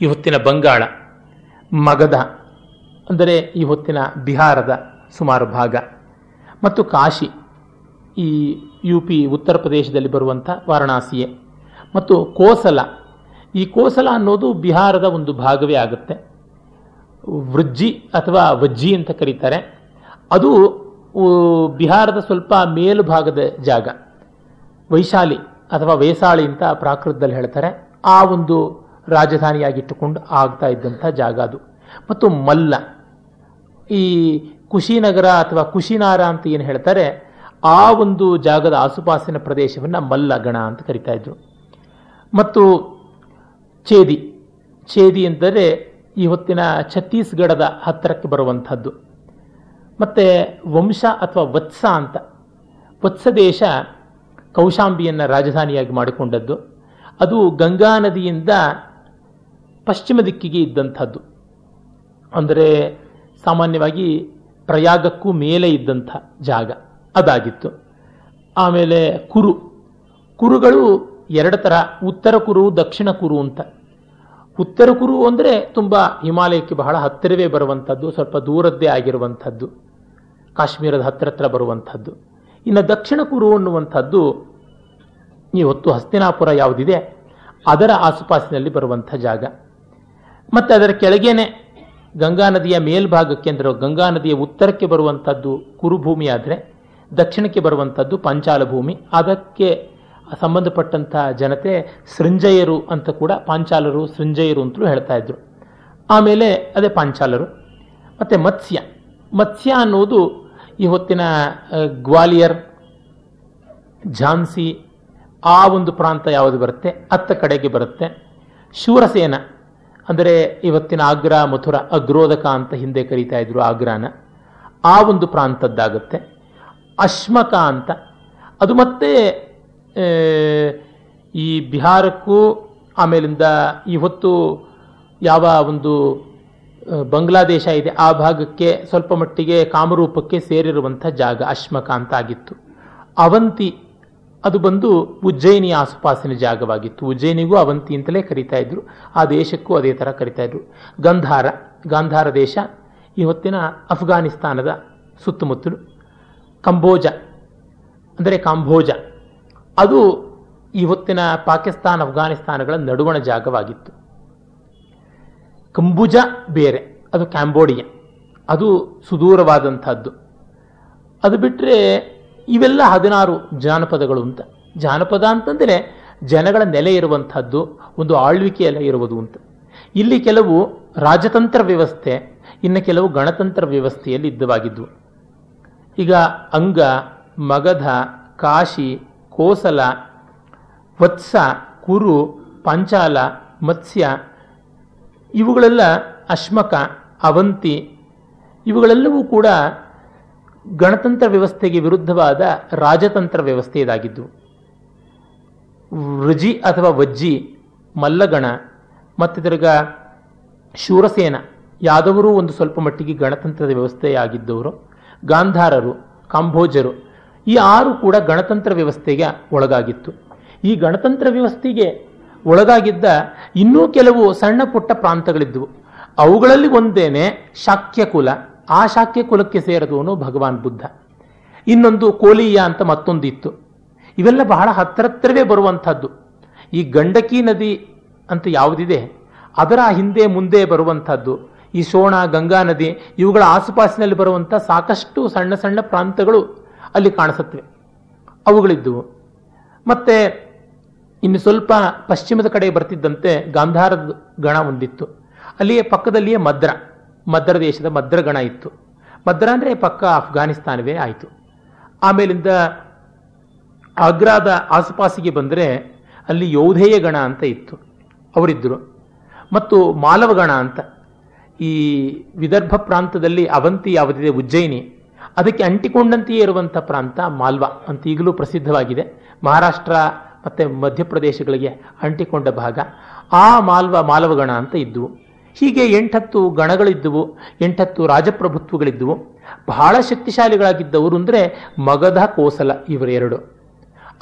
ಈ ಹೊತ್ತಿನ ಬಂಗಾಳ ಮಗಧ ಅಂದರೆ ಈ ಹೊತ್ತಿನ ಬಿಹಾರದ ಸುಮಾರು ಭಾಗ. ಮತ್ತು ಕಾಶಿ, ಈ ಯು ಪಿ ಉತ್ತರ ಪ್ರದೇಶದಲ್ಲಿ ಬರುವಂಥ ವಾರಣಾಸಿಯೇ. ಮತ್ತು ಕೋಸಲ, ಈ ಕೋಸಲ ಅನ್ನೋದು ಬಿಹಾರದ ಒಂದು ಭಾಗವೇ ಆಗುತ್ತೆ. ವೃಜ್ಜಿ ಅಥವಾ ವಜ್ಜಿ ಅಂತ ಕರೀತಾರೆ. ಅದು ಬಿಹಾರದ ಸ್ವಲ್ಪ ಮೇಲುಭಾಗದ ಜಾಗ. ವೈಶಾಲಿ ಅಥವಾ ವೇಸಾಳಿ ಅಂತ ಪ್ರಾಕೃತದಲ್ಲಿ ಹೇಳ್ತಾರೆ. ಆ ಒಂದು ರಾಜಧಾನಿಯಾಗಿಟ್ಟುಕೊಂಡು ಆಗ್ತಾ ಇದ್ದಂಥ ಜಾಗ ಅದು. ಮತ್ತು ಮಲ್ಲ. ಈ ಕುಶಿನಗರ ಅಥವಾ ಕುಶಿನಾರ ಅಂತ ಏನು ಹೇಳ್ತಾರೆ, ಆ ಒಂದು ಜಾಗದ ಆಸುಪಾಸಿನ ಪ್ರದೇಶವನ್ನು ಮಲ್ಲ ಗಣ ಅಂತ ಕರಿತಾ ಇದ್ರು. ಮತ್ತು ಛೇದಿ. ಛೇದಿ ಎಂದರೆ ಈ ಹೊತ್ತಿನ ಛತ್ತೀಸ್ಗಢದ ಹತ್ತಿರಕ್ಕೆ ಬರುವಂಥದ್ದು. ಮತ್ತು ವಂಶ ಅಥವಾ ವತ್ಸ ಅಂತ. ವತ್ಸ ದೇಶ ಕೌಶಾಂಬಿಯನ್ನು ರಾಜಧಾನಿಯಾಗಿ ಮಾಡಿಕೊಂಡದ್ದು. ಅದು ಗಂಗಾ ನದಿಯಿಂದ ಪಶ್ಚಿಮ ದಿಕ್ಕಿಗೆ ಇದ್ದಂಥದ್ದು. ಅಂದರೆ ಸಾಮಾನ್ಯವಾಗಿ ಪ್ರಯಾಗಕ್ಕೂ ಮೇಲೆ ಇದ್ದಂಥ ಜಾಗ. ಅದಾಗಿತ್ತು. ಆಮೇಲೆ ಕುರು. ಕುರುಗಳು ಎರಡು ಥರ ಉತ್ತರ ಕುರು, ದಕ್ಷಿಣ ಕುರು ಅಂತ. ಉತ್ತರ ಕುರು ಅಂದರೆ ತುಂಬ ಹಿಮಾಲಯಕ್ಕೆ ಬಹಳ ಹತ್ತಿರವೇ ಬರುವಂಥದ್ದು, ಸ್ವಲ್ಪ ದೂರದ್ದೇ ಆಗಿರುವಂಥದ್ದು. ಕಾಶ್ಮೀರದ ಹತ್ತಿರ ಹತ್ರ ಬರುವಂಥದ್ದು. ಇನ್ನು ದಕ್ಷಿಣ ಕುರು ಅನ್ನುವಂಥದ್ದು ಈ ಹೊತ್ತು ಹಸ್ತಿನಾಪುರ ಯಾವುದಿದೆ, ಅದರ ಆಸುಪಾಸಿನಲ್ಲಿ ಬರುವಂಥ ಜಾಗ. ಮತ್ತು ಅದರ ಕೆಳಗೇನೆ ಗಂಗಾ ನದಿಯ ಮೇಲ್ಭಾಗಕ್ಕೆ ಅಂದರೆ ಗಂಗಾ ನದಿಯ ಉತ್ತರಕ್ಕೆ ಬರುವಂಥದ್ದು ಕುರುಭೂಮಿ ಆದರೆ ದಕ್ಷಿಣಕ್ಕೆ ಬರುವಂಥದ್ದು ಪಾಂಚಾಲ ಭೂಮಿ ಅದಕ್ಕೆ ಸಂಬಂಧಪಟ್ಟಂಥ ಜನತೆ ಸೃಂಜಯರು ಅಂತ ಕೂಡ ಪಾಂಚಾಲರು, ಸೃಂಜಯರು ಅಂತಲೂ ಹೇಳ್ತಾ ಇದ್ರು. ಆಮೇಲೆ ಅದೇ ಪಾಂಚಾಲರು. ಮತ್ತು ಮತ್ಸ್ಯ. ಮತ್ಸ್ಯ ಅನ್ನೋದು ಈ ಹೊತ್ತಿನ ಗ್ವಾಲಿಯರ್, ಝಾನ್ಸಿ, ಆ ಒಂದು ಪ್ರಾಂತ ಯಾವುದು ಬರುತ್ತೆ? ಅತ್ತ ಕಡೆಗೆ ಬರುತ್ತೆ. ಶೂರಸೇನ. ಅಂದರೆ ಇವತ್ತಿನ ಆಗ್ರಾ ಮಥುರ ಅಗ್ರೋದಕ ಅಂತ ಹಿಂದೆ ಕರೀತಾ ಇದ್ರು ಆಗ್ರಾನ, ಆ ಒಂದು ಪ್ರಾಂತದ್ದಾಗುತ್ತೆ. ಅಶ್ಮಕ ಅಂತ, ಅದು ಮತ್ತೆ ಈ ಬಿಹಾರಕ್ಕೂ ಆಮೇಲಿಂದ ಈ ಹೊತ್ತು ಯಾವ ಒಂದು ಬಾಂಗ್ಲಾದೇಶ ಇದೆ, ಆ ಭಾಗಕ್ಕೆ ಸ್ವಲ್ಪ ಮಟ್ಟಿಗೆ ಕಾಮರೂಪಕ್ಕೆ ಸೇರಿರುವಂಥ ಜಾಗ ಅಶ್ಮಕ ಅಂತ ಆಗಿತ್ತು. ಅವಂತಿ ಅದು ಬಂದು ಉಜ್ಜಯಿನಿ ಆಸುಪಾಸಿನ ಜಾಗವಾಗಿತ್ತು. ಉಜ್ಜಯಿನಿಗೂ ಅವಂತಿ ಅಂತಲೇ ಕರಿತಾ ಇದ್ರು. ಆ ದೇಶಕ್ಕೂ ಅದೇ ಥರ ಕರಿತಾ ಇದ್ರು. ಗಂಧಾರ, ಗಾಂಧಾರ ದೇಶ ಈ ಹೊತ್ತಿನ ಅಫ್ಘಾನಿಸ್ತಾನದ ಸುತ್ತಮುತ್ತಲು. ಕಂಬೋಜ, ಅಂದರೆ ಕಾಂಬೋಜ. ಅದು ಈ ಹೊತ್ತಿನ ಪಾಕಿಸ್ತಾನ, ಅಫ್ಘಾನಿಸ್ತಾನಗಳ ನಡುವಣ ಜಾಗವಾಗಿತ್ತು. ಕಂಬುಜ ಬೇರೆ, ಅದು ಕ್ಯಾಂಬೋಡಿಯಾ. ಅದು ಸುದೂರವಾದಂಥದ್ದು ಅದು ಬಿಟ್ಟರೆ ಇವೆಲ್ಲ ಹದಿನಾರು ಜಾನಪದಗಳು ಅಂತ. ಜಾನಪದ ಅಂತಂದರೆ ಜನಗಳ ನೆಲೆ ಇರುವಂಥದ್ದು, ಒಂದು ಆಳ್ವಿಕೆಯೆಲ್ಲ ಇರುವುದು ಅಂತ. ಇಲ್ಲಿ ಕೆಲವು ರಾಜತಂತ್ರ ವ್ಯವಸ್ಥೆ, ಇನ್ನು ಕೆಲವು ಗಣತಂತ್ರ ವ್ಯವಸ್ಥೆಯಲ್ಲಿ ಇದ್ದವಾಗಿದ್ವು ಈಗ ಅಂಗ, ಮಗಧ, ಕಾಶಿ, ಕೋಸಲ, ವತ್ಸ, ಕುರು, ಪಂಚಾಲ, ಮತ್ಸ್ಯ, ಇವುಗಳೆಲ್ಲ ಅಶ್ಮಕ, ಅವಂತಿ, ಇವುಗಳೆಲ್ಲವೂ ಕೂಡ ಗಣತಂತ್ರ ವ್ಯವಸ್ಥೆಗೆ ವಿರುದ್ಧವಾದ ರಾಜತಂತ್ರ ವ್ಯವಸ್ಥೆ ಇದಾಗಿದ್ದು. ವೃಜಿ ಅಥವಾ ವಜ್ಜಿ, ಮಲ್ಲಗಣ, ಮತ್ತು ತಿರ್ಗ ಶೂರಸೇನ, ಯಾದವರು ಒಂದು ಸ್ವಲ್ಪ ಮಟ್ಟಿಗೆ ಗಣತಂತ್ರದ ವ್ಯವಸ್ಥೆಯಾಗಿದ್ದವರು, ಗಾಂಧಾರರು ಕಾಂಬೋಜರು ಈ ಆರು ಕೂಡ ಗಣತಂತ್ರ ವ್ಯವಸ್ಥೆಗೆ ಒಳಗಾಗಿತ್ತು. ಈ ಗಣತಂತ್ರ ವ್ಯವಸ್ಥೆಗೆ ಒಳಗಾಗಿದ್ದ ಇನ್ನೂ ಕೆಲವು ಸಣ್ಣ ಪುಟ್ಟ ಪ್ರಾಂತಗಳಿದ್ದವು ಅವುಗಳಲ್ಲಿ ಒಂದೇನೆ ಶಾಕ್ಯ ಕುಲ ಆ ಶಾಕ್ಯ ಕುಲಕ್ಕೆ ಸೇರದವನು ಭಗವಾನ್ ಬುದ್ಧ. ಇನ್ನೊಂದು ಕೋಲಿಯ ಅಂತ ಮತ್ತೊಂದಿತ್ತು. ಇವೆಲ್ಲ ಬಹಳ ಹತ್ತಿರವೇ ಬರುವಂಥದ್ದು. ಈ ಗಂಡಕಿ ನದಿ ಅಂತ ಯಾವುದಿದೆ? ಅದರ ಹಿಂದೆ ಮುಂದೆ ಬರುವಂಥದ್ದು. ಈ ಶೋಣ ಗಂಗಾ ನದಿ, ಇವುಗಳ ಆಸುಪಾಸಿನಲ್ಲಿ ಬರುವಂಥ ಸಾಕಷ್ಟು ಸಣ್ಣ ಸಣ್ಣ ಪ್ರಾಂತಗಳು ಅಲ್ಲಿ ಕಾಣಿಸುತ್ತವೆ. ಅವುಗಳಿದ್ದವು. ಮತ್ತೆ ಇನ್ನು ಸ್ವಲ್ಪ ಪಶ್ಚಿಮದ ಕಡೆ ಬರ್ತಿದ್ದಂತೆ ಗಾಂಧಾರದ ಗಣ ಒಂದಿತ್ತು. ಅಲ್ಲಿಯೇ ಪಕ್ಕದಲ್ಲಿಯೇ ಮದ್ರ. ಮದ್ರ ದೇಶದ ಮದ್ರಗಣ ಇತ್ತು. ಮದ್ರ ಅಂದರೆ ಪಕ್ಕ ಅಫ್ಘಾನಿಸ್ತಾನವೇ ಆಯಿತು. ಆಮೇಲಿಂದ ಆಗ್ರಾದ ಆಸುಪಾಸಿಗೆ ಬಂದರೆ ಅಲ್ಲಿ ಯೌಧೇಯ ಗಣ ಅಂತ ಇತ್ತು. ಅವರಿದ್ದರು ಮತ್ತು ಮಾಲವಗಣ ಅಂತ. ಈ ವಿದರ್ಭ ಪ್ರಾಂತದಲ್ಲಿ ಅವಂತಿ ಯಾವುದಿದೆ ಉಜ್ಜಯಿನಿ. ಅದಕ್ಕೆ ಅಂಟಿಕೊಂಡಂತೆಯೇ ಇರುವಂಥ ಪ್ರಾಂತ ಮಾಲ್ವ ಅಂತ ಈಗಲೂ ಪ್ರಸಿದ್ಧವಾಗಿದೆ. ಮಹಾರಾಷ್ಟ್ರ ಮತ್ತು ಮಧ್ಯಪ್ರದೇಶಗಳಿಗೆ ಅಂಟಿಕೊಂಡ ಭಾಗ. ಆ ಮಾಲ್ವ ಮಾಲವಗಣ ಅಂತ ಇದ್ದುವು ಹೀಗೆ ಎಂಟತ್ತು ಗಣಗಳಿದ್ದುವು, ಎಂಟತ್ತು ರಾಜಪ್ರಭುತ್ವಗಳಿದ್ದುವು. ಬಹಳ ಶಕ್ತಿಶಾಲಿಗಳಾಗಿದ್ದವರು ಅಂದರೆ ಮಗಧ ಕೋಸಲ ಇವರೆರಡು.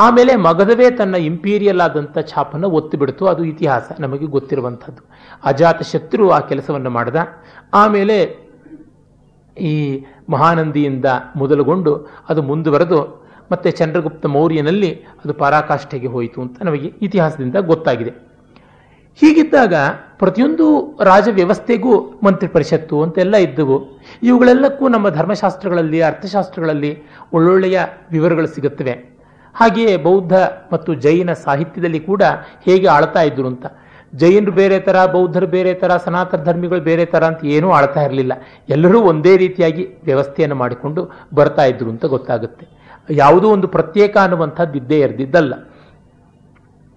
ಆಮೇಲೆ ಮಗಧವೇ ತನ್ನ ಇಂಪೀರಿಯಲ್ ಆದಂಥ ಛಾಪನ್ನು ಒತ್ತಿಬಿಡ್ತು. ಅದು ಇತಿಹಾಸ, ನಮಗೆ ಗೊತ್ತಿರುವಂಥದ್ದು. ಅಜಾತ ಶತ್ರು ಆ ಕೆಲಸವನ್ನು ಮಾಡಿದ. ಆಮೇಲೆ ಈ ಮಹಾನಂದಿಯಿಂದ ಮೊದಲುಗೊಂಡು ಅದು ಮುಂದುವರೆದು ಮತ್ತೆ ಚಂದ್ರಗುಪ್ತ ಮೌರ್ಯನಲ್ಲಿ ಅದು ಪರಾಕಾಷ್ಠೆಗೆ ಹೋಯಿತು ಅಂತ ನಮಗೆ ಇತಿಹಾಸದಿಂದ ಗೊತ್ತಾಗಿದೆ. ಹೀಗಿದ್ದಾಗ ಪ್ರತಿಯೊಂದು ರಾಜ ವ್ಯವಸ್ಥೆಗೂ ಮಂತ್ರಿ ಪರಿಷತ್ತು ಅಂತೆಲ್ಲ ಇದ್ದವು. ಇವುಗಳೆಲ್ಲಕ್ಕೂ ನಮ್ಮ ಧರ್ಮಶಾಸ್ತ್ರಗಳಲ್ಲಿ, ಅರ್ಥಶಾಸ್ತ್ರಗಳಲ್ಲಿ ಒಳ್ಳೊಳ್ಳೆಯ ವಿವರಗಳು ಸಿಗುತ್ತವೆ. ಹಾಗೆಯೇ ಬೌದ್ಧ ಮತ್ತು ಜೈನ ಸಾಹಿತ್ಯದಲ್ಲಿ ಕೂಡ ಹೇಗೆ ಆಳ್ತಾ ಇದ್ರು ಅಂತ. ಜೈನರು ಬೇರೆ ಥರ, ಬೌದ್ಧರು ಬೇರೆ ಥರ, ಸನಾತನ ಧರ್ಮಿಗಳು ಬೇರೆ ಥರ ಅಂತ ಏನೂ ಆಳ್ತಾ ಇರಲಿಲ್ಲ. ಎಲ್ಲರೂ ಒಂದೇ ರೀತಿಯಾಗಿ ವ್ಯವಸ್ಥೆಯನ್ನು ಮಾಡಿಕೊಂಡು ಬರ್ತಾ ಇದ್ರು ಅಂತ ಗೊತ್ತಾಗುತ್ತೆ. ಯಾವುದೋ ಒಂದು ಪ್ರತ್ಯೇಕ ಅನ್ನುವಂಥದ್ದು ಇದ್ದೇ ಇರದಿದ್ದಲ್ಲ.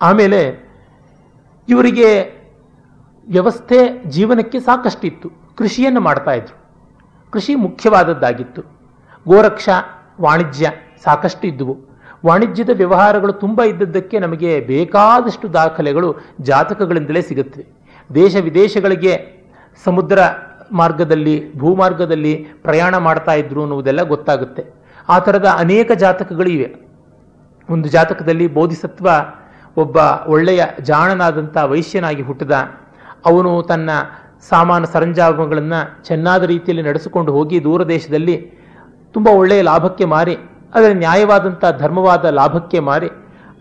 ಆಮೇಲೆ ಇವರಿಗೆ ವ್ಯವಸ್ಥೆ ಜೀವನಕ್ಕೆ ಸಾಕಷ್ಟಿತ್ತು. ಕೃಷಿಯನ್ನು ಮಾಡ್ತಾ ಇದ್ರು. ಕೃಷಿ ಮುಖ್ಯವಾದದ್ದಾಗಿತ್ತು. ಗೋರಕ್ಷಾ, ವಾಣಿಜ್ಯ ಸಾಕಷ್ಟು ಇದ್ದುವು ವಾಣಿಜ್ಯದ ವ್ಯವಹಾರಗಳು ತುಂಬ ಇದ್ದದ್ದಕ್ಕೆ ನಮಗೆ ಬೇಕಾದಷ್ಟು ದಾಖಲೆಗಳು ಜಾತಕಗಳಿಂದಲೇ ಸಿಗುತ್ತವೆ. ದೇಶ ವಿದೇಶಗಳಿಗೆ ಸಮುದ್ರ ಮಾರ್ಗದಲ್ಲಿ, ಭೂಮಾರ್ಗದಲ್ಲಿ ಪ್ರಯಾಣ ಮಾಡ್ತಾ ಇದ್ರು ಅನ್ನುವುದೆಲ್ಲ ಗೊತ್ತಾಗುತ್ತೆ. ಆ ಥರದ ಅನೇಕ ಜಾತಕಗಳು ಇವೆ ಒಂದು ಜಾತಕದಲ್ಲಿ ಬೋಧಿಸತ್ವ ಒಬ್ಬ ಒಳ್ಳೆಯ ಜಾಣನಾದಂಥ ವೈಶ್ಯನಾಗಿ ಹುಟ್ಟಿದ. ಅವನು ತನ್ನ ಸಾಮಾನು ಸರಂಜಾಮಗಳನ್ನು ಚೆನ್ನಾದ ರೀತಿಯಲ್ಲಿ ನಡೆಸಿಕೊಂಡು ಹೋಗಿ ದೂರ ದೇಶದಲ್ಲಿ ತುಂಬ ಒಳ್ಳೆಯ ಲಾಭಕ್ಕೆ ಮಾರಿ, ಅದರ ನ್ಯಾಯವಾದಂಥ ಧರ್ಮವಾದ ಲಾಭಕ್ಕೆ ಮಾರಿ,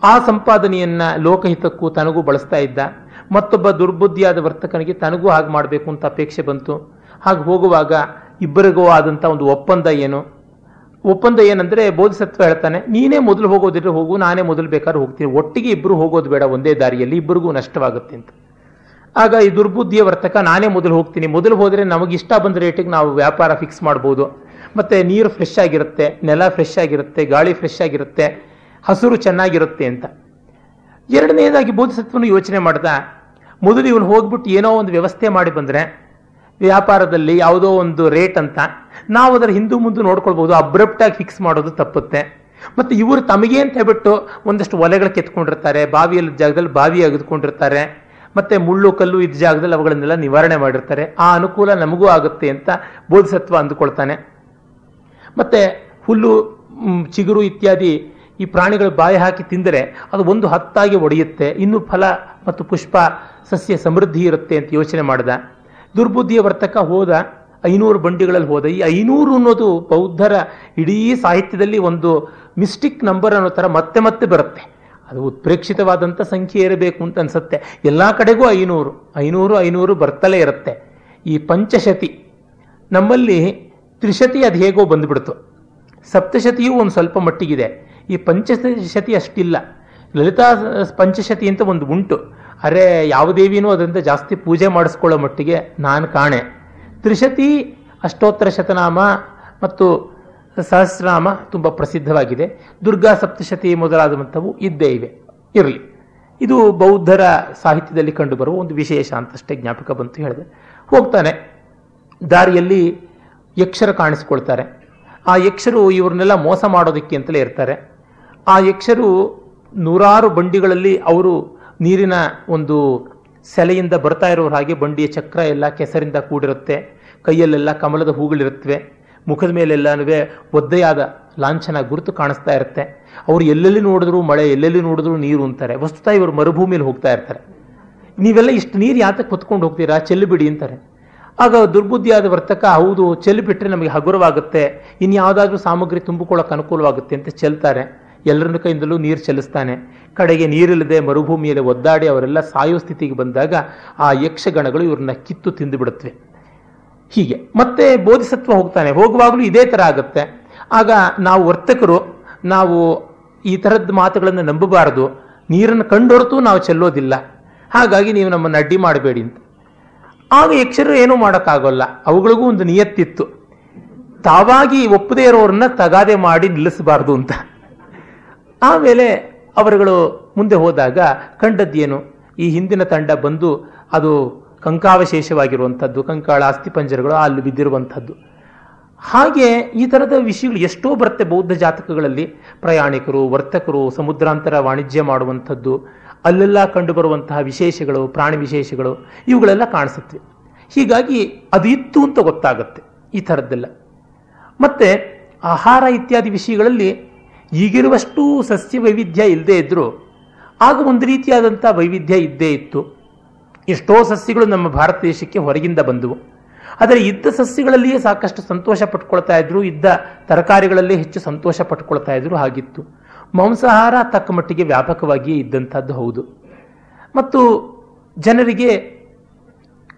ಆ ಸಂಪಾದನೆಯನ್ನು ಲೋಕಹಿತಕ್ಕೂ ತನಗೂ ಬಳಸ್ತಾ ಇದ್ದ. ಮತ್ತೊಬ್ಬ ದುರ್ಬುದ್ಧಿಯಾದ ವರ್ತಕನಿಗೆ ತನಗೂ ಹಾಗೆ ಮಾಡಬೇಕು ಅಂತ ಅಪೇಕ್ಷೆ ಬಂತು. ಹಾಗೆ ಹೋಗುವಾಗ ಇಬ್ಬರಿಗೂ ಆದಂಥ ಒಂದು ಒಪ್ಪಂದ ಏನು? ಒಪ್ಪಂದ ಏನಂದ್ರೆ ಬೋಧಿಸತ್ವ ಹೇಳ್ತಾನೆ, ನೀನೇ ಮೊದಲು ಹೋಗೋದಿದ್ರೆ ಹೋಗು, ನಾನೇ ಮೊದಲು ಬೇಕಾದ್ರೆ ಹೋಗ್ತೀನಿ. ಒಟ್ಟಿಗೆ ಇಬ್ಬರು ಹೋಗೋದು ಬೇಡ, ಒಂದೇ ದಾರಿಯಲ್ಲಿ ಇಬ್ಬರಿಗೂ ನಷ್ಟವಾಗುತ್ತೆ ಅಂತ. ಆಗ ಈ ದುರ್ಬುದ್ಧಿಯ ವರ್ತಕ, ನಾನೇ ಮೊದಲು ಹೋಗ್ತೀನಿ, ಮೊದಲು ಹೋದರೆ ನಮಗೆ ಇಷ್ಟ ಬಂದ ರೇಟಿಗೆ ನಾವು ವ್ಯಾಪಾರ ಫಿಕ್ಸ್ ಮಾಡ್ಬೋದು. ಮತ್ತೆ ನೀರು ಫ್ರೆಶ್ ಆಗಿರುತ್ತೆ, ನೆಲ ಫ್ರೆಶ್ ಆಗಿರುತ್ತೆ, ಗಾಳಿ ಫ್ರೆಶ್ ಆಗಿರುತ್ತೆ, ಹಸಿರು ಚೆನ್ನಾಗಿರುತ್ತೆ ಅಂತ. ಎರಡನೇದಾಗಿ ಬೋಧಿಸತ್ವನು ಯೋಚನೆ ಮಾಡ್ದ, ಮೊದಲು ಇವನು ಹೋಗ್ಬಿಟ್ಟು ಏನೋ ಒಂದು ವ್ಯವಸ್ಥೆ ಮಾಡಿ ಬಂದ್ರೆ ವ್ಯಾಪಾರದಲ್ಲಿ ಯಾವುದೋ ಒಂದು ರೇಟ್ ಅಂತ ನಾವು ಅದರ ಹಿಂದೂ ಮುಂದೆ ನೋಡ್ಕೊಳ್ಬಹುದು ಅಬ್ರಪ್ಟ್ ಆಗಿ ಫಿಕ್ಸ್ ಮಾಡೋದು ತಪ್ಪುತ್ತೆ. ಮತ್ತು ಇವರು ತಮಗೆ ಅಂತ ಹೇಳ್ಬಿಟ್ಟು ಒಂದಷ್ಟು ಒಲೆಗಳು ಕೆತ್ಕೊಂಡಿರ್ತಾರೆ, ಬಾವಿಯಲ್ಲಿ ಜಾಗದಲ್ಲಿ ಬಾವಿ ಅಗೆದುಕೊಂಡಿರ್ತಾರೆ, ಮತ್ತೆ ಮುಳ್ಳು ಕಲ್ಲು ಇದ್ದ ಜಾಗದಲ್ಲಿ ಅವುಗಳನ್ನೆಲ್ಲ ನಿವಾರಣೆ ಮಾಡಿರ್ತಾರೆ. ಆ ಅನುಕೂಲ ನಮಗೂ ಆಗುತ್ತೆ ಅಂತ ಬೋಧಿಸತ್ವ ಅಂದುಕೊಳ್ತಾನೆ. ಮತ್ತೆ ಹುಲ್ಲು ಚಿಗುರು ಇತ್ಯಾದಿ ಈ ಪ್ರಾಣಿಗಳು ಬಾಯಿ ಹಾಕಿ ತಿಂದರೆ ಅದು ಒಂದು ಹತ್ತಾಗಿ ಒಡೆಯುತ್ತೆ. ಇನ್ನು ಫಲ ಮತ್ತು ಪುಷ್ಪ ಸಸ್ಯ ಸಮೃದ್ಧಿ ಇರುತ್ತೆ ಅಂತ ಯೋಚನೆ ಮಾಡಿದ. ದುರ್ಬುದ್ಧಿಯ ವರ್ತಕ ಹೋದ ಐನೂರು ಬಂಡಿಗಳಲ್ಲಿ ಹೋದ. ಈ ಐನೂರು ಅನ್ನೋದು ಬೌದ್ಧರ ಇಡೀ ಸಾಹಿತ್ಯದಲ್ಲಿ ಒಂದು ಮಿಸ್ಟಿಕ್ ನಂಬರ್ ಅನ್ನೋ ಥರ ಮತ್ತೆ ಮತ್ತೆ ಬರುತ್ತೆ. ಅದು ಉತ್ಪ್ರೇಕ್ಷಿತವಾದಂಥ ಸಂಖ್ಯೆ ಇರಬೇಕು ಅಂತ ಅನ್ಸುತ್ತೆ. ಎಲ್ಲ ಕಡೆಗೂ ಐನೂರು ಐನೂರು ಐನೂರು ಬರ್ತಲೇ ಇರುತ್ತೆ. ಈ ಪಂಚಶತಿ, ನಮ್ಮಲ್ಲಿ ತ್ರಿಶತಿ ಅದು ಹೇಗೋ ಬಂದುಬಿಡ್ತು. ಸಪ್ತಶತಿಯೂ ಒಂದು ಸ್ವಲ್ಪ ಮಟ್ಟಿಗಿದೆ. ಈ ಪಂಚಶತಿ ಅಷ್ಟಿಲ್ಲ. ಲಲಿತಾ ಪಂಚಶತಿ ಅಂತ ಒಂದು ಉಂಟು. ಅರೆ, ಯಾವ ದೇವಿನೂ ಅದರಿಂದ ಜಾಸ್ತಿ ಪೂಜೆ ಮಾಡಿಸ್ಕೊಳ್ಳೋ ಮಟ್ಟಿಗೆ ನಾನು ಕಾಣೆ. ತ್ರಿಶತಿ ಅಷ್ಟೋತ್ತರ ಶತನಾಮ ಮತ್ತು ಸಹಸ್ರನಾಮ ತುಂಬ ಪ್ರಸಿದ್ಧವಾಗಿದೆ. ದುರ್ಗಾ ಸಪ್ತಶತಿ ಮೊದಲಾದಂಥವು ಇದ್ದೇ ಇವೆ. ಇರಲಿ. ಇದು ಬೌದ್ಧರ ಸಾಹಿತ್ಯದಲ್ಲಿ ಕಂಡುಬರುವ ಒಂದು ವಿಶೇಷ ಅಂತಷ್ಟೇ ಜ್ಞಾಪಕ ಬಂತು ಹೇಳಿದೆ. ಹೋಗ್ತಾನೆ. ದಾರಿಯಲ್ಲಿ ಯಕ್ಷರ ಕಾಣಿಸ್ಕೊಳ್ತಾರೆ. ಆ ಯಕ್ಷರು ಇವ್ರನ್ನೆಲ್ಲ ಮೋಸ ಮಾಡೋದಕ್ಕೆ ಅಂತಲೇ ಇರ್ತಾರೆ. ಆ ಯಕ್ಷರು ನೂರಾರು ಬಂಡಿಗಳಲ್ಲಿ ಅವರು ನೀರಿನ ಒಂದು ಸೆಲೆಯಿಂದ ಬರ್ತಾ ಇರೋರು ಹಾಗೆ ಬಂಡಿಯ ಚಕ್ರ ಎಲ್ಲ ಕೆಸರಿಂದ ಕೂಡಿರುತ್ತೆ. ಕೈಯಲ್ಲೆಲ್ಲ ಕಮಲದ ಹೂಗಳಿರುತ್ತವೆ. ಮುಖದ ಮೇಲೆಲ್ಲನೂ ಒದ್ದೆಯಾದ ಲಾಂಛನ ಗುರುತು ಕಾಣಿಸ್ತಾ ಇರುತ್ತೆ. ಅವರು ಎಲ್ಲೆಲ್ಲಿ ನೋಡಿದ್ರು ಮಳೆ, ಎಲ್ಲೆಲ್ಲಿ ನೋಡಿದ್ರು ನೀರು ಅಂತಾರೆ. ವಸ್ತುತ ಇವರು ಮರುಭೂಮಿಯಲ್ಲಿ ಹೋಗ್ತಾ ಇರ್ತಾರೆ. ನೀವೆಲ್ಲ ಇಷ್ಟು ನೀರು ಯಾತಕ್ಕೆ ಹೊತ್ಕೊಂಡು ಹೋಗ್ತೀರಾ? ಚೆಲ್ಲುಬಿಡಿ ಅಂತಾರೆ. ಆಗ ದುರ್ಬುದ್ಧಿಯಾದ ವರ್ತಕ, ಹೌದು, ಚೆಲ್ಲಿಬಿಟ್ರೆ ನಮಗೆ ಹಗುರವಾಗುತ್ತೆ. ಇನ್ಯಾವುದಾದ್ರೂ ಸಾಮಗ್ರಿ ತುಂಬಿಕೊಳ್ಳೋಕೆ ಅನುಕೂಲವಾಗುತ್ತೆ ಅಂತ ಚೆಲ್ತಾರೆ. ಎಲ್ಲರನ್ನ ಕೈಯಿಂದಲೂ ನೀರು ಚೆಲ್ಲಿಸ್ತಾನೆ. ಕಡೆಗೆ ನೀರಿಲ್ಲದೆ ಮರುಭೂಮಿಯಲ್ಲಿ ಒದ್ದಾಡಿ ಅವರೆಲ್ಲ ಸಾಯೋ ಸ್ಥಿತಿಗೆ ಬಂದಾಗ ಆ ಯಕ್ಷಗಣಗಳು ಇವ್ರನ್ನ ಕಿತ್ತು ತಿಂದುಬಿಡುತ್ತವೆ ಹೀಗೆ. ಮತ್ತೆ ಬೋಧಿಸತ್ವ ಹೋಗ್ತಾನೆ. ಹೋಗುವಾಗಲೂ ಇದೇ ಥರ ಆಗುತ್ತೆ. ಆಗ ನಾವು ವರ್ತಕರು, ನಾವು ಈ ಥರದ ಮಾತುಗಳನ್ನು ನಂಬಬಾರದು. ನೀರನ್ನು ಕಂಡೊರೆತು ನಾವು ಚೆಲ್ಲೋದಿಲ್ಲ. ಹಾಗಾಗಿ ನೀವು ನಮ್ಮನ್ನು ಅಡ್ಡಿ ಮಾಡಬೇಡಿ ಅಂತ. ಆಗ ಯಕ್ಷರು ಏನೂ ಮಾಡೋಕ್ಕಾಗೋಲ್ಲ. ಅವುಗಳಿಗೂ ಒಂದು ನಿಯತ್ತಿತ್ತು. ತಾವಾಗಿ ಒಪ್ಪದೇ ಇರೋರನ್ನ ತಗಾದೆ ಮಾಡಿ ನಿಲ್ಲಿಸಬಾರ್ದು ಅಂತ. ಆಮೇಲೆ ಅವರುಗಳು ಮುಂದೆ ಹೋದಾಗ ಕಂಡದ್ದೇನು ಈ ಹಿಂದಿನ ತಂಡ ಬಂದು ಅದು ಕಂಕಾವಶೇಷವಾಗಿರುವಂಥದ್ದು, ಕಂಕಾಳ ಅಸ್ಥಿಪಂಜರಗಳು ಅಲ್ಲಿ ಬಿದ್ದಿರುವಂಥದ್ದು. ಹಾಗೆ ಈ ಥರದ ವಿಷಯಗಳು ಎಷ್ಟೋ ಬರುತ್ತೆ ಬೌದ್ಧ ಜಾತಕಗಳಲ್ಲಿ. ಪ್ರಯಾಣಿಕರು, ವರ್ತಕರು, ಸಮುದ್ರಾಂತರ ವಾಣಿಜ್ಯ ಮಾಡುವಂಥದ್ದು, ಅಲ್ಲೆಲ್ಲ ಕಂಡುಬರುವಂತಹ ವಿಶೇಷಗಳು, ಪ್ರಾಣಿ ವಿಶೇಷಗಳು, ಇವುಗಳೆಲ್ಲ ಕಾಣಿಸುತ್ತೆ. ಹೀಗಾಗಿ ಅದು ಇತ್ತು ಅಂತ ಗೊತ್ತಾಗುತ್ತೆ ಈ ಥರದ್ದೆಲ್ಲ ಮತ್ತೆ ಆಹಾರ ಇತ್ಯಾದಿ ವಿಷಯಗಳಲ್ಲಿ ಈಗಿರುವಷ್ಟು ಸಸ್ಯ ವೈವಿಧ್ಯ ಇಲ್ಲದೇ ಇದ್ದರೂ ಆಗ ಒಂದು ರೀತಿಯಾದಂಥ ವೈವಿಧ್ಯ ಇದ್ದೇ ಇತ್ತು. ಎಷ್ಟೋ ಸಸ್ಯಗಳು ನಮ್ಮ ಭಾರತ ದೇಶಕ್ಕೆ ಹೊರಗಿಂದ ಬಂದವು. ಆದರೆ ಇದ್ದ ಸಸ್ಯಗಳಲ್ಲಿಯೇ ಸಾಕಷ್ಟು ಸಂತೋಷ ಪಟ್ಕೊಳ್ತಾ ಇದ್ರು, ಇದ್ದ ತರಕಾರಿಗಳಲ್ಲಿ ಹೆಚ್ಚು ಸಂತೋಷ ಪಟ್ಕೊಳ್ತಾ ಇದ್ರು ಹಾಗಿತ್ತು. ಮಾಂಸಾಹಾರ ತಕ್ಕ ಮಟ್ಟಿಗೆ ವ್ಯಾಪಕವಾಗಿಯೇ ಇದ್ದಂಥದ್ದು ಹೌದು. ಮತ್ತು ಜನರಿಗೆ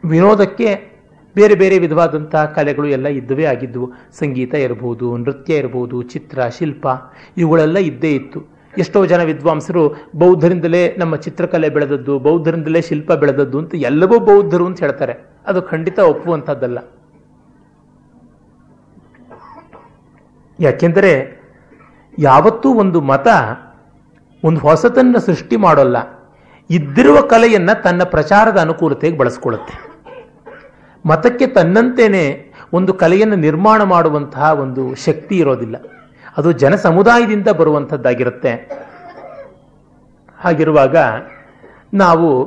ವಿನೋದಕ್ಕೆ ಬೇರೆ ಬೇರೆ ವಿಧವಾದಂಥ ಕಲೆಗಳು ಎಲ್ಲ ಇದ್ದವೇ ಆಗಿದ್ದವು ಸಂಗೀತ ಇರಬಹುದು ನೃತ್ಯ ಇರಬಹುದು ಚಿತ್ರ, ಶಿಲ್ಪ, ಇವುಗಳೆಲ್ಲ ಇದ್ದೇ ಇತ್ತು. ಎಷ್ಟೋ ಜನ ವಿದ್ವಾಂಸರು ಬೌದ್ಧರಿಂದಲೇ ನಮ್ಮ ಚಿತ್ರಕಲೆ ಬೆಳೆದದ್ದು, ಬೌದ್ಧರಿಂದಲೇ ಶಿಲ್ಪ ಬೆಳೆದದ್ದು ಅಂತ ಎಲ್ಲವೂ ಬೌದ್ಧರು ಅಂತ ಹೇಳ್ತಾರೆ. ಅದು ಖಂಡಿತ ಒಪ್ಪುವಂಥದ್ದಲ್ಲ. ಯಾಕೆಂದರೆ ಯಾವತ್ತೂ ಒಂದು ಮತ ಒಂದು ಹೊಸತನ್ನು ಸೃಷ್ಟಿ ಮಾಡೋಲ್ಲ. ಇದ್ದಿರುವ ಕಲೆಯನ್ನು ತನ್ನ ಪ್ರಚಾರದ ಅನುಕೂಲತೆಗೆ ಬಳಸ್ಕೊಳ್ಳುತ್ತೆ. ಮತಕ್ಕೆ ತನ್ನಂತೆಯೇ ಒಂದು ಕಲೆಯನ್ನು ನಿರ್ಮಾಣ ಮಾಡುವಂತಹ ಒಂದು ಶಕ್ತಿ ಇರೋದಿಲ್ಲ. ಅದು ಜನ ಸಮುದಾಯದಿಂದ ಬರುವಂಥದ್ದಾಗಿರುತ್ತೆ. ಹಾಗಿರುವಾಗ ನಾವು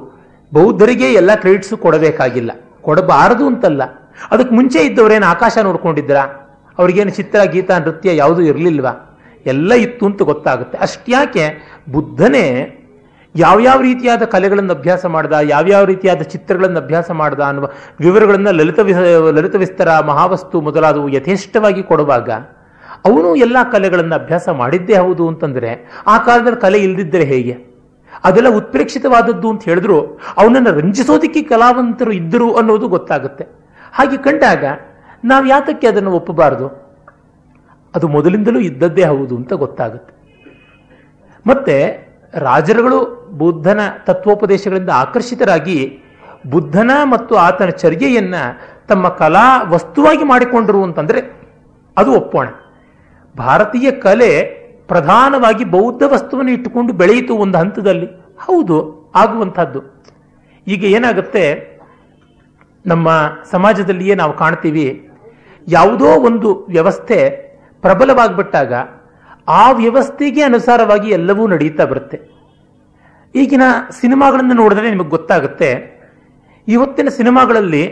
ಬೌದ್ಧರಿಗೆ ಎಲ್ಲ ಕ್ರೆಡಿಟ್ಸು ಕೊಡಬೇಕಾಗಿಲ್ಲ. ಕೊಡಬಾರದು ಅಂತಲ್ಲ. ಅದಕ್ಕೆ ಮುಂಚೆ ಇದ್ದವರೇನು ಆಕಾಶ ನೋಡ್ಕೊಂಡಿದ್ರ ಅವ್ರಿಗೇನು ಚಿತ್ರ, ಗೀತ, ನೃತ್ಯ ಯಾವುದೂ ಇರಲಿಲ್ವಾ? ಎಲ್ಲ ಇತ್ತು ಅಂತ ಗೊತ್ತಾಗುತ್ತೆ. ಅಷ್ಟ್ಯಾಕೆ ಬುದ್ಧನೇ ಯಾವ್ಯಾವ ರೀತಿಯಾದ ಕಲೆಗಳನ್ನು ಅಭ್ಯಾಸ ಮಾಡ್ದ ಯಾವ್ಯಾವ ರೀತಿಯಾದ ಚಿತ್ರಗಳನ್ನು ಅಭ್ಯಾಸ ಮಾಡ್ದ ಅನ್ನುವ ವಿವರಗಳನ್ನು ಲಲಿತ ಲಲಿತ ವಿಸ್ತರ, ಮಹಾವಸ್ತು ಮೊದಲಾದವು ಯಥೇಷ್ಟವಾಗಿ ಕೊಡುವಾಗ ಅವನು ಎಲ್ಲ ಕಲೆಗಳನ್ನು ಅಭ್ಯಾಸ ಮಾಡಿದ್ದೇ ಹೌದು ಅಂತಂದರೆ ಆ ಕಾಲದಲ್ಲಿ ಕಲೆ ಇಲ್ದಿದ್ದರೆ ಹೇಗೆ? ಅದೆಲ್ಲ ಉತ್ಪ್ರೇಕ್ಷಿತವಾದದ್ದು ಅಂತ ಹೇಳಿದ್ರು, ಅವನನ್ನು ರಂಜಿಸೋದಕ್ಕೆ ಕಲಾವಂತರು ಇದ್ದರು ಅನ್ನೋದು ಗೊತ್ತಾಗುತ್ತೆ. ಹಾಗೆ ಕಂಡಾಗ ನಾವು ಯಾತಕ್ಕೆ ಅದನ್ನು ಒಪ್ಪಬಾರದು? ಅದು ಮೊದಲಿಂದಲೂ ಇದ್ದದ್ದೇ ಹೌದು ಅಂತ ಗೊತ್ತಾಗುತ್ತೆ. ಮತ್ತೆ ರಾಜರುಗಳು ಬುದ್ಧನ ತತ್ವೋಪದೇಶಗಳಿಂದ ಆಕರ್ಷಿತರಾಗಿ ಬುದ್ಧನ ಮತ್ತು ಆತನ ಚರ್ಯೆಯನ್ನ ತಮ್ಮ ಕಲಾ ವಸ್ತುವಾಗಿ ಮಾಡಿಕೊಂಡರು ಅಂತಂದ್ರೆ ಅದು ಒಪ್ಪೋಣ. ಭಾರತೀಯ ಕಲೆ ಪ್ರಧಾನವಾಗಿ ಬೌದ್ಧ ವಸ್ತುವನ್ನು ಇಟ್ಟುಕೊಂಡು ಬೆಳೆಯಿತು ಒಂದು ಹಂತದಲ್ಲಿ. ಹೌದು, ಆಗುವಂಥದ್ದು. ಈಗ ಏನಾಗುತ್ತೆ? ನಮ್ಮ ಸಮಾಜದಲ್ಲಿಯೇ ನಾವು ಕಾಣ್ತೀವಿ, ಯಾವುದೋ ಒಂದು ವ್ಯವಸ್ಥೆ ಪ್ರಬಲವಾಗಿಬಿಟ್ಟಾಗ ಆ ವ್ಯವಸ್ಥೆಗೆ ಅನುಸಾರವಾಗಿ ಎಲ್ಲವೂ ನಡೆಯುತ್ತಾ ಬರುತ್ತೆ. ಈಗಿನ ಸಿನಿಮಾಗಳನ್ನು ನೋಡಿದ್ರೆ ನಿಮಗೆ ಗೊತ್ತಾಗುತ್ತೆ, ಇವತ್ತಿನ ಸಿನಿಮಾಗಳಲ್ಲಿ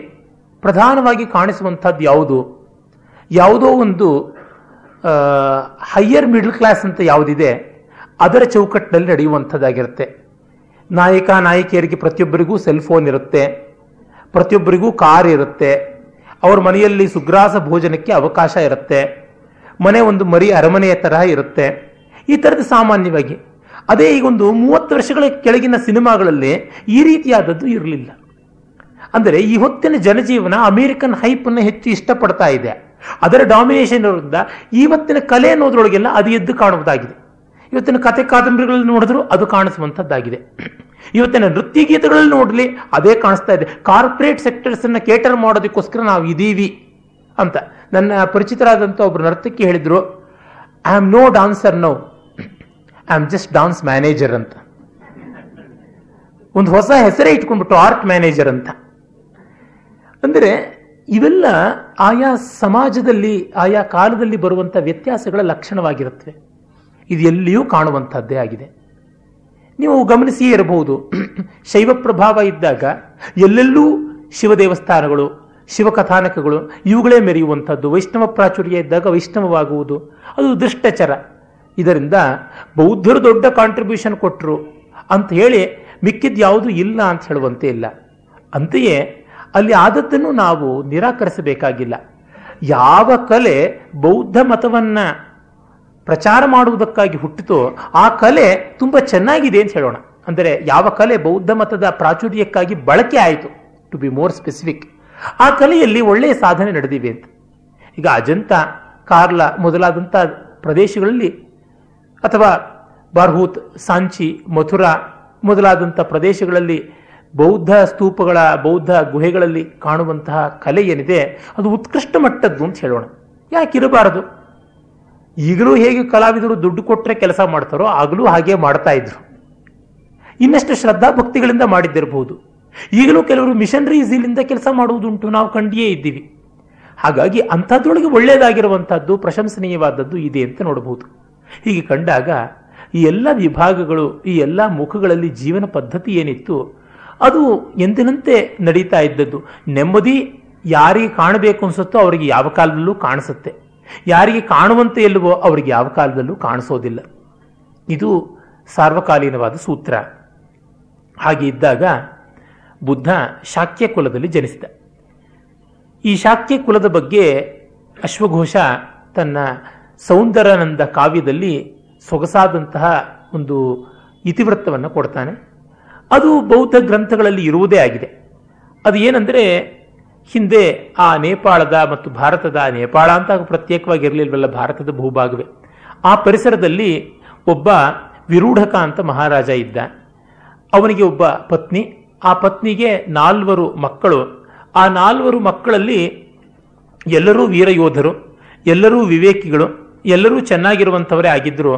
ಪ್ರಧಾನವಾಗಿ ಕಾಣಿಸುವಂಥದ್ದು ಯಾವುದು? ಯಾವುದೋ ಒಂದು ಹೈಯರ್ ಮಿಡಲ್ ಕ್ಲಾಸ್ ಅಂತ ಯಾವುದಿದೆ, ಅದರ ಚೌಕಟ್ಟಿನಲ್ಲಿ ನಡೆಯುವಂಥದ್ದಾಗಿರುತ್ತೆ. ನಾಯಕ, ನಾಯಕಿಯರಿಗೆ ಪ್ರತಿಯೊಬ್ಬರಿಗೂ ಸೆಲ್ ಫೋನ್ ಇರುತ್ತೆ, ಪ್ರತಿಯೊಬ್ಬರಿಗೂ ಕಾರ್ ಇರುತ್ತೆ, ಅವ್ರ ಮನೆಯಲ್ಲಿ ಸುಗ್ರಾಸ ಭೋಜನಕ್ಕೆ ಅವಕಾಶ ಇರುತ್ತೆ. ಮನೆ ಒಂದು ಮರಿ ಅರಮನೆಯ ತರಹ ಇರುತ್ತೆ. ಈ ಥರದ ಸಾಮಾನ್ಯವಾಗಿ ಅದೇ ಈಗೊಂದು ಮೂವತ್ತು ವರ್ಷಗಳ ಕೆಳಗಿನ ಸಿನಿಮಾಗಳಲ್ಲಿ ಈ ರೀತಿಯಾದದ್ದು ಇರಲಿಲ್ಲ. ಅಂದರೆ ಈ ಹೊತ್ತಿನ ಜನಜೀವನ ಅಮೇರಿಕನ್ ಹೈಪ್ ಅನ್ನು ಹೆಚ್ಚು ಇಷ್ಟಪಡ್ತಾ ಇದೆ. ಅದರ ಡಾಮಿನೇಷನ್ ಇರೋದ್ರಿಂದ ಇವತ್ತಿನ ಕಲೆ ಅನ್ನೋದ್ರೊಳಗೆಲ್ಲ ಅದು ಎದ್ದು ಕಾಣುವುದಾಗಿದೆ. ಇವತ್ತಿನ ಕತೆ ಕಾದಂಬರಿಗಳಲ್ಲಿ ನೋಡಿದ್ರು ಅದು ಕಾಣಿಸುವಂಥದ್ದಾಗಿದೆ. ಇವತ್ತಿನ ನೃತ್ಯ ಗೀತೆಗಳಲ್ಲಿ ನೋಡಲಿ ಅದೇ ಕಾಣಿಸ್ತಾ ಇದೆ. ಕಾರ್ಪೊರೇಟ್ ಸೆಕ್ಟರ್ಸ್ ಅನ್ನ ಕೇಟರ್ ಮಾಡೋದಕ್ಕೋಸ್ಕರ ನಾವು ಅಂತ. ನನ್ನ ಪರಿಚಿತರಾದಂಥ ಒಬ್ರು ನರ್ತಕಿ ಹೇಳಿದ್ರು I am no dancer no I am just dance manager ಅಂತ. ಒಂದು ಹೊಸ ಹೆಸರೇ ಇಟ್ಕೊಂಡ್ಬಿಟ್ಟು ಆರ್ಟ್ ಮ್ಯಾನೇಜರ್ ಅಂತ. ಅಂದರೆ ಇವೆಲ್ಲ ಆಯಾ ಸಮಾಜದಲ್ಲಿ, ಆಯಾ ಕಾಲದಲ್ಲಿ ಬರುವಂಥ ವ್ಯತ್ಯಾಸಗಳ ಲಕ್ಷಣವಾಗಿರುತ್ತವೆ. ಇದು ಎಲ್ಲಿಯೂ ಕಾಣುವಂಥದ್ದೇ ಆಗಿದೆ. ನೀವು ಗಮನಿಸಿಯೇ ಇರಬಹುದು, ಶೈವ ಪ್ರಭಾವ ಇದ್ದಾಗ ಎಲ್ಲೆಲ್ಲೂ ಶಿವ ದೇವಸ್ಥಾನಗಳು ಶಿವಕಥಾನಕಗಳು ಇವುಗಳೇ ಮೆರೆಯುವಂಥದ್ದು. ವೈಷ್ಣವ ಪ್ರಾಚುರ್ಯ ಇದ್ದಾಗ ವೈಷ್ಣವವಾಗುವುದು. ಅದು ದೃಷ್ಟಚರ. ಇದರಿಂದ ಬೌದ್ಧರು ದೊಡ್ಡ ಕಾಂಟ್ರಿಬ್ಯೂಷನ್ ಕೊಟ್ಟರು ಅಂತ ಹೇಳಿ ಮಿಕ್ಕಿದ್ದು ಯಾವುದು ಇಲ್ಲ ಅಂತ ಹೇಳುವಂತೆ ಇಲ್ಲ. ಅಂತೆಯೇ ಅಲ್ಲಿ ಆದದ್ದನ್ನು ನಾವು ನಿರಾಕರಿಸಬೇಕಾಗಿಲ್ಲ. ಯಾವ ಕಲೆ ಬೌದ್ಧ ಮತವನ್ನು ಪ್ರಚಾರ ಮಾಡುವುದಕ್ಕಾಗಿ ಹುಟ್ಟಿತೋ ಆ ಕಲೆ ತುಂಬ ಚೆನ್ನಾಗಿದೆ ಅಂತ ಹೇಳೋಣ. ಅಂದರೆ ಯಾವ ಕಲೆ ಬೌದ್ಧ ಮತದ ಪ್ರಾಚುರ್ಯಕ್ಕಾಗಿ ಬಳಕೆ ಆಯಿತು. ಟು ಬಿ ಮೋರ್ ಸ್ಪೆಸಿಫಿಕ್ ಆ ಕಲೆಯಲ್ಲಿ ಒಳ್ಳೆಯ ಸಾಧನೆ ನಡೆದಿವೆ ಅಂತ. ಈಗ ಅಜಂತ, ಕಾರ್ಲಾ ಮೊದಲಾದಂಥ ಪ್ರದೇಶಗಳಲ್ಲಿ ಅಥವಾ ಬಾರ್ಹೂತ್, ಸಾಂಚಿ, ಮಥುರಾ ಮೊದಲಾದಂಥ ಪ್ರದೇಶಗಳಲ್ಲಿ ಬೌದ್ಧ ಸ್ತೂಪಗಳ, ಬೌದ್ಧ ಗುಹೆಗಳಲ್ಲಿ ಕಾಣುವಂತಹ ಕಲೆ ಏನಿದೆ, ಅದು ಉತ್ಕೃಷ್ಟ ಮಟ್ಟದ್ದು ಅಂತ ಹೇಳೋಣ. ಯಾಕಿರಬಾರದು ಈಗಲೂ ಹೇಗೆ ಕಲಾವಿದರು ದುಡ್ಡು ಕೊಟ್ಟರೆ ಕೆಲಸ ಮಾಡ್ತಾರೋ, ಆಗಲೂ ಹಾಗೆ ಮಾಡ್ತಾ ಇದ್ರು. ಇನ್ನಷ್ಟು ಶ್ರದ್ಧಾ ಭಕ್ತಿಗಳಿಂದ ಮಾಡಿದ್ದಿರಬಹುದು. ಈಗಲೂ ಕೆಲವರು ಮಿಷನರೀಸ್ ಇಲ್ಲಿಂದ ಕೆಲಸ ಮಾಡುವುದುಂಟು ನಾವು ಕಂಡಿಯೇ ಇದ್ದೀವಿ. ಹಾಗಾಗಿ ಅಂಥದ್ರೊಳಗೆ ಒಳ್ಳೆಯದಾಗಿರುವಂಥದ್ದು ಪ್ರಶಂಸನೀಯವಾದದ್ದು ಇದೆ ಅಂತ ನೋಡಬಹುದು. ಹೀಗೆ ಕಂಡಾಗ ಈ ಎಲ್ಲ ವಿಭಾಗಗಳು, ಈ ಎಲ್ಲ ಮುಖಗಳಲ್ಲಿ ಜೀವನ ಪದ್ಧತಿ ಏನಿತ್ತು, ಅದು ಎಂದಿನಂತೆ ನಡೀತಾ ಇದ್ದದ್ದು. ನೆಮ್ಮದಿ ಯಾರಿಗೆ ಕಾಣಬೇಕು ಅನಿಸುತ್ತೋ ಅವರಿಗೆ ಯಾವ ಕಾಲದಲ್ಲೂ ಕಾಣಿಸುತ್ತೆ. ಯಾರಿಗೆ ಕಾಣುವಂತೆ ಇಲ್ಲವೋ ಅವರಿಗೆ ಯಾವ ಕಾಲದಲ್ಲೂ ಕಾಣಿಸೋದಿಲ್ಲ. ಇದು ಸಾರ್ವಕಾಲೀನವಾದ ಸೂತ್ರ. ಹಾಗೆ ಇದ್ದಾಗ ಬುದ್ಧ ಶಾಕ್ಯ ಕುಲದಲ್ಲಿ ಜನಿಸಿದ. ಈ ಶಾಕ್ಯ ಕುಲದ ಬಗ್ಗೆ ಅಶ್ವಘೋಷ ತನ್ನ ಸೌಂದರಾನಂದ ಕಾವ್ಯದಲ್ಲಿ ಸೊಗಸಾದಂತಹ ಒಂದು ಇತಿವೃತ್ತವನ್ನು ಕೊಡ್ತಾನೆ. ಅದು ಬೌದ್ಧ ಗ್ರಂಥಗಳಲ್ಲಿ ಇರುವುದೇ ಆಗಿದೆ. ಅದು ಏನಂದರೆ ಹಿಂದೆ ಆ ನೇಪಾಳದ ಮತ್ತು ಭಾರತದ ನೇಪಾಳ ಅಂತ ಪ್ರತ್ಯೇಕವಾಗಿ ಇರಲಿಲ್ವಲ್ಲ ಭಾರತದ ಭೂಭಾಗವೇ. ಆ ಪರಿಸರದಲ್ಲಿ ಒಬ್ಬ ವಿರೂಢಕ ಅಂತ ಮಹಾರಾಜ ಇದ್ದ. ಅವನಿಗೆ ಒಬ್ಬ ಪತ್ನಿ ಆ ಪತ್ನಿಗೆ ನಾಲ್ವರು ಮಕ್ಕಳು. ಆ ನಾಲ್ವರು ಮಕ್ಕಳಲ್ಲಿ ಎಲ್ಲರೂ ವೀರಯೋಧರು ಎಲ್ಲರೂ ವಿವೇಕಿಗಳು, ಎಲ್ಲರೂ ಚೆನ್ನಾಗಿರುವಂಥವರೇ ಆಗಿದ್ದರು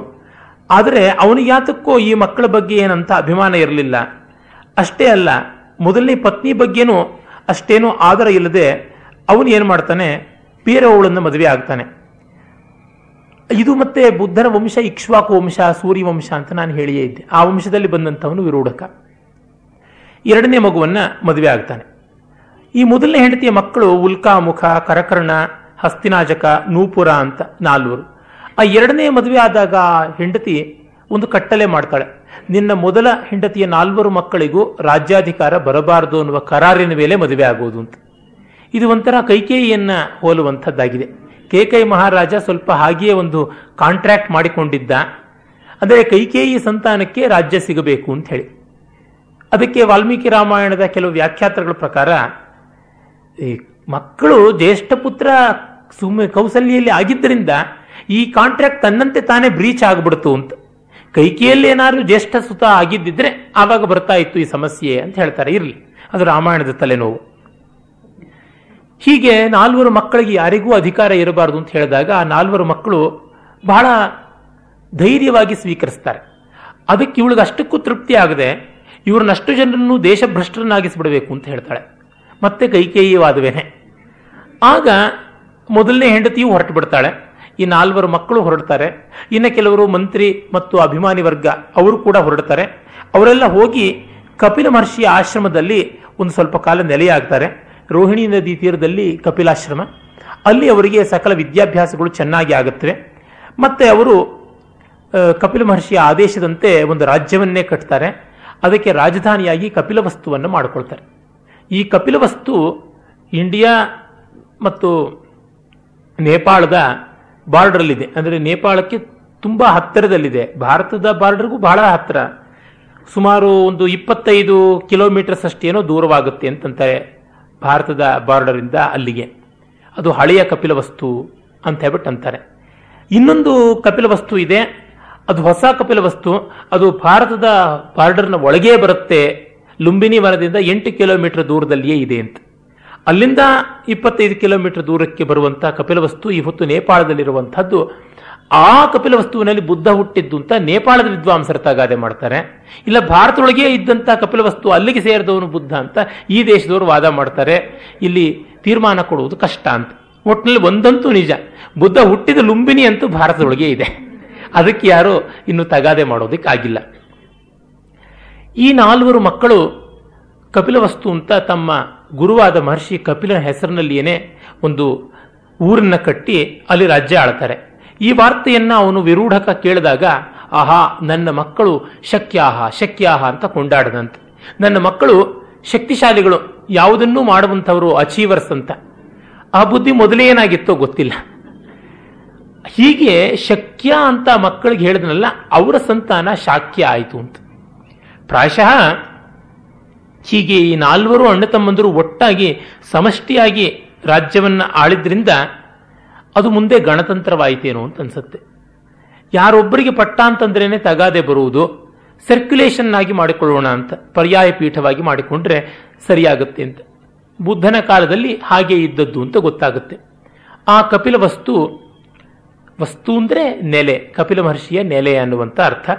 ಆದರೆ ಅವನಿಗೆ ಯಾತಕ್ಕೋ ಈ ಮಕ್ಕಳ ಬಗ್ಗೆ ಏನಂತ ಅಭಿಮಾನ ಇರಲಿಲ್ಲ. ಅಷ್ಟೇ ಅಲ್ಲ, ಮೊದಲನೇ ಪತ್ನಿ ಬಗ್ಗೆನೂ ಅಷ್ಟೇನೂ ಆದರ ಇಲ್ಲದೆ ಅವನು ಏನು ಮಾಡ್ತಾನೆ? ಬೇರೆಯವಳನ್ನು ಮದುವೆ ಆಗ್ತಾನೆ. ಇದು ಮತ್ತೆ ಬುದ್ಧನ ವಂಶ, ಇಕ್ಷ್ವಾಕು ವಂಶ ಸೂರ್ಯ ವಂಶ ಅಂತ ನಾನು ಹೇಳಿಯೇ ಇದ್ದೆ. ಆ ವಂಶದಲ್ಲಿ ಬಂದಂಥವನು ವಿರೂಢಕ. ಎರಡನೇ ಮಗುವನ್ನು ಮದುವೆ ಆಗ್ತಾನೆ. ಈ ಮೊದಲನೇ ಹೆಂಡತಿಯ ಮಕ್ಕಳು ಉಲ್ಕಾಮುಖ ಕರಕರ್ಣ, ಹಸ್ತಿನಾಜಕ, ನೂಪುರ ಅಂತ ನಾಲ್ವರು. ಆ ಎರಡನೇ ಮದುವೆ ಆದಾಗ ಹೆಂಡತಿ ಒಂದು ಕಟ್ಟಲೆ ಮಾಡ್ತಾಳೆ. ನಿನ್ನ ಮೊದಲ ಹೆಂಡತಿಯ ನಾಲ್ವರು ಮಕ್ಕಳಿಗೂ ರಾಜ್ಯಾಧಿಕಾರ ಬರಬಾರದು ಅನ್ನುವ ಕರಾರಿನ ಮೇಲೆ ಮದುವೆ ಆಗೋದು ಅಂತ. ಇದು ಒಂಥರ ಕೈಕೇಯಿಯನ್ನ ಹೋಲುವಂಥದ್ದಾಗಿದೆ. ಕೇಕೈ ಮಹಾರಾಜ ಸ್ವಲ್ಪ ಹಾಗೆಯೇ ಒಂದು ಕಾಂಟ್ರಾಕ್ಟ್ ಮಾಡಿಕೊಂಡಿದ್ದ. ಅಂದರೆ ಕೈಕೇಯಿ ಸಂತಾನಕ್ಕೆ ರಾಜ್ಯ ಸಿಗಬೇಕು ಅಂತ ಹೇಳಿ. ಅದಕ್ಕೆ ವಾಲ್ಮೀಕಿ ರಾಮಾಯಣದ ಕೆಲವು ವ್ಯಾಖ್ಯಾತಗಳ ಪ್ರಕಾರ, ಈ ಮಕ್ಕಳು ಜ್ಯೇಷ್ಠ ಪುತ್ರ ಸುಮ್ಮ ಕೌಸಲ್ಯಲ್ಲಿ ಆಗಿದ್ದರಿಂದ ಈ ಕಾಂಟ್ರಾಕ್ಟ್ ತನ್ನಂತೆ ತಾನೇ ಬ್ರೀಚ್ ಆಗ್ಬಿಡ್ತು ಅಂತ. ಕೈಕೇಯಲ್ಲಿ ಏನಾದ್ರು ಜ್ಯೇಷ್ಠ ಸುತ ಆಗಿದ್ದಿದ್ರೆ ಆವಾಗ ಬರ್ತಾ ಇತ್ತು ಈ ಸಮಸ್ಯೆ ಅಂತ ಹೇಳ್ತಾರೆ. ಇರಲಿ, ಅದು ರಾಮಾಯಣದ ತಲೆನೋವು. ಹೀಗೆ ನಾಲ್ವರು ಮಕ್ಕಳಿಗೆ ಯಾರಿಗೂ ಅಧಿಕಾರ ಇರಬಾರದು ಅಂತ ಹೇಳಿದಾಗ ಆ ನಾಲ್ವರು ಮಕ್ಕಳು ಬಹಳ ಧೈರ್ಯವಾಗಿ ಸ್ವೀಕರಿಸ್ತಾರೆ. ಅದಕ್ಕೆ ಇವಳಿಗೆ ಅಷ್ಟಕ್ಕೂ ತೃಪ್ತಿ ಆಗದೆ ಇವ್ರನ್ನಷ್ಟು ಜನರನ್ನು ದೇಶಭ್ರಷ್ಟರನ್ನಾಗಿಸ್ಬಿಡಬೇಕು ಅಂತ ಹೇಳ್ತಾಳೆ. ಮತ್ತೆ ಕೈಕೇಯಿ ವಾದವೇನೆ ಆಗ ಮೊದಲನೇ ಹೆಂಡತಿಯು ಹೊರಟು ಬಿಡ್ತಾಳೆ ಈ ನಾಲ್ವರು ಮಕ್ಕಳು ಹೊರಡ್ತಾರೆ. ಇನ್ನು ಕೆಲವರು ಮಂತ್ರಿ ಮತ್ತು ಅಭಿಮಾನಿ ವರ್ಗ ಅವರು ಕೂಡ ಹೊರಡ್ತಾರೆ. ಅವರೆಲ್ಲ ಹೋಗಿ ಕಪಿಲ ಮಹರ್ಷಿಯ ಆಶ್ರಮದಲ್ಲಿ ಒಂದು ಸ್ವಲ್ಪ ಕಾಲ ನೆಲೆಯಾಗ್ತಾರೆ. ರೋಹಿಣಿ ನದಿ ತೀರದಲ್ಲಿ ಕಪಿಲಾಶ್ರಮ. ಅಲ್ಲಿ ಅವರಿಗೆ ಸಕಲ ವಿದ್ಯಾಭ್ಯಾಸಗಳು ಚೆನ್ನಾಗಿ ಆಗುತ್ತವೆ. ಮತ್ತೆ ಅವರು ಕಪಿಲ ಮಹರ್ಷಿಯ ಆದೇಶದಂತೆ ಒಂದು ರಾಜ್ಯವನ್ನೇ ಕಟ್ತಾರೆ. ಅದಕ್ಕೆ ರಾಜಧಾನಿಯಾಗಿ ಕಪಿಲವಸ್ತುವನ್ನು ಮಾಡಿಕೊಳ್ತಾರೆ. ಈ ಕಪಿಲವಸ್ತು ಇಂಡಿಯಾ ಮತ್ತು ನೇಪಾಳದ ಬಾರ್ಡರಲ್ಲಿದೆ. ಅಂದರೆ ನೇಪಾಳಕ್ಕೆ ತುಂಬ ಹತ್ತಿರದಲ್ಲಿದೆ. ಭಾರತದ ಬಾರ್ಡರ್ಗೂ ಬಹಳ ಹತ್ತಿರ. ಸುಮಾರು ಒಂದು ಇಪ್ಪತ್ತೈದು ಕಿಲೋಮೀಟರ್ಸ್ ಅಷ್ಟೇನೋ ದೂರವಾಗುತ್ತೆ ಅಂತಂತಾರೆ ಭಾರತದ ಬಾರ್ಡರಿಂದ ಅಲ್ಲಿಗೆ. ಅದು ಹಳೆಯ ಕಪಿಲವಸ್ತು ಅಂತ ಹೇಳ್ಬಿಟ್ಟು ಅಂತಾರೆ. ಇನ್ನೊಂದು ಕಪಿಲವಸ್ತು ಇದೆ. ಅದು ಹೊಸ ಕಪಿಲ ವಸ್ತು, ಅದು ಭಾರತದ ಬಾರ್ಡರ್ನ ಒಳಗೆ ಬರುತ್ತೆ. ಲುಂಬಿನಿ ವನದಿಂದ ಎಂಟು ಕಿಲೋಮೀಟರ್ ದೂರದಲ್ಲಿಯೇ ಇದೆ ಅಂತ. ಅಲ್ಲಿಂದ ಇಪ್ಪತ್ತೈದು ಕಿಲೋಮೀಟರ್ ದೂರಕ್ಕೆ ಬರುವಂತಹ ಕಪಿಲವಸ್ತು ಇವತ್ತು ನೇಪಾಳದಲ್ಲಿರುವಂತಹದ್ದು ಆ ಕಪಿಲ ವಸ್ತುವಿನಲ್ಲಿ ಬುದ್ಧ ಹುಟ್ಟಿದ್ದು ಅಂತ ನೇಪಾಳದ ವಿದ್ವಾಂಸರ ತಗಾದೆ ಮಾಡ್ತಾರೆ. ಇಲ್ಲ, ಭಾರತದೊಳಗೆ ಕಪಿಲ ವಸ್ತು ಅಲ್ಲಿಗೆ ಸೇರಿದವನು ಬುದ್ಧ ಅಂತ ಈ ದೇಶದವರು ವಾದ ಮಾಡ್ತಾರೆ. ಇಲ್ಲಿ ತೀರ್ಮಾನ ಕೊಡುವುದು ಕಷ್ಟ ಅಂತ. ಒಟ್ಟಿನಲ್ಲಿ ಒಂದಂತೂ ನಿಜ. ಬುದ್ಧ ಹುಟ್ಟಿದ ಲುಂಬಿನಿ ಅಂತೂ ಭಾರತದೊಳಗೆ ಇದೆ. ಅದಕ್ಕೆ ಯಾರು ಇನ್ನು ತಗಾದೆ ಮಾಡೋದಕ್ಕಾಗಿಲ್ಲ ಈ ನಾಲ್ವರು ಮಕ್ಕಳು ಕಪಿಲವಸ್ತು ಅಂತ ತಮ್ಮ ಗುರುವಾದ ಮಹರ್ಷಿ ಕಪಿಲನ ಹೆಸರಿನಲ್ಲಿಯೇ ಒಂದು ಊರನ್ನ ಕಟ್ಟಿ ಅಲ್ಲಿ ರಾಜ್ಯ ಆಳ್ತಾರೆ. ಈ ವಾರ್ತೆಯನ್ನ ಅವನು ವಿರೂಢಕ ಕೇಳಿದಾಗ, ಆಹಾ, ನನ್ನ ಮಕ್ಕಳು ಶಕ್ಯಾಹ ಶಕ್ಯಾಹ ಅಂತ ಕೊಂಡಾಡದಂತೆ. ನನ್ನ ಮಕ್ಕಳು ಶಕ್ತಿಶಾಲಿಗಳು, ಯಾವುದನ್ನೂ ಮಾಡುವಂಥವರು ಅಚೀವರ್ಸ್ ಅಂತ. ಆ ಬುದ್ಧಿ ಮೊದಲೇ ಏನಾಗಿತ್ತೋ ಗೊತ್ತಿಲ್ಲ. ಹೀಗೆ ಶಕ್ಯ ಅಂತ ಮಕ್ಕಳಿಗೆ ಹೇಳಿದ್ನಲ್ಲ, ಅವರ ಸಂತಾನ ಶಾಕ್ಯ ಆಯಿತು ಅಂತ. ಪ್ರಾಯಶಃ ಹೀಗೆ ಈ ನಾಲ್ವರು ಅಣ್ಣ ತಮ್ಮಂದರು ಒಟ್ಟಾಗಿ ಸಮಷ್ಟಿಯಾಗಿ ರಾಜ್ಯವನ್ನು ಆಳಿದ್ರಿಂದ ಅದು ಮುಂದೆ ಗಣತಂತ್ರವಾಯಿತೇನೋ ಅಂತ ಅನ್ಸುತ್ತೆ. ಯಾರೊಬ್ಬರಿಗೆ ಪಟ್ಟ ಅಂತಂದ್ರೇನೆ ತಗಾದೆ ಬರುವುದು ಸರ್ಕ್ಯುಲೇಷನ್ ಆಗಿ ಮಾಡಿಕೊಳ್ಳೋಣ ಅಂತ, ಪರ್ಯಾಯ ಪೀಠವಾಗಿ ಮಾಡಿಕೊಂಡ್ರೆ ಸರಿಯಾಗುತ್ತೆ ಅಂತ. ಬುದ್ಧನ ಕಾಲದಲ್ಲಿ ಹಾಗೆ ಇದ್ದದ್ದು ಅಂತ ಗೊತ್ತಾಗುತ್ತೆ. ಆ ಕಪಿಲ ವಸ್ತು ವಸ್ತು ಅಂದರೆ ನೆಲೆ, ಕಪಿಲ ಮಹರ್ಷಿಯ ನೆಲೆ ಅನ್ನುವಂಥ ಅರ್ಥ.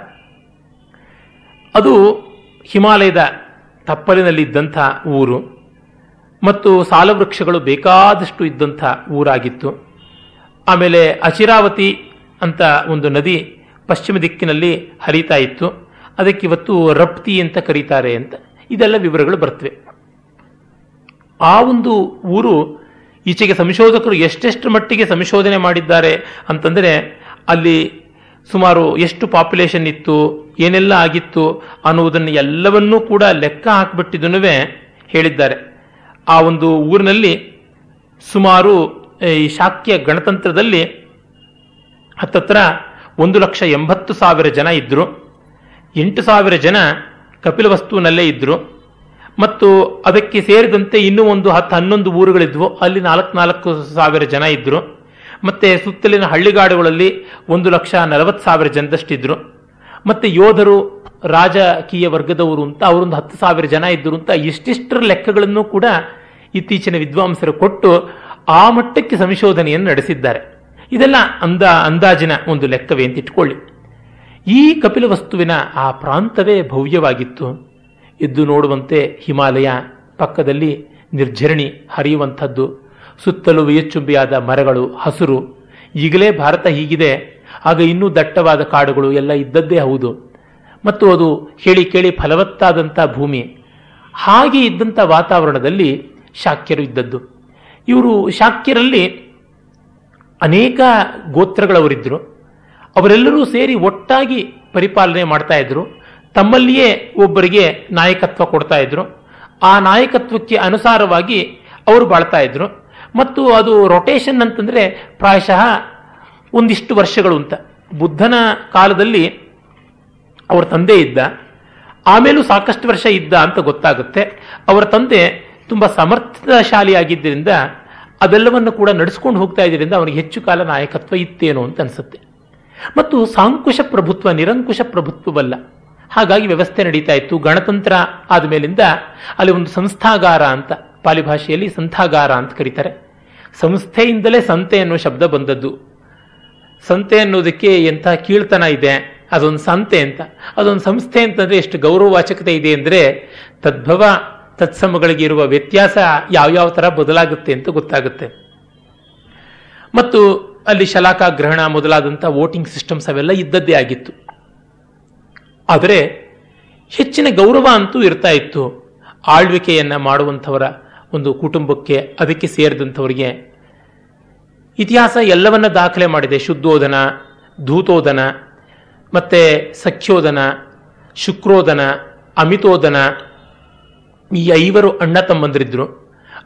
ಅದು ಹಿಮಾಲಯದ ತಪ್ಪಲಿನಲ್ಲಿದ್ದಂಥ ಊರು ಮತ್ತು ಸಾಲವೃಕ್ಷಗಳು ಬೇಕಾದಷ್ಟು ಇದ್ದಂಥ ಊರಾಗಿತ್ತು. ಆಮೇಲೆ ಅಚಿರಾವತಿ ಅಂತ ಒಂದು ನದಿ ಪಶ್ಚಿಮ ದಿಕ್ಕಿನಲ್ಲಿ ಹರಿತಾ ಇತ್ತು. ಅದಕ್ಕೆ ಇವತ್ತು ರಪ್ತಿ ಅಂತ ಕರೀತಾರೆ ಅಂತ ಇದೆಲ್ಲ ವಿವರಗಳು ಬರ್ತವೆ. ಆ ಒಂದು ಊರು ಈಚೆಗೆ ಸಂಶೋಧಕರು ಎಷ್ಟೆಷ್ಟು ಮಟ್ಟಿಗೆ ಸಂಶೋಧನೆ ಮಾಡಿದ್ದಾರೆ ಅಂತಂದರೆ ಅಲ್ಲಿ ಸುಮಾರು ಎಷ್ಟು ಪಾಪ್ಯುಲೇಷನ್ ಇತ್ತು, ಏನೆಲ್ಲ ಆಗಿತ್ತು ಅನ್ನುವುದನ್ನು ಎಲ್ಲವನ್ನೂ ಕೂಡ ಲೆಕ್ಕ ಹಾಕಿಬಿಟ್ಟಿದ್ದನ್ನು ಹೇಳಿದ್ದಾರೆ. ಆ ಒಂದು ಊರಿನಲ್ಲಿ ಸುಮಾರು, ಈ ಶಾಕ್ಯ ಗಣತಂತ್ರದಲ್ಲಿ ಹತ್ತತ್ರ ಒಂದು ಲಕ್ಷ ಎಂಬತ್ತು ಸಾವಿರ ಜನ ಇದ್ದರು ಎಂಟು ಸಾವಿರ ಜನ ಕಪಿಲವಸ್ತುವಿನಲ್ಲೇ ಇದ್ದರು ಮತ್ತು ಅದಕ್ಕೆ ಸೇರಿದಂತೆ ಇನ್ನೂ ಒಂದು ಹತ್ತು ಹನ್ನೊಂದು ಊರುಗಳಿದ್ವು. ಅಲ್ಲಿ ನಾಲ್ಕು ನಾಲ್ಕು ಸಾವಿರ ಜನ ಇದ್ದರು ಮತ್ತೆ ಸುತ್ತಲಿನ ಹಳ್ಳಿಗಾಡುಗಳಲ್ಲಿ ಒಂದು ಲಕ್ಷ ನಲವತ್ತು ಸಾವಿರ ಜನದಷ್ಟಿದ್ರು. ಮತ್ತೆ ಯೋಧರು, ರಾಜಕೀಯ ವರ್ಗದವರು ಅಂತ ಅವರೊಂದು ಹತ್ತು ಸಾವಿರ ಜನ ಇದ್ದರು ಅಂತ ಇಷ್ಟಿಷ್ಟರ ಲೆಕ್ಕಗಳನ್ನು ಕೂಡ ಇತ್ತೀಚಿನ ವಿದ್ವಾಂಸರು ಕೊಟ್ಟು ಆ ಮಟ್ಟಕ್ಕೆ ಸಂಶೋಧನೆಯನ್ನು ನಡೆಸಿದ್ದಾರೆ. ಇದೆಲ್ಲ ಅಂದ, ಅಂದಾಜಿನ ಒಂದು ಲೆಕ್ಕವೇ ಅಂತ ಇಟ್ಕೊಳ್ಳಿ ಈ ಕಪಿಲ ವಸ್ತುವಿನ ಆ ಪ್ರಾಂತವೇ ಭವ್ಯವಾಗಿತ್ತು. ಎದ್ದು ನೋಡುವಂತೆ ಹಿಮಾಲಯ ಪಕ್ಕದಲ್ಲಿ ನಿರ್ಜರಣಿ ಹರಿಯುವಂಥದ್ದು. ಸುತ್ತಲೂ ವಿಯಚ್ಚುಂಬಿಯಾದ ಮರಗಳು, ಹಸುರು. ಈಗಲೇ ಭಾರತ ಹೀಗಿದೆ. ಆಗ ಇನ್ನೂ ದಟ್ಟವಾದ ಕಾಡುಗಳು ಎಲ್ಲ ಇದ್ದದ್ದೇ ಹೌದು. ಮತ್ತು ಅದು ಹೇಳಿ ಕೇಳಿ ಫಲವತ್ತಾದಂಥ ಭೂಮಿ. ಹಾಗೆ ಇದ್ದಂಥ ವಾತಾವರಣದಲ್ಲಿ ಶಾಕ್ಯರು ಇದ್ದದ್ದು. ಇವರು ಶಾಕ್ಯರಲ್ಲಿ ಅನೇಕ ಗೋತ್ರಗಳವರಿದ್ದರು. ಅವರೆಲ್ಲರೂ ಸೇರಿ ಒಟ್ಟಾಗಿ ಪರಿಪಾಲನೆ ಮಾಡ್ತಾ ಇದ್ರು ತಮ್ಮಲ್ಲಿಯೇ ಒಬ್ಬರಿಗೆ ನಾಯಕತ್ವ ಕೊಡ್ತಾ ಇದ್ರು. ಆ ನಾಯಕತ್ವಕ್ಕೆ ಅನುಸಾರವಾಗಿ ಅವರು ಬಾಳ್ತಾ ಇದ್ರು. ಮತ್ತು ಅದು ರೊಟೇಷನ್ ಅಂತಂದ್ರೆ ಪ್ರಾಯಶಃ ಒಂದಿಷ್ಟು ವರ್ಷಗಳು ಅಂತ. ಬುದ್ಧನ ಕಾಲದಲ್ಲಿ ಅವರ ತಂದೆ ಇದ್ದ. ಆಮೇಲೂ ಸಾಕಷ್ಟು ವರ್ಷ ಇದ್ದ ಅಂತ ಗೊತ್ತಾಗುತ್ತೆ. ಅವರ ತಂದೆ ತುಂಬಾ ಸಮರ್ಥಶಾಲಿಯಾಗಿದ್ದರಿಂದ ಅದೆಲ್ಲವನ್ನು ಕೂಡ ನಡೆಸ್ಕೊಂಡು ಹೋಗ್ತಾ ಇದ್ದರಿಂದ ಅವನಿಗೆ ಹೆಚ್ಚು ಕಾಲ ನಾಯಕತ್ವ ಇತ್ತೇನೋ ಅಂತ ಅನಿಸುತ್ತೆ. ಮತ್ತು ಸಾಂಕುಶ ಪ್ರಭುತ್ವ, ನಿರಂಕುಶ ಪ್ರಭುತ್ವವಲ್ಲ. ಹಾಗಾಗಿ ವ್ಯವಸ್ಥೆ ನಡೀತಾ ಇತ್ತು. ಗಣತಂತ್ರ ಆದ ಮೇಲಿಂದ ಅಲ್ಲಿ ಒಂದು ಸಂಸ್ಥಾಗಾರ ಅಂತ, ಪಾಲಿ ಭಾಷೆಯಲ್ಲಿ ಸಂಸ್ಥಾಗಾರ ಅಂತ ಕರೀತಾರೆ. ಸಂಸ್ಥೆಯಿಂದಲೇ ಸಂತೆ ಅನ್ನೋ ಶಬ್ದ ಬಂದದ್ದು. ಸಂತೆ ಅನ್ನೋದಕ್ಕೆ ಎಂಥ ಕೀಳ್ತನ ಇದೆ, ಅದೊಂದು ಸಂತೆ ಅಂತ. ಅದೊಂದು ಸಂಸ್ಥೆ ಅಂತಂದ್ರೆ ಎಷ್ಟು ಗೌರವವಾಚಕತೆ ಇದೆ ಅಂದರೆ ತದ್ಭವ, ತತ್ಸಮಗಳಿಗೆ ಇರುವ ವ್ಯತ್ಯಾಸ ಯಾವ್ಯಾವ ಥರ ಬದಲಾಗುತ್ತೆ ಅಂತ ಗೊತ್ತಾಗುತ್ತೆ. ಮತ್ತು ಅಲ್ಲಿ ಶಲಾಕ ಗ್ರಹಣ ಮೊದಲಾದಂಥ ವೋಟಿಂಗ್ ಸಿಸ್ಟಮ್ಸ್ ಅವೆಲ್ಲ ಇದ್ದದ್ದೇ ಆಗಿತ್ತು. ಆದರೆ ಹೆಚ್ಚಿನ ಗೌರವ ಅಂತೂ ಇರ್ತಾ ಇತ್ತು. ಆಳ್ವಿಕೆಯನ್ನ ಮಾಡುವಂಥವರ ಒಂದು ಕುಟುಂಬಕ್ಕೆ ಅದಕ್ಕೆ ಸೇರಿದಂಥವರಿಗೆ ಇತಿಹಾಸ ಎಲ್ಲವನ್ನ ದಾಖಲೆ ಮಾಡಿದೆ. ಶುದ್ಧೋದನ, ಧೂತೋದನ, ಮತ್ತೆ ಸಖ್ಯೋದನ, ಶುಕ್ರೋದನ, ಅಮಿತೋದನ. ಈ ಐವರು ಅಣ್ಣ ತಮ್ಮಂದಿರಿದ್ರು.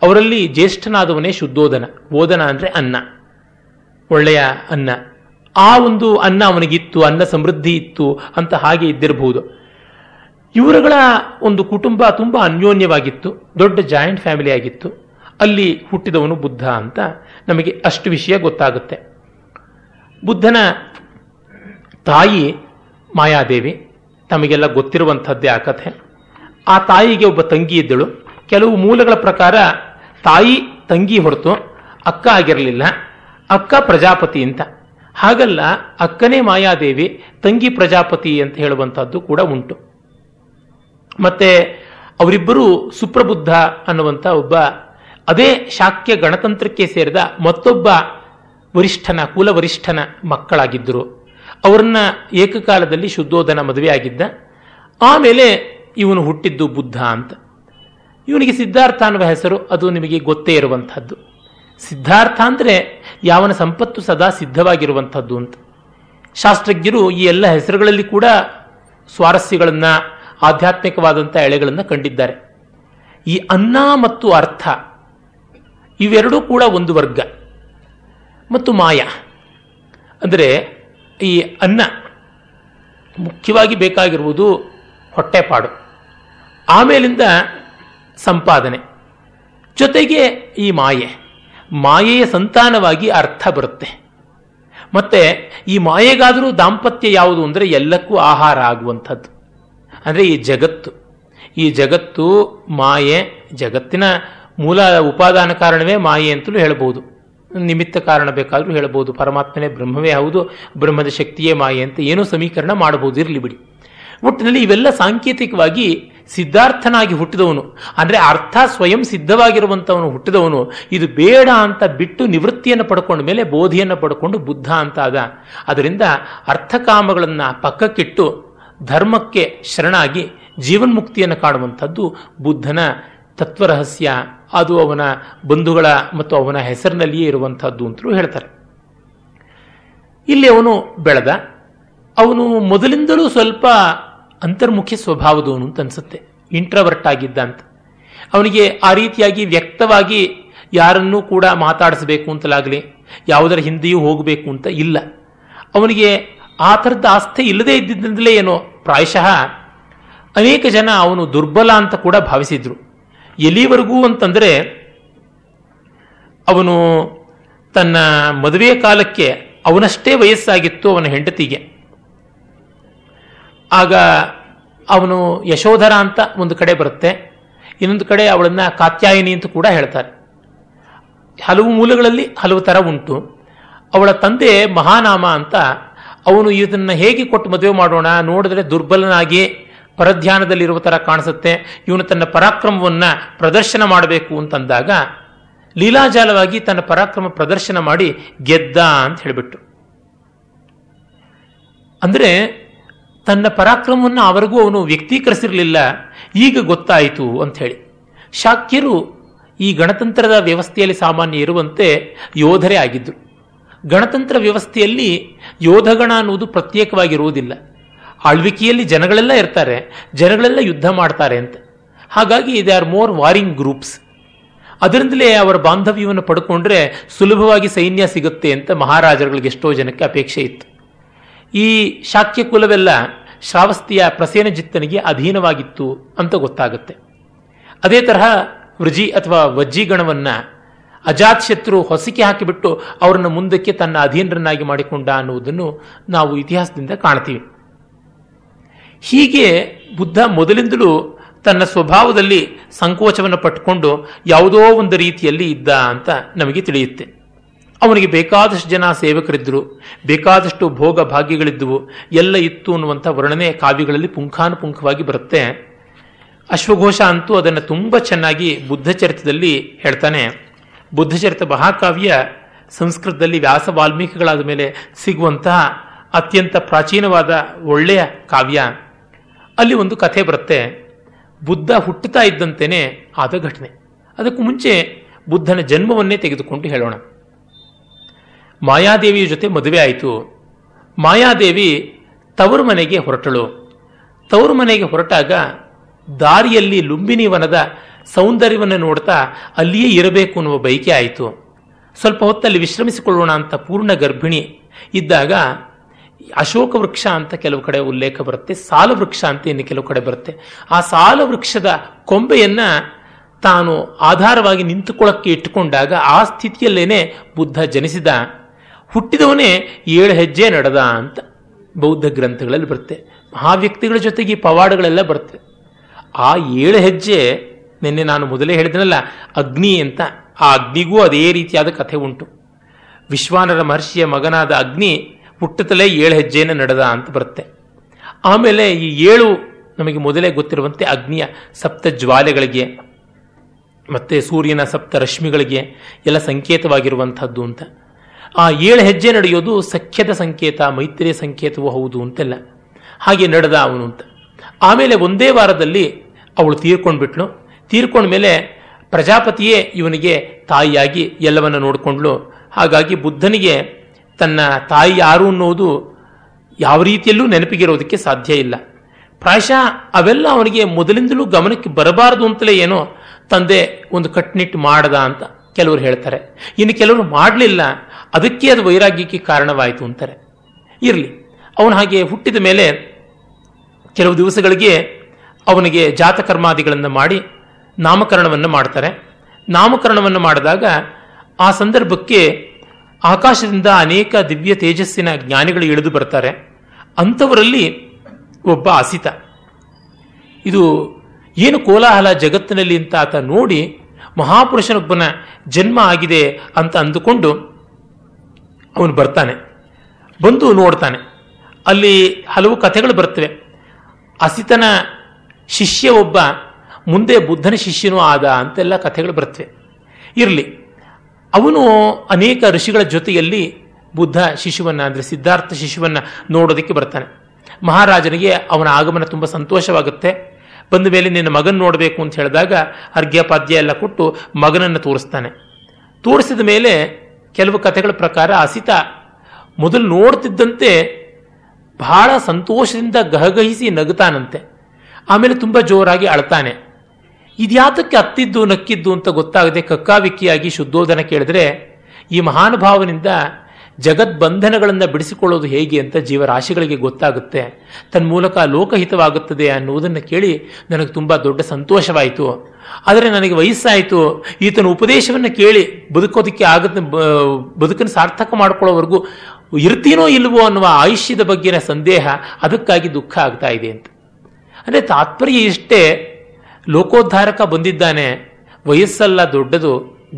ಅವರಲ್ಲಿ ಜ್ಯೇಷ್ಠನಾದವನೇ ಶುದ್ಧೋದನ. ಓದನ ಅಂದರೆ ಅನ್ನ. ಒಳ್ಳೆಯ ಅನ್ನ. ಆ ಒಂದು ಅನ್ನ ಅವನಿಗಿತ್ತು, ಅನ್ನ ಸಮೃದ್ಧಿ ಇತ್ತು ಅಂತ ಹಾಗೆ ಇದ್ದಿರಬಹುದು. ಇವರುಗಳ ಒಂದು ಕುಟುಂಬ ತುಂಬಾ ಅನ್ಯೋನ್ಯವಾಗಿತ್ತು, ದೊಡ್ಡ ಜಾಯಿಂಟ್ ಫ್ಯಾಮಿಲಿ ಆಗಿತ್ತು. ಅಲ್ಲಿ ಹುಟ್ಟಿದವನು ಬುದ್ಧ ಅಂತ ನಮಗೆ ಅಷ್ಟು ವಿಷಯ ಗೊತ್ತಾಗುತ್ತೆ. ಬುದ್ಧನ ತಾಯಿ ಮಾಯಾದೇವಿ, ತಮಗೆಲ್ಲ ಗೊತ್ತಿರುವಂಥದ್ದೇ ಆ ಕಥೆ. ಆ ತಾಯಿಗೆ ಒಬ್ಬ ತಂಗಿ ಇದ್ದಳು. ಕೆಲವು ಮೂಲಗಳ ಪ್ರಕಾರ ತಾಯಿ ತಂಗಿ ಹೊರತು ಅಕ್ಕ ಆಗಿರಲಿಲ್ಲ. ಅಕ್ಕ ಪ್ರಜಾಪತಿ ಅಂತ. ಹಾಗಲ್ಲ, ಅಕ್ಕನೇ ಮಾಯಾದೇವಿ, ತಂಗಿ ಪ್ರಜಾಪತಿ ಅಂತ ಹೇಳುವಂತಹದ್ದು ಕೂಡ ಉಂಟು. ಮತ್ತೆ ಅವರಿಬ್ಬರು ಸುಪ್ರಬುದ್ಧ ಅನ್ನುವಂಥ ಒಬ್ಬ, ಅದೇ ಶಾಕ್ಯ ಗಣತಂತ್ರಕ್ಕೆ ಸೇರಿದ ಮತ್ತೊಬ್ಬ ವರಿಷ್ಠನ, ಕುಲ ವರಿಷ್ಠನ ಮಕ್ಕಳಾಗಿದ್ದರು. ಅವರನ್ನ ಏಕಕಾಲದಲ್ಲಿ ಶುದ್ಧೋಧನ ಮದುವೆಯಾಗಿದ್ದ ಆಮೇಲೆ ಇವನು ಹುಟ್ಟಿದ್ದು ಬುದ್ಧ ಅಂತ. ಇವನಿಗೆ ಸಿದ್ಧಾರ್ಥ ಅನ್ನುವ ಹೆಸರು, ಅದು ನಿಮಗೆ ಗೊತ್ತೇ ಇರುವಂಥದ್ದು ಸಿದ್ಧಾರ್ಥ ಅಂದರೆ ಯಾವನ ಸಂಪತ್ತು ಸದಾ ಸಿದ್ಧವಾಗಿರುವಂಥದ್ದು ಅಂತ. ಶಾಸ್ತ್ರಜ್ಞರು ಈ ಎಲ್ಲ ಹೆಸರುಗಳಲ್ಲಿ ಕೂಡ ಸ್ವಾರಸ್ಯಗಳನ್ನು, ಆಧ್ಯಾತ್ಮಿಕವಾದಂಥ ಎಳೆಗಳನ್ನು ಕಂಡಿದ್ದಾರೆ. ಈ ಅನ್ನ ಮತ್ತು ಅರ್ಥ ಇವೆರಡೂ ಕೂಡ ಒಂದು ವರ್ಗ. ಮತ್ತು ಮಾಯ. ಅಂದರೆ ಈ ಅನ್ನ ಮುಖ್ಯವಾಗಿ ಬೇಕಾಗಿರುವುದು ಹೊಟ್ಟೆಪಾಡು. ಆಮೇಲಿಂದ ಸಂಪಾದನೆ. ಜೊತೆಗೆ ಈ ಮಾಯೆ. ಮಾಯೆಯ ಸಂತಾನವಾಗಿ ಅರ್ಥ ಬರುತ್ತೆ. ಮತ್ತೆ ಈ ಮಾಯೆಗಾದರೂ ದಾಂಪತ್ಯ ಯಾವುದು ಅಂದರೆ ಎಲ್ಲಕ್ಕೂ ಆಹಾರ ಆಗುವಂಥದ್ದು. ಅಂದರೆ ಈ ಜಗತ್ತು. ಈ ಜಗತ್ತು ಮಾಯೆ, ಜಗತ್ತಿನ ಮೂಲ ಉಪಾದಾನ ಕಾರಣವೇ ಮಾಯೆ ಅಂತಲೂ ಹೇಳಬಹುದು ನಿಮಿತ್ತ ಕಾರಣ ಬೇಕಾದರೂ ಹೇಳಬಹುದು ಪರಮಾತ್ಮನೇ ಬ್ರಹ್ಮವೇ ಹೌದು, ಬ್ರಹ್ಮದ ಶಕ್ತಿಯೇ ಮಾಯೆ ಅಂತ ಏನೋ ಸಮೀಕರಣ ಮಾಡಬಹುದು ಇರಲಿ ಬಿಡಿ. ಒಟ್ಟಿನಲ್ಲಿ ಇವೆಲ್ಲ ಸಾಂಕೇತಿಕವಾಗಿ ಸಿದ್ಧಾರ್ಥನಾಗಿ ಹುಟ್ಟಿದವನು, ಅಂದರೆ ಅರ್ಥ ಸ್ವಯಂ ಸಿದ್ಧವಾಗಿರುವಂಥವನು ಹುಟ್ಟಿದವನು, ಇದು ಬೇಡ ಅಂತ ಬಿಟ್ಟು ನಿವೃತ್ತಿಯನ್ನು ಪಡ್ಕೊಂಡ ಮೇಲೆ ಬೋಧಿಯನ್ನು ಪಡ್ಕೊಂಡು ಬುದ್ಧ ಅಂತ ಆದ. ಅದರಿಂದ ಅರ್ಥಕಾಮಗಳನ್ನು ಪಕ್ಕಕ್ಕಿಟ್ಟು ಧರ್ಮಕ್ಕೆ ಶರಣಾಗಿ ಜೀವನ್ಮುಕ್ತಿಯನ್ನು ಕಾಣುವಂಥದ್ದು ಬುದ್ಧನ ತತ್ವರಹಸ್ಯ. ಅದು ಅವನ ಬಂಧುಗಳ ಮತ್ತು ಅವನ ಹೆಸರಿನಲ್ಲಿಯೇ ಇರುವಂಥದ್ದು ಅಂತಲೂ ಹೇಳ್ತಾರೆ. ಇಲ್ಲಿ ಅವನು ಬೆಳೆದ. ಅವನು ಮೊದಲಿಂದಲೂ ಸ್ವಲ್ಪ ಅಂತರ್ಮುಖಿ ಸ್ವಭಾವದವನು ಅಂತ ಅನ್ಸುತ್ತೆ. ಇಂಟ್ರವರ್ಟ್ ಆಗಿದ್ದ ಅಂತ. ಅವನಿಗೆ ಆ ರೀತಿಯಾಗಿ ವ್ಯಕ್ತವಾಗಿ ಯಾರನ್ನೂ ಕೂಡ ಮಾತಾಡಿಸಬೇಕು ಅಂತಲಾಗಲಿ, ಯಾವುದರ ಹಿಂದೆಯೂ ಹೋಗಬೇಕು ಅಂತ ಇಲ್ಲ. ಅವನಿಗೆ ಆ ಥರದ ಆಸ್ಥೆ ಇಲ್ಲದೇ ಇದ್ದಿದ್ದಿಂದಲೇ ಏನೋ, ಪ್ರಾಯಶಃ ಅನೇಕ ಜನ ಅವನು ದುರ್ಬಲ ಅಂತ ಕೂಡ ಭಾವಿಸಿದ್ರು. ಎಲ್ಲಿವರೆಗೂ ಅಂತಂದರೆ, ಅವನು ತನ್ನ ಮದುವೆ ಕಾಲಕ್ಕೆ ಅವನಷ್ಟೇ ವಯಸ್ಸಾಗಿತ್ತು ಅವನ ಹೆಂಡತಿಗೆ. ಆಗ ಅವನು ಯಶೋಧರ ಅಂತ ಒಂದು ಕಡೆ ಬರುತ್ತೆ. ಇನ್ನೊಂದು ಕಡೆ ಅವಳನ್ನ ಕಾತ್ಯಾಯಿನಿ ಅಂತ ಕೂಡ ಹೇಳ್ತಾರೆ. ಹಲವು ಮೂಲಗಳಲ್ಲಿ ಹಲವು ಥರ ಉಂಟು. ಅವಳ ತಂದೆ ಮಹಾನಾಮ ಅಂತ ಅವನು ಇದನ್ನು ಹೇಗೆ ಕೊಟ್ಟು ಮದುವೆ ಮಾಡೋಣ, ನೋಡಿದ್ರೆ ದುರ್ಬಲನಾಗಿ ಪರಧ್ಯಾನದಲ್ಲಿರುವ ಥರ ಕಾಣಿಸುತ್ತೆ. ಇವನು ತನ್ನ ಪರಾಕ್ರಮವನ್ನು ಪ್ರದರ್ಶನ ಮಾಡಬೇಕು ಅಂತಂದಾಗ ಲೀಲಾಜಾಲವಾಗಿ ತನ್ನ ಪರಾಕ್ರಮ ಪ್ರದರ್ಶನ ಮಾಡಿ ಗೆದ್ದ ಅಂತ ಹೇಳಿಬಿಟ್ಟು. ಅಂದರೆ ತನ್ನ ಪರಾಕ್ರಮವನ್ನು ಅವರಿಗೂ ಅವನು ವ್ಯಕ್ತೀಕರಿಸಿರಲಿಲ್ಲ. ಈಗ ಗೊತ್ತಾಯಿತು ಅಂತ ಹೇಳಿ. ಶಾಕ್ಯರು ಈ ಗಣತಂತ್ರದ ವ್ಯವಸ್ಥೆಯಲ್ಲಿ ಸಾಮಾನ್ಯ ಇರುವಂತೆ ಯೋಧರೇ ಆಗಿದ್ದರು ಗಣತಂತ್ರ ವ್ಯವಸ್ಥೆಯಲ್ಲಿ ಯೋಧಗಣ ಅನ್ನುವುದು ಪ್ರತ್ಯೇಕವಾಗಿರುವುದಿಲ್ಲ. ಆಳ್ವಿಕೆಯಲ್ಲಿ ಜನಗಳೆಲ್ಲ ಇರ್ತಾರೆ, ಜನಗಳೆಲ್ಲ ಯುದ್ಧ ಮಾಡ್ತಾರೆ ಅಂತ. ಹಾಗಾಗಿ they are more warring groups ಅದರಿಂದಲೇ ಅವರ ಬಾಂಧವ್ಯವನ್ನು ಪಡ್ಕೊಂಡ್ರೆ ಸುಲಭವಾಗಿ ಸೈನ್ಯ ಸಿಗುತ್ತೆ ಅಂತ ಮಹಾರಾಜರುಗಳಿಗೆ ಎಷ್ಟೋ ಜನಕ್ಕೆ ಅಪೇಕ್ಷೆ ಇತ್ತು. ಈ ಶಾಕ್ಯ ಕುಲವೆಲ್ಲ ಶ್ರಾವಸ್ತಿಯ ಪ್ರಸೇನಜಿತ್ತನಿಗೆ ಅಧೀನವಾಗಿತ್ತು ಅಂತ ಗೊತ್ತಾಗುತ್ತೆ. ಅದೇ ತರಹ ವೃಜಿ ಅಥವಾ ವಜ್ಜಿಗಣವನ್ನ ಅಜಾತ್ ಶತ್ರು ಹೊಸಿಕೆ ಹಾಕಿಬಿಟ್ಟು ಅವರನ್ನು ಮುಂದಕ್ಕೆ ತನ್ನ ಅಧೀನರನ್ನಾಗಿ ಮಾಡಿಕೊಂಡ ಅನ್ನುವುದನ್ನು ನಾವು ಇತಿಹಾಸದಿಂದ ಕಾಣ್ತೀವಿ. ಹೀಗೆ ಬುದ್ಧ ಮೊದಲಿಂದಲೂ ತನ್ನ ಸ್ವಭಾವದಲ್ಲಿ ಸಂಕೋಚವನ್ನು ಪಟ್ಟುಕೊಂಡು ಯಾವುದೋ ಒಂದು ರೀತಿಯಲ್ಲಿ ಇದ್ದ ಅಂತ ನಮಗೆ ತಿಳಿಯುತ್ತೆ. ಅವನಿಗೆ ಬೇಕಾದಷ್ಟು ಜನ ಸೇವಕರಿದ್ದರು. ಬೇಕಾದಷ್ಟು ಭೋಗ ಭಾಗ್ಯಗಳಿದ್ದುವು. ಎಲ್ಲ ಇತ್ತು ಅನ್ನುವಂಥ ವರ್ಣನೆ ಕಾವ್ಯಗಳಲ್ಲಿ ಪುಂಖಾನುಪುಂಖವಾಗಿ ಬರುತ್ತೆ. ಅಶ್ವಘೋಷ ಅಂತೂ ಅದನ್ನು ತುಂಬ ಚೆನ್ನಾಗಿ ಬುದ್ಧಚರಿತದಲ್ಲಿ ಹೇಳ್ತಾನೆ. ಬುದ್ಧಚರಿತ ಮಹಾಕಾವ್ಯ ಸಂಸ್ಕೃತದಲ್ಲಿ ವ್ಯಾಸ ವಾಲ್ಮೀಕಿಗಳಾದ ಮೇಲೆ ಸಿಗುವಂತಹ ಅತ್ಯಂತ ಪ್ರಾಚೀನವಾದ ಒಳ್ಳೆಯ ಕಾವ್ಯ. ಅಲ್ಲಿ ಒಂದು ಕಥೆ ಬರುತ್ತೆ. ಬುದ್ಧ ಹುಟ್ಟುತ್ತಾ ಇದ್ದಂತೆಯೇ ಆದ ಘಟನೆ. ಅದಕ್ಕೂ ಮುಂಚೆ ಬುದ್ಧನ ಜನ್ಮವನ್ನೇ ತೆಗೆದುಕೊಂಡು ಹೇಳೋಣ. ಮಾಯಾದೇವಿಯ ಜೊತೆ ಮದುವೆ ಆಯಿತು. ಮಾಯಾದೇವಿ ತವರು ಮನೆಗೆ ಹೊರಟಳು. ತವರು ಮನೆಗೆ ಹೊರಟಾಗ ದಾರಿಯಲ್ಲಿ ಲುಂಬಿನಿ ವನದ ಸೌಂದರ್ಯವನ್ನು ನೋಡ್ತಾ ಅಲ್ಲಿಯೇ ಇರಬೇಕು ಅನ್ನುವ ಬಯಕೆ ಆಯಿತು. ಸ್ವಲ್ಪ ಹೊತ್ತಲ್ಲಿ ವಿಶ್ರಮಿಸಿಕೊಳ್ಳೋಣ ಅಂತ ಪೂರ್ಣ ಗರ್ಭಿಣಿ ಇದ್ದಾಗ ಅಶೋಕ ವೃಕ್ಷ ಅಂತ ಕೆಲವು ಕಡೆ ಉಲ್ಲೇಖ ಬರುತ್ತೆ, ಸಾಲ ವೃಕ್ಷ ಅಂತ ಇನ್ನು ಕೆಲವು ಕಡೆ ಬರುತ್ತೆ. ಆ ಸಾಲ ವೃಕ್ಷದ ಕೊಂಬೆಯನ್ನ ತಾನು ಆಧಾರವಾಗಿ ನಿಂತುಕೊಳ್ಳಕ್ಕೆ ಇಟ್ಟುಕೊಂಡಾಗ ಆ ಸ್ಥಿತಿಯಲ್ಲೇನೆ ಬುದ್ಧ ಜನಿಸಿದ. ಹುಟ್ಟಿದವನೇ ಏಳು ಹೆಜ್ಜೆ ನಡೆದ ಅಂತ ಬೌದ್ಧ ಗ್ರಂಥಗಳಲ್ಲಿ ಬರುತ್ತೆ. ಮಹಾವ್ಯಕ್ತಿಗಳ ಜೊತೆಗೆ ಈ ಪವಾಡಗಳೆಲ್ಲ ಬರುತ್ತೆ. ಆ ಏಳು ಹೆಜ್ಜೆ ನಿನ್ನೆ ನಾನು ಮೊದಲೇ ಹೇಳಿದ್ನಲ್ಲ, ಅಗ್ನಿ ಅಂತ. ಆ ಅಗ್ನಿಗೂ ಅದೇ ರೀತಿಯಾದ ಕಥೆ ಉಂಟು. ವಿಶ್ವಾನರ ಮಹರ್ಷಿಯ ಮಗನಾದ ಅಗ್ನಿ ಹುಟ್ಟುತ್ತಲೇ ಏಳು ಹೆಜ್ಜೆಯನ್ನು ನಡೆದ ಅಂತ ಬರುತ್ತೆ. ಆಮೇಲೆ ಈ ಏಳು ನಮಗೆ ಮೊದಲೇ ಗೊತ್ತಿರುವಂತೆ ಅಗ್ನಿಯ ಸಪ್ತ ಜ್ವಾಲೆಗಳಿಗೆ, ಮತ್ತೆ ಸೂರ್ಯನ ಸಪ್ತ ರಶ್ಮಿಗಳಿಗೆ ಎಲ್ಲ ಸಂಕೇತವಾಗಿರುವಂಥದ್ದು ಅಂತ. ಆ ಏಳು ಹೆಜ್ಜೆ ನಡೆಯೋದು ಸಖ್ಯದ ಸಂಕೇತ, ಮೈತ್ರಿಯ ಸಂಕೇತವೂ ಹೌದು ಅಂತೆಲ್ಲ. ಹಾಗೆ ನಡೆದ ಅವನು ಅಂತ. ಆಮೇಲೆ ಒಂದೇ ವಾರದಲ್ಲಿ ಅವಳು ತೀರ್ಕೊಂಡ್ಬಿಟ್ಲು. ತೀರ್ಕೊಂಡ ಮೇಲೆ ಪ್ರಜಾಪತಿಯೇ ಇವನಿಗೆ ತಾಯಿಯಾಗಿ ಎಲ್ಲವನ್ನ ನೋಡಿಕೊಂಡ್ಲು ಹಾಗಾಗಿ ಬುದ್ಧನಿಗೆ ತನ್ನ ತಾಯಿ ಯಾರು ಅನ್ನೋದು ಯಾವ ರೀತಿಯಲ್ಲೂ ನೆನಪಿಗಿರೋದಕ್ಕೆ ಸಾಧ್ಯ ಇಲ್ಲ. ಪ್ರಾಯಶಃ ಅವೆಲ್ಲ ಅವನಿಗೆ ಮೊದಲಿಂದಲೂ ಗಮನಕ್ಕೆ ಬರಬಾರದು ಅಂತಲೇ ಏನೋ ತಂದೆ ಒಂದು ಕಟ್ನಿಟ್ಟು ಮಾಡದ ಅಂತ. ಕೆಲವರು ಹೇಳ್ತಾರೆ. ಇನ್ನು ಕೆಲವರು ಮಾಡಲಿಲ್ಲ, ಅದಕ್ಕೆ ಅದು ವೈರಾಗ್ಯಕ್ಕೆ ಕಾರಣವಾಯಿತು ಅಂತಾರೆ. ಇರಲಿ, ಅವನು ಹಾಗೆ ಹುಟ್ಟಿದ ಮೇಲೆ ಕೆಲವು ದಿವಸಗಳಿಗೆ ಅವನಿಗೆ ಜಾತಕರ್ಮಾದಿಗಳನ್ನು ಮಾಡಿ ನಾಮಕರಣವನ್ನು ಮಾಡ್ತಾರೆ. ನಾಮಕರಣವನ್ನು ಮಾಡಿದಾಗ ಆ ಸಂದರ್ಭಕ್ಕೆ ಆಕಾಶದಿಂದ ಅನೇಕ ದಿವ್ಯ ತೇಜಸ್ಸಿನ ಜ್ಞಾನಿಗಳು ಇಳಿದು ಬರ್ತಾರೆ. ಅಂಥವರಲ್ಲಿ ಒಬ್ಬ ಅಸಿತ. ಇದು ಏನು ಕೋಲಾಹಲ ಜಗತ್ತಿನಲ್ಲಿ ಅಂತ ಆತ ನೋಡಿ ಮಹಾಪುರುಷನೊಬ್ಬನ ಜನ್ಮ ಆಗಿದೆ ಅಂತ ಅಂದುಕೊಂಡು ಅವನು ಬರ್ತಾನೆ. ಬಂದು ನೋಡ್ತಾನೆ. ಅಲ್ಲಿ ಹಲವು ಕಥೆಗಳು ಬರ್ತವೆ ಅಸಿತನ ಶಿಷ್ಯ ಒಬ್ಬ, ಮುಂದೆ ಬುದ್ಧನ ಶಿಷ್ಯನೂ ಆದ ಅಂತೆಲ್ಲ ಕಥೆಗಳು ಬರ್ತವೆ ಇರಲಿ. ಅವನು ಅನೇಕ ಋಷಿಗಳ ಜೊತೆಯಲ್ಲಿ ಬುದ್ಧ ಶಿಶುವನ್ನ ಅಂದರೆ ಸಿದ್ಧಾರ್ಥ ಶಿಶುವನ್ನ ನೋಡೋದಕ್ಕೆ ಬರ್ತಾನೆ. ಮಹಾರಾಜನಿಗೆ ಅವನ ಆಗಮನ ತುಂಬ ಸಂತೋಷವಾಗುತ್ತೆ. ಬಂದ ಮೇಲೆ ನಿನ್ನ ಮಗನ ನೋಡಬೇಕು ಅಂತ ಹೇಳಿದಾಗ ಅರ್ಘ್ಯಪಾದ್ಯ ಎಲ್ಲ ಕೊಟ್ಟು ಮಗನನ್ನು ತೋರಿಸ್ತಾನೆ. ತೋರಿಸಿದ ಮೇಲೆ ಕೆಲವು ಕಥೆಗಳ ಪ್ರಕಾರ ಅಸಿತ ಮೊದಲು ನೋಡ್ತಿದ್ದಂತೆ ಬಹಳ ಸಂತೋಷದಿಂದ ಗಹಗಹಿಸಿ ನಗುತ್ತಾನಂತೆ. ಆಮೇಲೆ ತುಂಬ ಜೋರಾಗಿ ಅಳ್ತಾನೆ. ಇದ್ಯಾತಕ್ಕೆ ಅತ್ತಿದ್ದು, ನಕ್ಕಿದ್ದು ಅಂತ ಗೊತ್ತಾಗದೆ ಕಕ್ಕಾವಿಕ್ಕಿಯಾಗಿ ಶುದ್ಧೋಧನ ಕೇಳಿದ್ರೆ ಈ ಮಹಾನುಭಾವನಿಂದ ಜಗದ್ಬಂಧನಗಳನ್ನು ಬಿಡಿಸಿಕೊಳ್ಳೋದು ಹೇಗೆ ಅಂತ ಜೀವರಾಶಿಗಳಿಗೆ ಗೊತ್ತಾಗುತ್ತೆ. ತನ್ನ ಮೂಲಕ ಲೋಕಹಿತವಾಗುತ್ತದೆ ಅನ್ನುವುದನ್ನು ಕೇಳಿ ನನಗೆ ತುಂಬ ದೊಡ್ಡ ಸಂತೋಷವಾಯಿತು. ಆದರೆ ನನಗೆ ವಯಸ್ಸಾಯಿತು. ಈತನ ಉಪದೇಶವನ್ನು ಕೇಳಿ ಬದುಕೋದಕ್ಕೆ ಆಗುತ್ತೆ ಬದುಕನ್ನು ಸಾರ್ಥಕ ಮಾಡ್ಕೊಳ್ಳೋವರೆಗೂ ಇರ್ತೀನೋ ಇಲ್ವೋ ಅನ್ನುವ ಆಯುಷ್ಯದ ಬಗ್ಗೆನ ಸಂದೇಹ ಅದಕ್ಕಾಗಿ ದುಃಖ ಆಗ್ತಾ ಇದೆ ಅಂತ. ಅಂದರೆ ತಾತ್ಪರ್ಯ ಇಷ್ಟೇ ಲೋಕೋದ್ಧಾರಕ ಬಂದಿದ್ದಾನೆ. ವಯಸ್ಸಲ್ಲ ದೊಡ್ಡದು,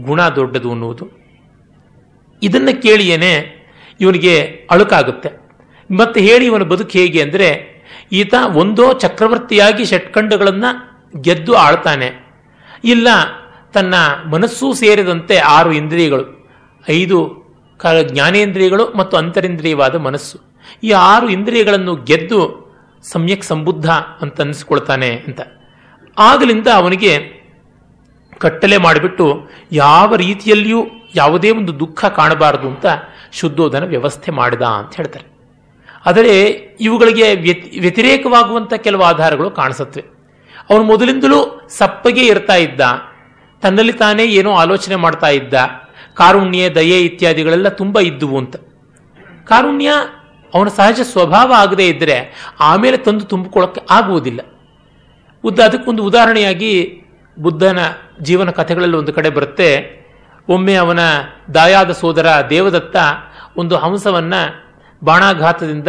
ಗುಣ ದೊಡ್ಡದು ಅನ್ನುವುದು. ಇದನ್ನ ಕೇಳಿಯೇನೆ ಇವನಿಗೆ ಅಳುಕಾಗುತ್ತೆ. ಮತ್ತೆ ಹೇಳಿ ಇವನ ಬದುಕು ಹೇಗೆ ಅಂದರೆ, ಈತ ಒಂದೋ ಚಕ್ರವರ್ತಿಯಾಗಿ ಷಟ್ಕಂಡಗಳನ್ನು ಗೆದ್ದು ಆಳ್ತಾನೆ. ಇಲ್ಲ, ತನ್ನ ಮನಸ್ಸು ಸೇರಿದಂತೆ ಆರು ಇಂದ್ರಿಯಗಳು, ಐದು ಜ್ಞಾನೇಂದ್ರಿಯಗಳು ಮತ್ತು ಅಂತರಿಂದ್ರಿಯವಾದ ಮನಸ್ಸು. ಈ ಆರು ಇಂದ್ರಿಯಗಳನ್ನು ಗೆದ್ದು ಸಮ್ಯಕ್ ಸಂಬುದ್ಧ ಅಂತ ಅನ್ನಿಸ್ಕೊಳ್ತಾನೆ ಅಂತ. ಆಗಲಿಂದ ಅವನಿಗೆ ಕಟ್ಟಲೆ ಮಾಡಿಬಿಟ್ಟು ಯಾವ ರೀತಿಯಲ್ಲಿಯೂ ಯಾವುದೇ ಒಂದು ದುಃಖ ಕಾಣಬಾರದು ಅಂತ ಶುದ್ಧೋಧನ ವ್ಯವಸ್ಥೆ ಮಾಡಿದ ಅಂತ ಹೇಳ್ತಾರೆ. ಆದರೆ ಇವುಗಳಿಗೆ ವ್ಯತಿರೇಕವಾಗುವಂಥ ಕೆಲವು ಆಧಾರಗಳು ಕಾಣಿಸುತ್ತವೆ ಅವನು ಮೊದಲಿಂದಲೂ ಸಪ್ಪಗೆ ಇರ್ತಾ ಇದ್ದ. ತನ್ನಲ್ಲಿ ತಾನೇ ಏನೋ ಆಲೋಚನೆ ಮಾಡ್ತಾ ಇದ್ದ. ಕಾರುಣ್ಯ, ದಯೆ ಇತ್ಯಾದಿಗಳೆಲ್ಲ ತುಂಬ ಇದ್ದುವು ಅಂತ. ಕಾರುಣ್ಯ ಅವನ ಸಹಜ ಸ್ವಭಾವ ಆಗದೇ ಇದ್ದರೆ ಆಮೇಲೆ ತಂದು ತುಂಬಿಕೊಳ್ಳೋಕ್ಕೆ ಆಗುವುದಿಲ್ಲ. ಉದ್ದ ಅದಕ್ಕೊಂದು ಉದಾಹರಣೆಯಾಗಿ ಬುದ್ಧನ ಜೀವನ ಕಥೆಗಳಲ್ಲಿ ಒಂದು ಕಡೆ ಬರುತ್ತೆ. ಒಮ್ಮೆ ಅವನ ದಾಯಾದ ಸೋದರ ದೇವದತ್ತ ಒಂದು ಹಂಸವನ್ನ ಬಾಣಾಘಾತದಿಂದ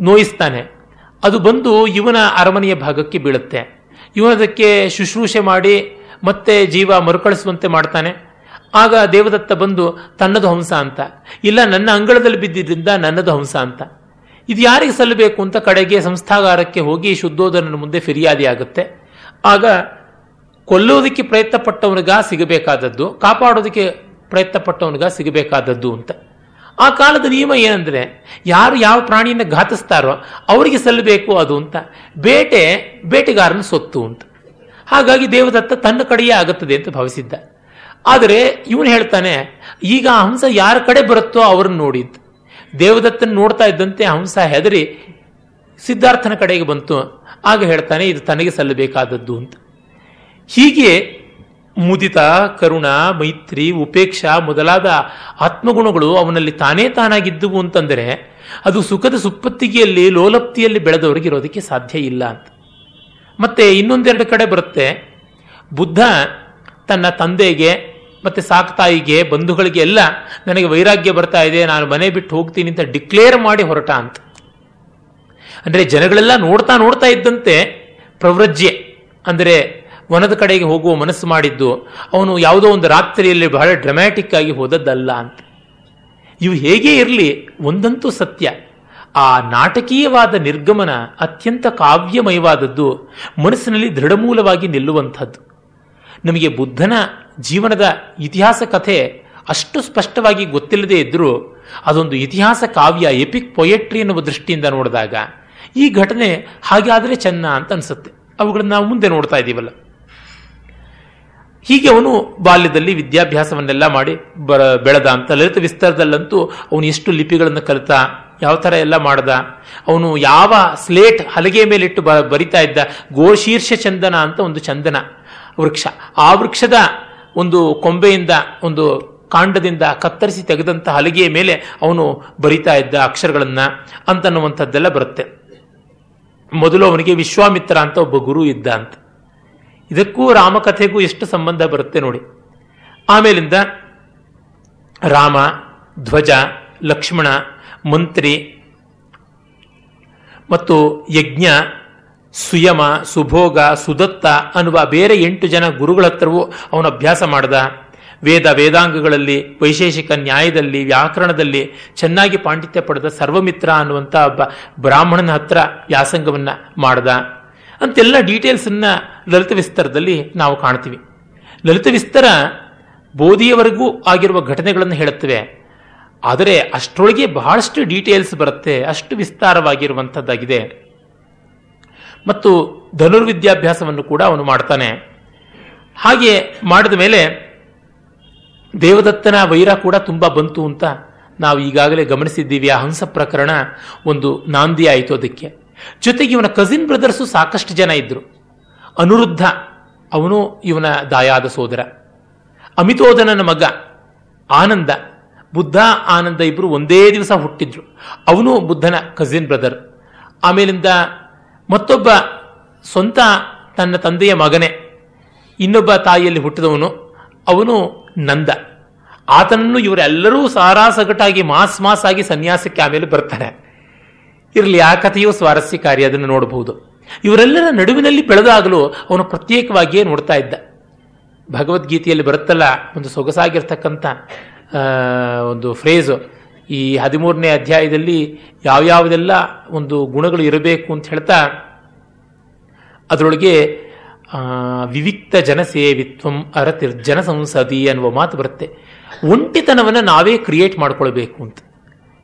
ನೋಯಿಸ್ತಾನೆ. ಅದು ಬಂದು ಇವನ ಅರಮನೆಯ ಭಾಗಕ್ಕೆ ಬೀಳುತ್ತೆ. ಇವನದಕ್ಕೆ ಶುಶ್ರೂಷೆ ಮಾಡಿ ಮತ್ತೆ ಜೀವ ಮರುಕಳಿಸುವಂತೆ ಮಾಡ್ತಾನೆ. ಆಗ ದೇವದತ್ತ ಬಂದು, ತನ್ನದು ಹಂಸ ಅಂತ. ಇಲ್ಲ, ನನ್ನ ಅಂಗಳದಲ್ಲಿ ಬಿದ್ದಿದ್ದರಿಂದ ನನ್ನದು ಹಂಸ ಅಂತ. ಇದು ಯಾರಿಗೆ ಸಲ್ಲಬೇಕು ಅಂತ ಕಡೆಗೆ ಸಂಸ್ಥಾಗಾರಕ್ಕೆ ಹೋಗಿ ಶುದ್ಧೋಧನ ಮುಂದೆ ಫಿರ್ಯಾದಿ ಆಗುತ್ತೆ ಆಗ ಕೊಲ್ಲೋದಕ್ಕೆ ಪ್ರಯತ್ನ ಪಟ್ಟವನಿಗ ಸಿಗಬೇಕಾದದ್ದು ಕಾಪಾಡೋದಕ್ಕೆ ಪ್ರಯತ್ನ ಪಟ್ಟವನಿಗ ಸಿಗಬೇಕಾದದ್ದು ಅಂತ. ಆ ಕಾಲದ ನಿಯಮ ಏನಂದ್ರೆ, ಯಾರು ಯಾವ ಪ್ರಾಣಿಯನ್ನು ಘಾತಿಸ್ತಾರೋ ಅವರಿಗೆ ಸಲ್ಲಬೇಕು ಅದು ಅಂತ. ಬೇಟೆ, ಬೇಟೆಗಾರನ ಸೊತ್ತು ಅಂತ. ಹಾಗಾಗಿ ದೇವದತ್ತ ತನ್ನ ಕಡೆಯೇ ಆಗುತ್ತದೆ ಅಂತ ಭಾವಿಸಿದ್ದ. ಆದರೆ ಇವನು ಹೇಳ್ತಾನೆ, ಈಗ ಹಂಸ ಯಾರ ಕಡೆ ಬರುತ್ತೋ ಅವರನ್ನು ನೋಡಿ ಅಂತ. ದೇವದತ್ತನ ನೋಡ್ತಾ ಇದ್ದಂತೆ ಹಂಸ ಹೆದರಿ ಸಿದ್ಧಾರ್ಥನ ಕಡೆಗೆ ಬಂತು. ಆಗ ಹೇಳ್ತಾನೆ, ಇದು ತನಗೆ ಸಲ್ಲಬೇಕಾದದ್ದು ಅಂತ. ಹೀಗೆ ಮುದಿತ, ಕರುಣ, ಮೈತ್ರಿ, ಉಪೇಕ್ಷಾ ಮೊದಲಾದ ಆತ್ಮಗುಣಗಳು ಅವನಲ್ಲಿ ತಾನೇ ತಾನಾಗಿದ್ದುವು ಅಂತಂದರೆ ಅದು ಸುಖದ ಸುಪ್ಪತ್ತಿಗೆಯಲ್ಲಿ, ಲೋಲಪ್ತಿಯಲ್ಲಿ ಬೆಳೆದವರಿಗೆ ಇರೋದಕ್ಕೆ ಸಾಧ್ಯ ಇಲ್ಲ ಅಂತ. ಮತ್ತೆ ಇನ್ನೊಂದೆರಡು ಕಡೆ ಬರುತ್ತೆ. ಬುದ್ಧ ತನ್ನ ತಂದೆಗೆ ಮತ್ತೆ ಸಾಕ್ತಾಯಿಗೆ ಬಂಧುಗಳಿಗೆ ಎಲ್ಲ, ನನಗೆ ವೈರಾಗ್ಯ ಬರ್ತಾ ಇದೆ, ನಾನು ಮನೆ ಬಿಟ್ಟು ಹೋಗ್ತೀನಿ ಅಂತ ಡಿಕ್ಲೇರ್ ಮಾಡಿ ಹೊರಟ ಅಂತ. ಅಂದರೆ ಜನಗಳೆಲ್ಲ ನೋಡ್ತಾ ನೋಡ್ತಾ ಇದ್ದಂತೆ ಪ್ರವ್ರಜ್ಯೆ ಅಂದರೆ ವನದ ಕಡೆಗೆ ಹೋಗುವ ಮನಸ್ಸು ಮಾಡಿದ್ದು ಅವನು ಯಾವುದೋ ಒಂದು ರಾತ್ರಿಯಲ್ಲಿ ಬಹಳ ಡ್ರಮ್ಯಾಟಿಕ್ ಆಗಿ ಹೋದದ್ದಲ್ಲ ಅಂತ. ಇವು ಹೇಗೆ ಇರಲಿ, ಒಂದಂತೂ ಸತ್ಯ. ಆ ನಾಟಕೀಯವಾದ ನಿರ್ಗಮನ ಅತ್ಯಂತ ಕಾವ್ಯಮಯವಾದದ್ದು ಮನಸ್ಸಿನಲ್ಲಿ ದೃಢಮೂಲವಾಗಿ ನಿಲ್ಲುವಂಥದ್ದು. ನಮಗೆ ಬುದ್ಧನ ಜೀವನದ ಇತಿಹಾಸ ಕಥೆ ಅಷ್ಟು ಸ್ಪಷ್ಟವಾಗಿ ಗೊತ್ತಿಲ್ಲದೆ ಇದ್ದರೂ ಅದೊಂದು ಇತಿಹಾಸ ಕಾವ್ಯ ಎಪಿಕ್ ಪೊಯೆಟ್ರಿ ಎನ್ನುವ ದೃಷ್ಟಿಯಿಂದ ನೋಡಿದಾಗ ಈ ಘಟನೆ ಹಾಗೆ ಆದರೆ ಚೆನ್ನ ಅಂತ ಅನಿಸುತ್ತೆ. ಅವುಗಳನ್ನು ನಾವು ಮುಂದೆ ನೋಡ್ತಾ ಇದ್ದೀವಲ್ಲ. ಹೀಗೆ ಅವನು ಬಾಲ್ಯದಲ್ಲಿ ವಿದ್ಯಾಭ್ಯಾಸವನ್ನೆಲ್ಲ ಮಾಡಿ ಬರ, ಬೆಳೆದ ಅಂತ ಲಲಿತ ವಿಸ್ತಾರದಲ್ಲಂತೂ ಅವನು ಎಷ್ಟು ಲಿಪಿಗಳನ್ನು ಕಲಿತ, ಯಾವ ಥರ ಎಲ್ಲ ಮಾಡ್ದ, ಅವನು ಯಾವ ಸ್ಲೇಟ್ ಹಲಗೆ ಮೇಲಿಟ್ಟು ಬ, ಬರಿತಾ ಇದ್ದ, ಗೋಶೀರ್ಷ ಚಂದನ ಅಂತ ಒಂದು ಚಂದನ, ವೃಕ್ಷ. ಆ ವೃಕ್ಷದ ಒಂದು ಕೊಂಬೆಯಿಂದ, ಒಂದು ಕಾಂಡದಿಂದ ಕತ್ತರಿಸಿ ತೆಗೆದಂಥ ಹಲಗೆಯ ಮೇಲೆ ಅವನು ಬರಿತಾ ಇದ್ದ ಅಕ್ಷರಗಳನ್ನ ಅಂತನ್ನುವಂಥದ್ದೆಲ್ಲ ಬರುತ್ತೆ. ಮೊದಲು ಅವನಿಗೆ ವಿಶ್ವಾಮಿತ್ರ ಅಂತ ಒಬ್ಬ ಗುರು ಇದ್ದ ಅಂತ. ಇದಕ್ಕೂ ರಾಮಕಥೆಗೂ ಎಷ್ಟು ಸಂಬಂಧ ಬರುತ್ತೆ ನೋಡಿ. ಆಮೇಲಿಂದ ರಾಮ, ಧ್ವಜ, ಲಕ್ಷ್ಮಣ, ಮಂತ್ರಿ ಮತ್ತು ಯಜ್ಞ, ಸುಯಮ, ಸುಭೋಗ, ಸುದತ್ತ ಅನ್ನುವ ಬೇರೆ ಎಂಟು ಜನ ಗುರುಗಳ ಹತ್ರವೂ ಅವನು ಅಭ್ಯಾಸ ಮಾಡ್ದ. ವೇದ ವೇದಾಂಗಗಳಲ್ಲಿ, ವೈಶೇಷಿಕ ನ್ಯಾಯದಲ್ಲಿ, ವ್ಯಾಕರಣದಲ್ಲಿ ಚೆನ್ನಾಗಿ ಪಾಂಡಿತ್ಯ ಪಡೆದ ಸರ್ವಮಿತ್ರ ಅನ್ನುವಂಥ ಒಬ್ಬ ಬ್ರಾಹ್ಮಣನ ಹತ್ರ ವ್ಯಾಸಂಗವನ್ನು ಮಾಡ್ದ. ಅಂತೆಲ್ಲ ಡೀಟೇಲ್ಸನ್ನು ಲಲಿತ ವಿಸ್ತಾರದಲ್ಲಿ ನಾವು ಕಾಣ್ತೀವಿ. ಲಲಿತ ವಿಸ್ತಾರ ಬೋಧಿಯವರೆಗೂ ಆಗಿರುವ ಘಟನೆಗಳನ್ನು ಹೇಳುತ್ತವೆ. ಆದರೆ ಅಷ್ಟರೊಳಗೆ ಬಹಳಷ್ಟು ಡೀಟೇಲ್ಸ್ ಬರುತ್ತೆ, ಅಷ್ಟು ವಿಸ್ತಾರವಾಗಿರುವಂಥದ್ದಾಗಿದೆ ಮತ್ತು ಧನುರ್ವಿದ್ಯಾಭ್ಯಾಸವನ್ನು ಕೂಡ ಅವನು ಮಾಡ್ತಾನೆ. ಹಾಗೆ ಮಾಡಿದ ಮೇಲೆ ದೇವದತ್ತನ ವೈರ ಕೂಡ ತುಂಬ ಬಂತು ಅಂತ ನಾವು ಈಗಾಗಲೇ ಗಮನಿಸಿದ್ದೀವಿ. ಆ ಹಂಸ ಪ್ರಕರಣ ಒಂದು ನಾಂದಿ ಆಯಿತು ಅದಕ್ಕೆ. ಜೊತೆಗೆ ಇವನ ಕಸಿನ್ ಬ್ರದರ್ಸು ಸಾಕಷ್ಟು ಜನ ಇದ್ರು. ಅನುರುದ್ಧ, ಅವನು ಇವನ ದಾಯಾದ ಸೋದರ. ಅಮಿತೋದನನ ಮಗ, ಆನಂದ, ಬುದ್ಧ, ಆನಂದ ಇಬ್ಬರು ಒಂದೇ ದಿವಸ ಹುಟ್ಟಿದ್ರು. ಅವನು ಬುದ್ಧನ ಕಸಿನ್ ಬ್ರದರ್ ಆಮೇಲಿಂದ ಮತ್ತೊಬ್ಬ ಸ್ವಂತ ತನ್ನ ತಂದೆಯ ಮಗನೇ, ಇನ್ನೊಬ್ಬ ತಾಯಿಯಲ್ಲಿ ಹುಟ್ಟಿದವನು, ಅವನು ನಂದ. ಆತನನ್ನು ಇವರೆಲ್ಲರೂ ಸಾರಾಸಗಟಾಗಿ ಮಾಸ್ ಮಾಸ್ ಆಗಿ ಸನ್ಯಾಸಕ್ಕೆ ಆಮೇಲೆ ಬರ್ತಾರೆ. ಇರಲಿ, ಆ ಕಥೆಯೂ ಸ್ವಾರಸ್ಯಕಾರಿ, ಅದನ್ನು ನೋಡಬಹುದು. ಇವರೆಲ್ಲರ ನಡುವಿನಲ್ಲಿ ಬೆಳೆದಾಗಲೂ ಅವನು ಪ್ರತ್ಯೇಕವಾಗಿಯೇ ನೋಡ್ತಾ ಇದ್ದ. ಭಗವದ್ಗೀತೆಯಲ್ಲಿ ಬರುತ್ತಲ್ಲ, ಒಂದು ಸೊಗಸಾಗಿರ್ತಕ್ಕಂಥ ಒಂದು ಫ್ರೇಜು ಈ ಹದಿಮೂರನೇ ಅಧ್ಯಾಯದಲ್ಲಿ ಯಾವ್ಯಾವುದೆಲ್ಲ ಒಂದು ಗುಣಗಳು ಇರಬೇಕು ಅಂತ ಹೇಳ್ತಾ, ಅದರೊಳಗೆ ವಿವಿಕ್ತ ಜನಸೇವಿತ್ವಂ ಅರತಿರ್ಜನ ಸಂಸದಿ ಅನ್ನುವ ಮಾತು ಬರುತ್ತೆ. ಒಂಟಿತನವನ್ನು ನಾವೇ ಕ್ರಿಯೇಟ್ ಮಾಡ್ಕೊಳ್ಬೇಕು ಅಂತ.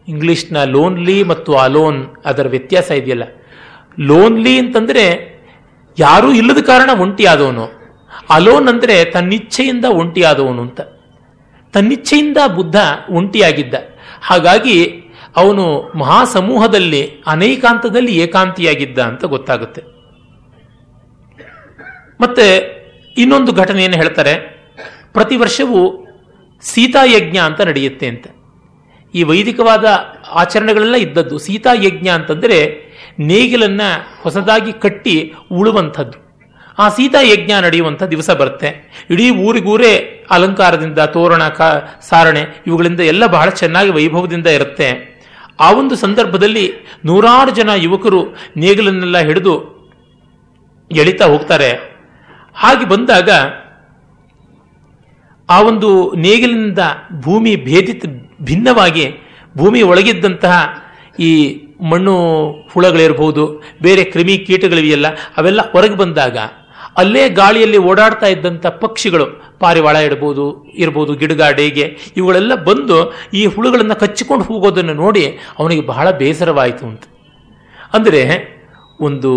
ಇಂಗ್ಲಿಷ್ನ ಲೋನ್ಲಿ ಮತ್ತು ಅಲೋನ್ ಅದರ ವ್ಯತ್ಯಾಸ ಇದೆಯಲ್ಲ. ಲೋನ್ಲಿ ಅಂತಂದ್ರೆ ಯಾರೂ ಇಲ್ಲದ ಕಾರಣ ಒಂಟಿಯಾದವನು. ಅಲೋನ್ ಅಂದ್ರೆ ತನ್ನಿಚ್ಛೆಯಿಂದ ಒಂಟಿಯಾದವನು ಅಂತ. ತನ್ನಿಚ್ಛೆಯಿಂದ ಬುದ್ಧ ಒಂಟಿಯಾಗಿದ್ದ. ಹಾಗಾಗಿ ಅವನು ಮಹಾಸಮೂಹದಲ್ಲಿ ಅನೇಕಾಂತದಲ್ಲಿ ಏಕಾಂತಿಯಾಗಿದ್ದ ಅಂತ ಗೊತ್ತಾಗುತ್ತೆ. ಮತ್ತೆ ಇನ್ನೊಂದು ಘಟನೆಯನ್ನು ಹೇಳ್ತಾರೆ. ಪ್ರತಿ ವರ್ಷವೂ ಸೀತಾಯಜ್ಞ ಅಂತ ನಡೆಯುತ್ತೆ ಅಂತ. ಈ ವೈದಿಕವಾದ ಆಚರಣೆಗಳೆಲ್ಲ ಇದ್ದದ್ದು. ಸೀತಾ ಯಜ್ಞ ಅಂತಂದರೆ ನೇಗಿಲನ್ನು ಹೊಸದಾಗಿ ಕಟ್ಟಿ ಉಳುವಂಥದ್ದು. ಆ ಸೀತಾ ಯಜ್ಞ ನಡೆಯುವಂಥ ದಿವಸ ಬರುತ್ತೆ. ಇಡೀ ಊರಿಗೂರೇ ಅಲಂಕಾರದಿಂದ, ತೋರಣ, ಕ, ಸಾರಣೆ ಇವುಗಳಿಂದ ಎಲ್ಲ ಬಹಳ ಚೆನ್ನಾಗಿ ವೈಭವದಿಂದ ಇರುತ್ತೆ. ಆ ಒಂದು ಸಂದರ್ಭದಲ್ಲಿ ನೂರಾರು ಜನ ಯುವಕರು ನೇಗಿಲನ್ನೆಲ್ಲ ಹಿಡಿದು ಎಳಿತಾ ಹೋಗ್ತಾರೆ. ಹಾಗೆ ಬಂದಾಗ ಆ ಒಂದು ನೇಗಿಲಿನಿಂದ ಭೂಮಿ ಭೇದಿತ ಭಿನ್ನವಾಗಿ ಭೂಮಿ ಒಳಗಿದ್ದಂತಹ ಈ ಮಣ್ಣು ಹುಳಗಳಿರ್ಬೋದು, ಬೇರೆ ಕ್ರಿಮಿ ಕೀಟಗಳಿವೆಯಲ್ಲ, ಅವೆಲ್ಲ ಹೊರಗೆ ಬಂದಾಗ ಅಲ್ಲೇ ಗಾಳಿಯಲ್ಲಿ ಓಡಾಡ್ತಾ ಇದ್ದಂಥ ಪಕ್ಷಿಗಳು ಪಾರಿವಾಳ ಇಡ್ಬೋದು, ಇರ್ಬೋದು ಗಿಡಗಾಡೆಗೆ ಇವುಗಳೆಲ್ಲ ಬಂದು ಈ ಹುಳುಗಳನ್ನು ಕಚ್ಚಿಕೊಂಡು ಹೋಗೋದನ್ನು ನೋಡಿ ಅವನಿಗೆ ಬಹಳ ಬೇಸರವಾಯಿತು ಅಂತ. ಅಂದರೆ ಒಂದು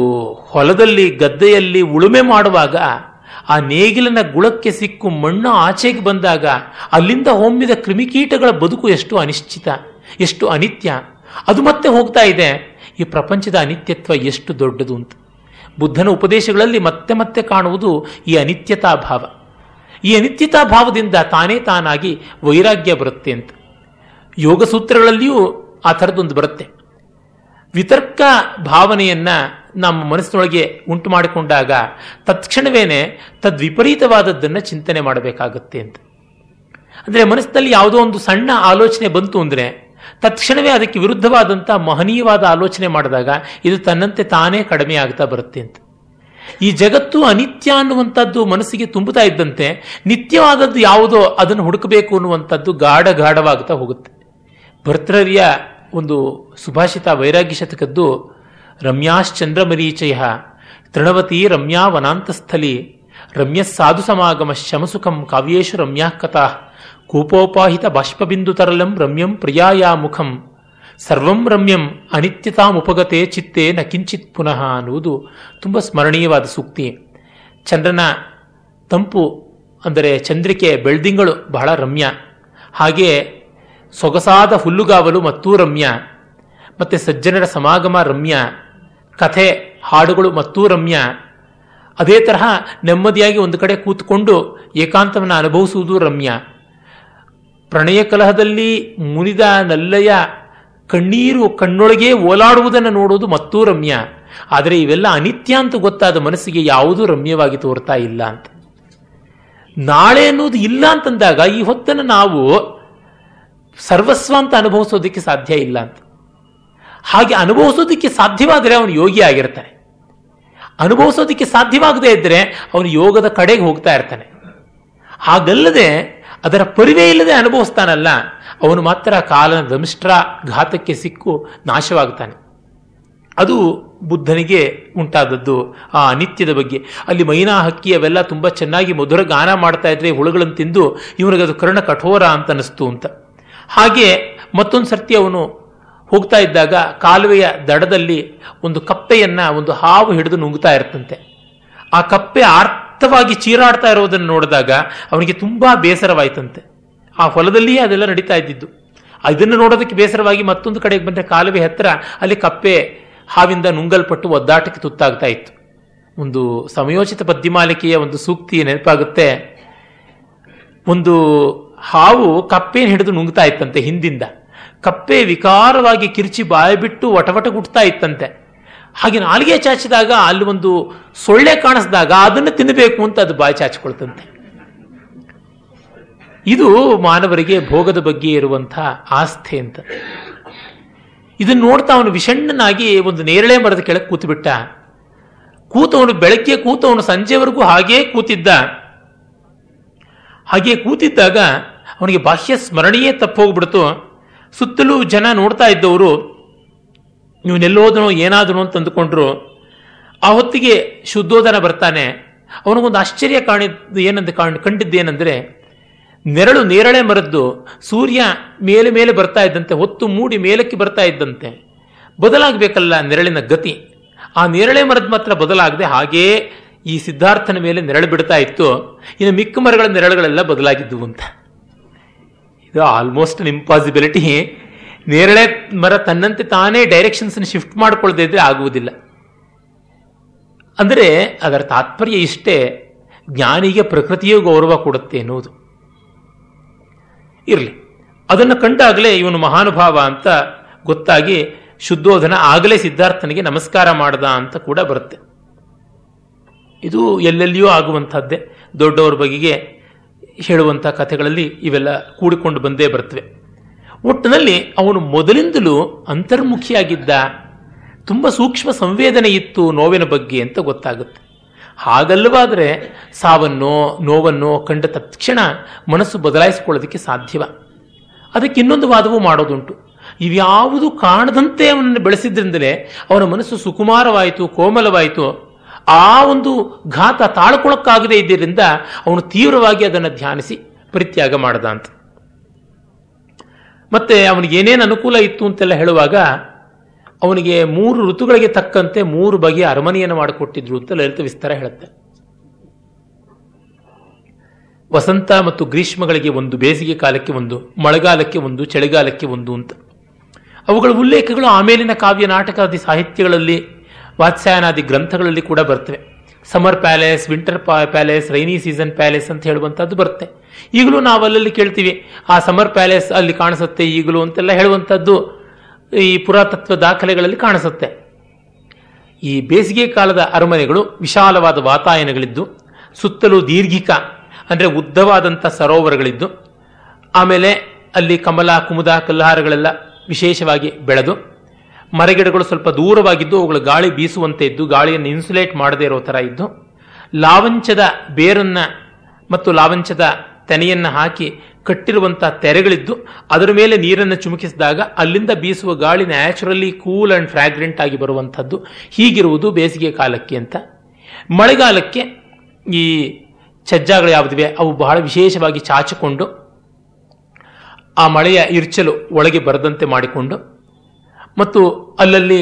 ಹೊಲದಲ್ಲಿ, ಗದ್ದೆಯಲ್ಲಿ ಉಳುಮೆ ಮಾಡುವಾಗ ಆ ನೇಗಿಲನ ಗುಳಕ್ಕೆ ಸಿಕ್ಕು ಮಣ್ಣು ಆಚೆಗೆ ಬಂದಾಗ ಅಲ್ಲಿಂದ ಹೊಮ್ಮಿದ ಕ್ರಿಮಿಕೀಟಗಳ ಬದುಕು ಎಷ್ಟು ಅನಿಶ್ಚಿತ, ಎಷ್ಟು ಅನಿತ್ಯ. ಅದು ಮತ್ತೆ ಹೋಗ್ತಾ ಇದೆ. ಈ ಪ್ರಪಂಚದ ಅನಿತ್ಯತ್ವ ಎಷ್ಟು ದೊಡ್ಡದು ಅಂತ. ಬುದ್ಧನ ಉಪದೇಶಗಳಲ್ಲಿ ಮತ್ತೆ ಮತ್ತೆ ಕಾಣುವುದು ಈ ಅನಿತ್ಯತಾ ಭಾವ. ಈ ಅನಿತ್ಯತಾ ಭಾವದಿಂದ ತಾನೇ ತಾನಾಗಿ ವೈರಾಗ್ಯ ಬರುತ್ತೆ ಅಂತ. ಯೋಗ ಸೂತ್ರಗಳಲ್ಲಿಯೂ ಆ ಥರದ್ದೊಂದು ಬರುತ್ತೆ. ವಿತರ್ಕ ಭಾವನೆಯನ್ನ ನಮ್ಮ ಮನಸ್ಸಿನೊಳಗೆ ಉಂಟು ಮಾಡಿಕೊಂಡಾಗ ತತ್ಕ್ಷಣವೇನೆ ತದ್ವಿಪರೀತವಾದದ್ದನ್ನು ಚಿಂತನೆ ಮಾಡಬೇಕಾಗುತ್ತೆ ಅಂತ. ಅಂದರೆ ಮನಸ್ಸಿನಲ್ಲಿ ಯಾವುದೋ ಒಂದು ಸಣ್ಣ ಆಲೋಚನೆ ಬಂತು ಅಂದರೆ ತತ್ಕ್ಷಣವೇ ಅದಕ್ಕೆ ವಿರುದ್ಧವಾದಂಥ ಮಹನೀಯವಾದ ಆಲೋಚನೆ ಮಾಡಿದಾಗ ಇದು ತನ್ನಂತೆ ತಾನೇ ಕಡಿಮೆ ಆಗ್ತಾ ಬರುತ್ತೆ ಅಂತ. ಈ ಜಗತ್ತು ಅನಿತ್ಯ ಅನ್ನುವಂಥದ್ದು ಮನಸ್ಸಿಗೆ ತುಂಬುತ್ತಾ ಇದ್ದಂತೆ ನಿತ್ಯವಾದದ್ದು ಯಾವುದೋ ಅದನ್ನು ಹುಡುಕಬೇಕು ಅನ್ನುವಂಥದ್ದು ಗಾಢ ಗಾಢವಾಗ್ತಾ ಹೋಗುತ್ತೆ. ಭರ್ತೃರ್ಯ ಒಂದು ಸುಭಾಷಿತ ವೈರಾಗ್ಯ ಶತಕದ್ದು ರಮ್ಯಾಶ್ಚಂದ್ರಮರೀಚಯ ತೃಣವತಿ ರಮ್ಯಾ ವನಾಂತಸ್ಥಲಿ. ರಮ್ಯ ಸಾಧು ಸಮಾಗಮ ಶಮಸುಖಂ ಕಾವ್ಯೇಶು ರಮ್ಯಾ ಕಥಾ. ಕೂಪೋಪಾಹಿತ ಬಾಷ್ಪಬಿಂದು ತರಲಂ ರಮ್ಯಂ ಪ್ರಿಯಾಯಾ ಮುಖಂ. ಸರ್ವಂ ರಮ್ಯಂ ಅನಿತ್ಯತಾಮುಪಗತೆ ಚಿತ್ತೆ ನ ಕಿಂಚಿತ್ ಪುನಃ ಅನ್ನುವುದು ತುಂಬ ಸ್ಮರಣೀಯವಾದ ಸೂಕ್ತಿ. ಚಂದ್ರನ ತಂಪು ಅಂದರೆ ಚಂದ್ರಿಕೆ ಬೆಳ್ದಿಂಗಳು ಬಹಳ ರಮ್ಯ. ಹಾಗೆ ಸೊಗಸಾದ ಹುಲ್ಲುಗಾವಲು ಮತ್ತೂ ರಮ್ಯ. ಮತ್ತೆ ಸಜ್ಜನರ ಸಮಾಗಮ ರಮ್ಯ. ಕಥೆ, ಹಾಡುಗಳು ಮತ್ತೂ ರಮ್ಯ. ಅದೇ ತರಹ ನೆಮ್ಮದಿಯಾಗಿ ಒಂದು ಕಡೆ ಕೂತ್ಕೊಂಡು ಏಕಾಂತವನ್ನು ಅನುಭವಿಸುವುದು ರಮ್ಯ. ಪ್ರಣಯ ಕಲಹದಲ್ಲಿ ಮುನಿದ ನಲ್ಲಯ ಕಣ್ಣೀರು ಕಣ್ಣೊಳಗೆ ಓಲಾಡುವುದನ್ನು ನೋಡುವುದು ಮತ್ತೂ ರಮ್ಯ. ಆದರೆ ಇವೆಲ್ಲ ಅನಿತ್ಯ ಅಂತ ಗೊತ್ತಾದ ಮನಸ್ಸಿಗೆ ಯಾವುದೂ ರಮ್ಯವಾಗಿ ತೋರ್ತಾ ಇಲ್ಲ ಅಂತ. ನಾಳೆ ಅನ್ನೋದು ಇಲ್ಲ ಅಂತಂದಾಗ ಈ ಹೊತ್ತನ್ನು ನಾವು ಸರ್ವಸ್ವ ಅಂತ ಅನುಭವಿಸೋದಕ್ಕೆ ಸಾಧ್ಯ ಇಲ್ಲ ಅಂತ. ಹಾಗೆ ಅನುಭವಿಸೋದಕ್ಕೆ ಸಾಧ್ಯವಾದರೆ ಅವನು ಯೋಗಿ ಆಗಿರ್ತಾನೆ. ಅನುಭವಿಸೋದಕ್ಕೆ ಸಾಧ್ಯವಾಗದೇ ಇದ್ದರೆ ಅವನು ಯೋಗದ ಕಡೆಗೆ ಹೋಗ್ತಾ ಇರ್ತಾನೆ. ಹಾಗಲ್ಲದೆ ಅದರ ಪರಿವೇ ಇಲ್ಲದೆ ಅನುಭವಿಸ್ತಾನಲ್ಲ, ಅವನು ಮಾತ್ರ ಕಾಲನ ದಂಷ್ಟ್ರ ಘಾತಕ್ಕೆ ಸಿಕ್ಕು ನಾಶವಾಗ್ತಾನೆ. ಅದು ಬುದ್ಧನಿಗೆ ಉಂಟಾದದ್ದು ಆ ಅನಿತ್ಯದ ಬಗ್ಗೆ. ಅಲ್ಲಿ ಮೈನಾ ಹಕ್ಕಿ ಅವೆಲ್ಲ ತುಂಬ ಚೆನ್ನಾಗಿ ಮಧುರ ಗಾನ ಮಾಡ್ತಾ ಇದ್ರೆ ಹುಳುಗಳನ್ನು ತಿಂದು ಇವನಿಗೆ ಅದು ಕರ್ಣ ಕಠೋರ ಅಂತ ಅನಿಸ್ತು ಅಂತ. ಹಾಗೆ ಮತ್ತೊಂದು ಸರ್ತಿ ಅವನು ಹೋಗ್ತಾ ಇದ್ದಾಗ ಕಾಲುವೆಯ ದಡದಲ್ಲಿ ಒಂದು ಕಪ್ಪೆಯನ್ನ ಒಂದು ಹಾವು ಹಿಡಿದು ನುಂಗ್ತಾ ಇರ್ತಂತೆ ಆ ಕಪ್ಪೆ ಆರ್ಥವಾಗಿ ಚೀರಾಡ್ತಾ ಇರೋದನ್ನು ನೋಡಿದಾಗ ಅವನಿಗೆ ತುಂಬಾ ಬೇಸರವಾಯ್ತಂತೆ. ಆ ಹೊಲದಲ್ಲಿಯೇ ಅದೆಲ್ಲ ನಡೀತಾ ಇದ್ದಿದ್ದು. ಇದನ್ನು ನೋಡೋದಕ್ಕೆ ಬೇಸರವಾಗಿ ಮತ್ತೊಂದು ಕಡೆಗೆ ಬಂದರೆ ಕಾಲುವೆ ಹತ್ತಿರ ಅಲ್ಲಿ ಕಪ್ಪೆ ಹಾವಿಂದ ನುಂಗಲ್ಪಟ್ಟು ಒದ್ದಾಟಕ್ಕೆ ತುತ್ತಾಗ್ತಾ ಇತ್ತು. ಒಂದು ಸಮಯೋಚಿತ ಪದ್ಯಮಾಲಿಕೆಯ ಒಂದು ಸೂಕ್ತಿ ನೆನಪಾಗುತ್ತೆ. ಒಂದು ಹಾವು ಕಪ್ಪೆಯನ್ನು ಹಿಡಿದು ನುಂಗ್ತಾ ಇತ್ತಂತೆ ಹಿಂದಿಂದ. ಕಪ್ಪೆ ವಿಕಾರವಾಗಿ ಕಿರ್ಚಿ ಬಾಯಿ ಬಿಟ್ಟು ವಟವಟ ಗುಟ್ತಾ ಇತ್ತಂತೆ. ಹಾಗೆ ನಾಲಿಗೆ ಚಾಚಿದಾಗ ಅಲ್ಲಿ ಒಂದು ಸೊಳ್ಳೆ ಕಾಣಿಸಿದಾಗ ಅದನ್ನು ತಿನ್ನಬೇಕು ಅಂತ ಅದು ಬಾಯಿ ಚಾಚಿಕೊಳ್ತಂತೆ. ಇದು ಮಾನವರಿಗೆ ಭೋಗದ ಬಗ್ಗೆ ಇರುವಂತಹ ಆಸ್ಥೆ ಅಂತ. ಇದನ್ನು ನೋಡ್ತಾ ಅವನು ವಿಷಣ್ಣನಾಗಿ ಒಂದು ನೇರಳೆ ಮರದ ಕೆಳಗೆ ಕೂತುಬಿಟ್ಟ. ಕೂತವನು ಬೆಳಗ್ಗೆ ಕೂತವನು ಸಂಜೆವರೆಗೂ ಹಾಗೇ ಕೂತಿದ್ದ. ಹಾಗೆ ಕೂತಿದ್ದಾಗ ಅವನಿಗೆ ಬಾಹ್ಯ ಸ್ಮರಣೆಯೇ ತಪ್ಪೋಗ್ಬಿಡ್ತು. ಸುತ್ತಲೂ ಜನ ನೋಡ್ತಾ ಇದ್ದವರು, ಇವನೆಲ್ಲೋದನೋ, ಏನಾದನೋ ಅಂತ ಅಂದುಕೊಂಡ್ರು, ಆ ಹೊತ್ತಿಗೆ ಶುದ್ಧೋಧನ ಬರ್ತಾನೆ. ಅವನಿಗೊಂದು ಆಶ್ಚರ್ಯ ಕಾಣಿದ್ದು ಏನಂತ ಕಾಣ್ ಕಂಡಿದ್ದೇನೆಂದರೆ ನೆರಳು ನೇರಳೆ ಮರದ್ದು, ಸೂರ್ಯ ಮೇಲೆ ಮೇಲೆ ಬರ್ತಾ ಇದ್ದಂತೆ, ಹೊತ್ತು ಮೂಡಿ ಮೇಲಕ್ಕೆ ಬರ್ತಾ ಇದ್ದಂತೆ. ಬದಲಾಗಬೇಕಲ್ಲ ನೆರಳಿನ ಗತಿ. ಆ ನೇರಳೆ ಮರದ ಮಾತ್ರ ಬದಲಾಗದೆ ಹಾಗೇ ಈ ಸಿದ್ಧಾರ್ಥನ ಮೇಲೆ ನೆರಳು ಬಿಡ್ತಾ ಇತ್ತು. ಇನ್ನು ಮಿಕ್ಕ ಮರಗಳ ನೆರಳುಗಳೆಲ್ಲ ಬದಲಾಗಿದ್ದವು ಅಂತ. ಇದು ಆಲ್ಮೋಸ್ಟ್ ಅನ್ ಇಂಪಾಸಿಬಿಲಿಟಿ ನೇರಳೆ ಮರ ತನ್ನಂತೆ ತಾನೇ ಡೈರೆಕ್ಷನ್ಸ್ ಶಿಫ್ಟ್ ಮಾಡಿಕೊಳ್ಳದೇ ಇದ್ರೆ ಆಗುವುದಿಲ್ಲ. ಅಂದರೆ ಅದರ ತಾತ್ಪರ್ಯ ಇಷ್ಟೇ, ಜ್ಞಾನಿಗೆ ಪ್ರಕೃತಿಯೂ ಗೌರವ ಕೊಡುತ್ತೆ ಎನ್ನುವುದು. ಇರಲಿ. ಅದನ್ನು ಕಂಡಾಗಲೇ ಇವನು ಮಹಾನುಭಾವ ಅಂತ ಗೊತ್ತಾಗಿ ಶುದ್ಧೋಧನ ಆಗಲೇ ಸಿದ್ಧಾರ್ಥನಿಗೆ ನಮಸ್ಕಾರ ಮಾಡದ ಅಂತ ಕೂಡ ಬರುತ್ತೆ. ಇದು ಎಲ್ಲೆಲ್ಲಿಯೂ ಆಗುವಂಥದ್ದೇ. ದೊಡ್ಡವರ ಬಗೆಗೆ ಹೇಳುವಂಥ ಕಥೆಗಳಲ್ಲಿ ಇವೆಲ್ಲ ಕೂಡಿಕೊಂಡು ಬಂದೇ ಬರ್ತವೆ. ಒಟ್ಟಿನಲ್ಲಿ ಅವನು ಮೊದಲಿಂದಲೂ ಅಂತರ್ಮುಖಿಯಾಗಿದ್ದ, ತುಂಬ ಸೂಕ್ಷ್ಮ ಸಂವೇದನೆ ಇತ್ತು ನೋವಿನ ಬಗ್ಗೆ ಅಂತ ಗೊತ್ತಾಗುತ್ತೆ. ಹಾಗಲ್ಲವಾದರೆ ಸಾವನ್ನೋ ನೋವನ್ನೋ ಕಂಡ ತಕ್ಷಣ ಮನಸ್ಸು ಬದಲಾಯಿಸಿಕೊಳ್ಳೋದಕ್ಕೆ ಸಾಧ್ಯವ. ಅದಕ್ಕೆ ಇನ್ನೊಂದು ವಾದವೂ ಮಾಡೋದುಂಟು. ಇವ್ಯಾವುದು ಕಾಣದಂತೆ ಅವನನ್ನು ಬೆಳೆಸಿದ್ರಿಂದಲೇ ಅವನ ಮನಸ್ಸು ಸುಕುಮಾರವಾಯಿತು, ಕೋಮಲವಾಯಿತು ಆ ಒಂದು ಘಾತ ತಾಳ್ಕೊಳಕ್ಕಾಗದೇ ಇದ್ದರಿಂದ ಅವನು ತೀವ್ರವಾಗಿ ಅದನ್ನು ಧ್ಯಾನಿಸಿ ಪರಿತ್ಯಾಗ ಮಾಡದ ಅಂತ. ಮತ್ತೆ ಅವನಿಗೆ ಏನೇನು ಅನುಕೂಲ ಇತ್ತು ಅಂತೆಲ್ಲ ಹೇಳುವಾಗ ಅವನಿಗೆ ಮೂರು ಋತುಗಳಿಗೆ ತಕ್ಕಂತೆ ಮೂರು ಬಗೆಯ ಅರಮನೆಯನ್ನು ಮಾಡಿಕೊಟ್ಟಿದ್ರು ಅಂತ ಲಲಿತ ವಿಸ್ತಾರ ಹೇಳುತ್ತೆ. ವಸಂತ ಮತ್ತು ಗ್ರೀಷ್ಮಗಳಿಗೆ ಒಂದು, ಬೇಸಿಗೆ ಕಾಲಕ್ಕೆ ಒಂದು, ಮಳೆಗಾಲಕ್ಕೆ ಒಂದು, ಚಳಿಗಾಲಕ್ಕೆ ಒಂದು ಅಂತ. ಅವುಗಳ ಉಲ್ಲೇಖಗಳು ಆಮೇಲಿನ ಕಾವ್ಯ ನಾಟಕಾದಿ ಸಾಹಿತ್ಯಗಳಲ್ಲಿ ವಾತ್ಸಾಯನಾದಿ ಗ್ರಂಥಗಳಲ್ಲಿ ಕೂಡ ಬರ್ತವೆ. Summer palace winter palace rainy season palace ಅಂತ ಹೇಳುವಂಥದ್ದು ಬರುತ್ತೆ. ಈಗಲೂ ನಾವು ಅಲ್ಲಲ್ಲಿ ಕೇಳ್ತೀವಿ, ಆ ಸಮರ್ ಪ್ಯಾಲೇಸ್ ಅಲ್ಲಿ ಕಾಣಿಸುತ್ತೆ ಈಗಲೂ ಅಂತೆಲ್ಲ ಹೇಳುವಂಥದ್ದು ಈ ಪುರಾತತ್ವ ದಾಖಲೆಗಳಲ್ಲಿ ಕಾಣಿಸುತ್ತೆ. ಈ ಬೇಸಿಗೆ ಕಾಲದ ಅರಮನೆಗಳು ವಿಶಾಲವಾದ ವಾತಾಯನಗಳಿದ್ದು, ಸುತ್ತಲೂ ದೀರ್ಘಿಕ, ಅಂದರೆ ಉದ್ದವಾದಂಥ ಸರೋವರಗಳಿದ್ದು, ಆಮೇಲೆ ಅಲ್ಲಿ ಕಮಲ, ಕುಮುದ, ಕಲ್ಲಹಾರಗಳೆಲ್ಲ ವಿಶೇಷವಾಗಿ ಬೆಳೆದು ಮರಗಿಡಗಳು ಸ್ವಲ್ಪ ದೂರವಾಗಿದ್ದು ಅವುಗಳು ಗಾಳಿ ಬೀಸುವಂತೆ ಇದ್ದು ಗಾಳಿಯನ್ನು ಇನ್ಸುಲೇಟ್ ಮಾಡದೇ ಇರೋ ಥರ ಇದ್ದು, ಲಾವಂಚದ ಬೇರನ್ನ ಮತ್ತು ಲಾವಂಚದ ತೆನೆಯನ್ನು ಹಾಕಿ ಕಟ್ಟಿರುವಂತಹ ತೆರೆಗಳಿದ್ದು ಅದರ ಮೇಲೆ ನೀರನ್ನು ಚುಮುಕಿಸಿದಾಗ ಅಲ್ಲಿಂದ ಬೀಸುವ ಗಾಳಿ ನ್ಯಾಚುರಲಿ ಕೂಲ್ ಅಂಡ್ ಫ್ರಾಗ್ರೆಂಟ್ ಆಗಿ ಬರುವಂಥದ್ದು. ಹೀಗಿರುವುದು ಬೇಸಿಗೆ ಕಾಲಕ್ಕೆ ಅಂತ. ಮಳೆಗಾಲಕ್ಕೆ ಈ ಛಜ್ಜಾಗಳು ಯಾವುದಿವೆ? ಅವು ಬಹಳ ವಿಶೇಷವಾಗಿ ಚಾಚಿಕೊಂಡು ಆ ಮಳೆಯ ಇರ್ಚಲು ಒಳಗೆ ಬರದಂತೆ ಮಾಡಿಕೊಂಡು ಮತ್ತು ಅಲ್ಲಲ್ಲಿ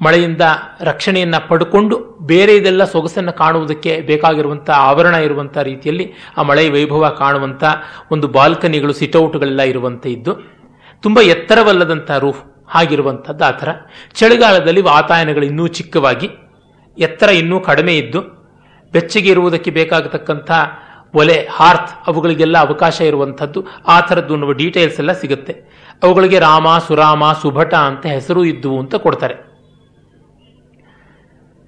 ಮಳೆಯಿಂದ ರಕ್ಷಣೆಯನ್ನು ಪಡ್ಕೊಂಡು ಬೇರೆ ಇದೆಲ್ಲ ಸೊಗಸನ್ನು ಕಾಣುವುದಕ್ಕೆ ಬೇಕಾಗಿರುವಂಥ ಆವರಣ ಇರುವಂಥ ರೀತಿಯಲ್ಲಿ ಆ ಮಳೆಯ ವೈಭವ ಕಾಣುವಂಥ ಒಂದು ಬಾಲ್ಕನಿಗಳು ಸಿಟೌಟ್ಗಳೆಲ್ಲ ಇರುವಂಥ ಇದ್ದು, ತುಂಬ ಎತ್ತರವಲ್ಲದಂಥ ರೂಫ್ ಆಗಿರುವಂಥದ್ದು ಆ ಥರ ಚಳಿಗಾಲದಲ್ಲಿ ವಾತಾಯನಗಳು ಇನ್ನೂ ಚಿಕ್ಕವಾಗಿ, ಎತ್ತರ ಇನ್ನೂ ಕಡಿಮೆ ಇದ್ದು, ಬೆಚ್ಚಗೆ ಇರುವುದಕ್ಕೆ ಬೇಕಾಗತಕ್ಕಂಥ ಒಲೆ ಹಾರ್ತ್ ಅವುಗಳಿಗೆಲ್ಲ ಅವಕಾಶ ಇರುವಂಥದ್ದು ಆ ಥರದ್ದು ಅನ್ನುವ ಡೀಟೇಲ್ಸ್ ಎಲ್ಲ ಸಿಗುತ್ತೆ. ಅವುಗಳಿಗೆ ರಾಮ, ಸುರಾಮ, ಸುಭಟ ಅಂತ ಹೆಸರು ಇದ್ದುವು ಅಂತ ಕೊಡ್ತಾರೆ.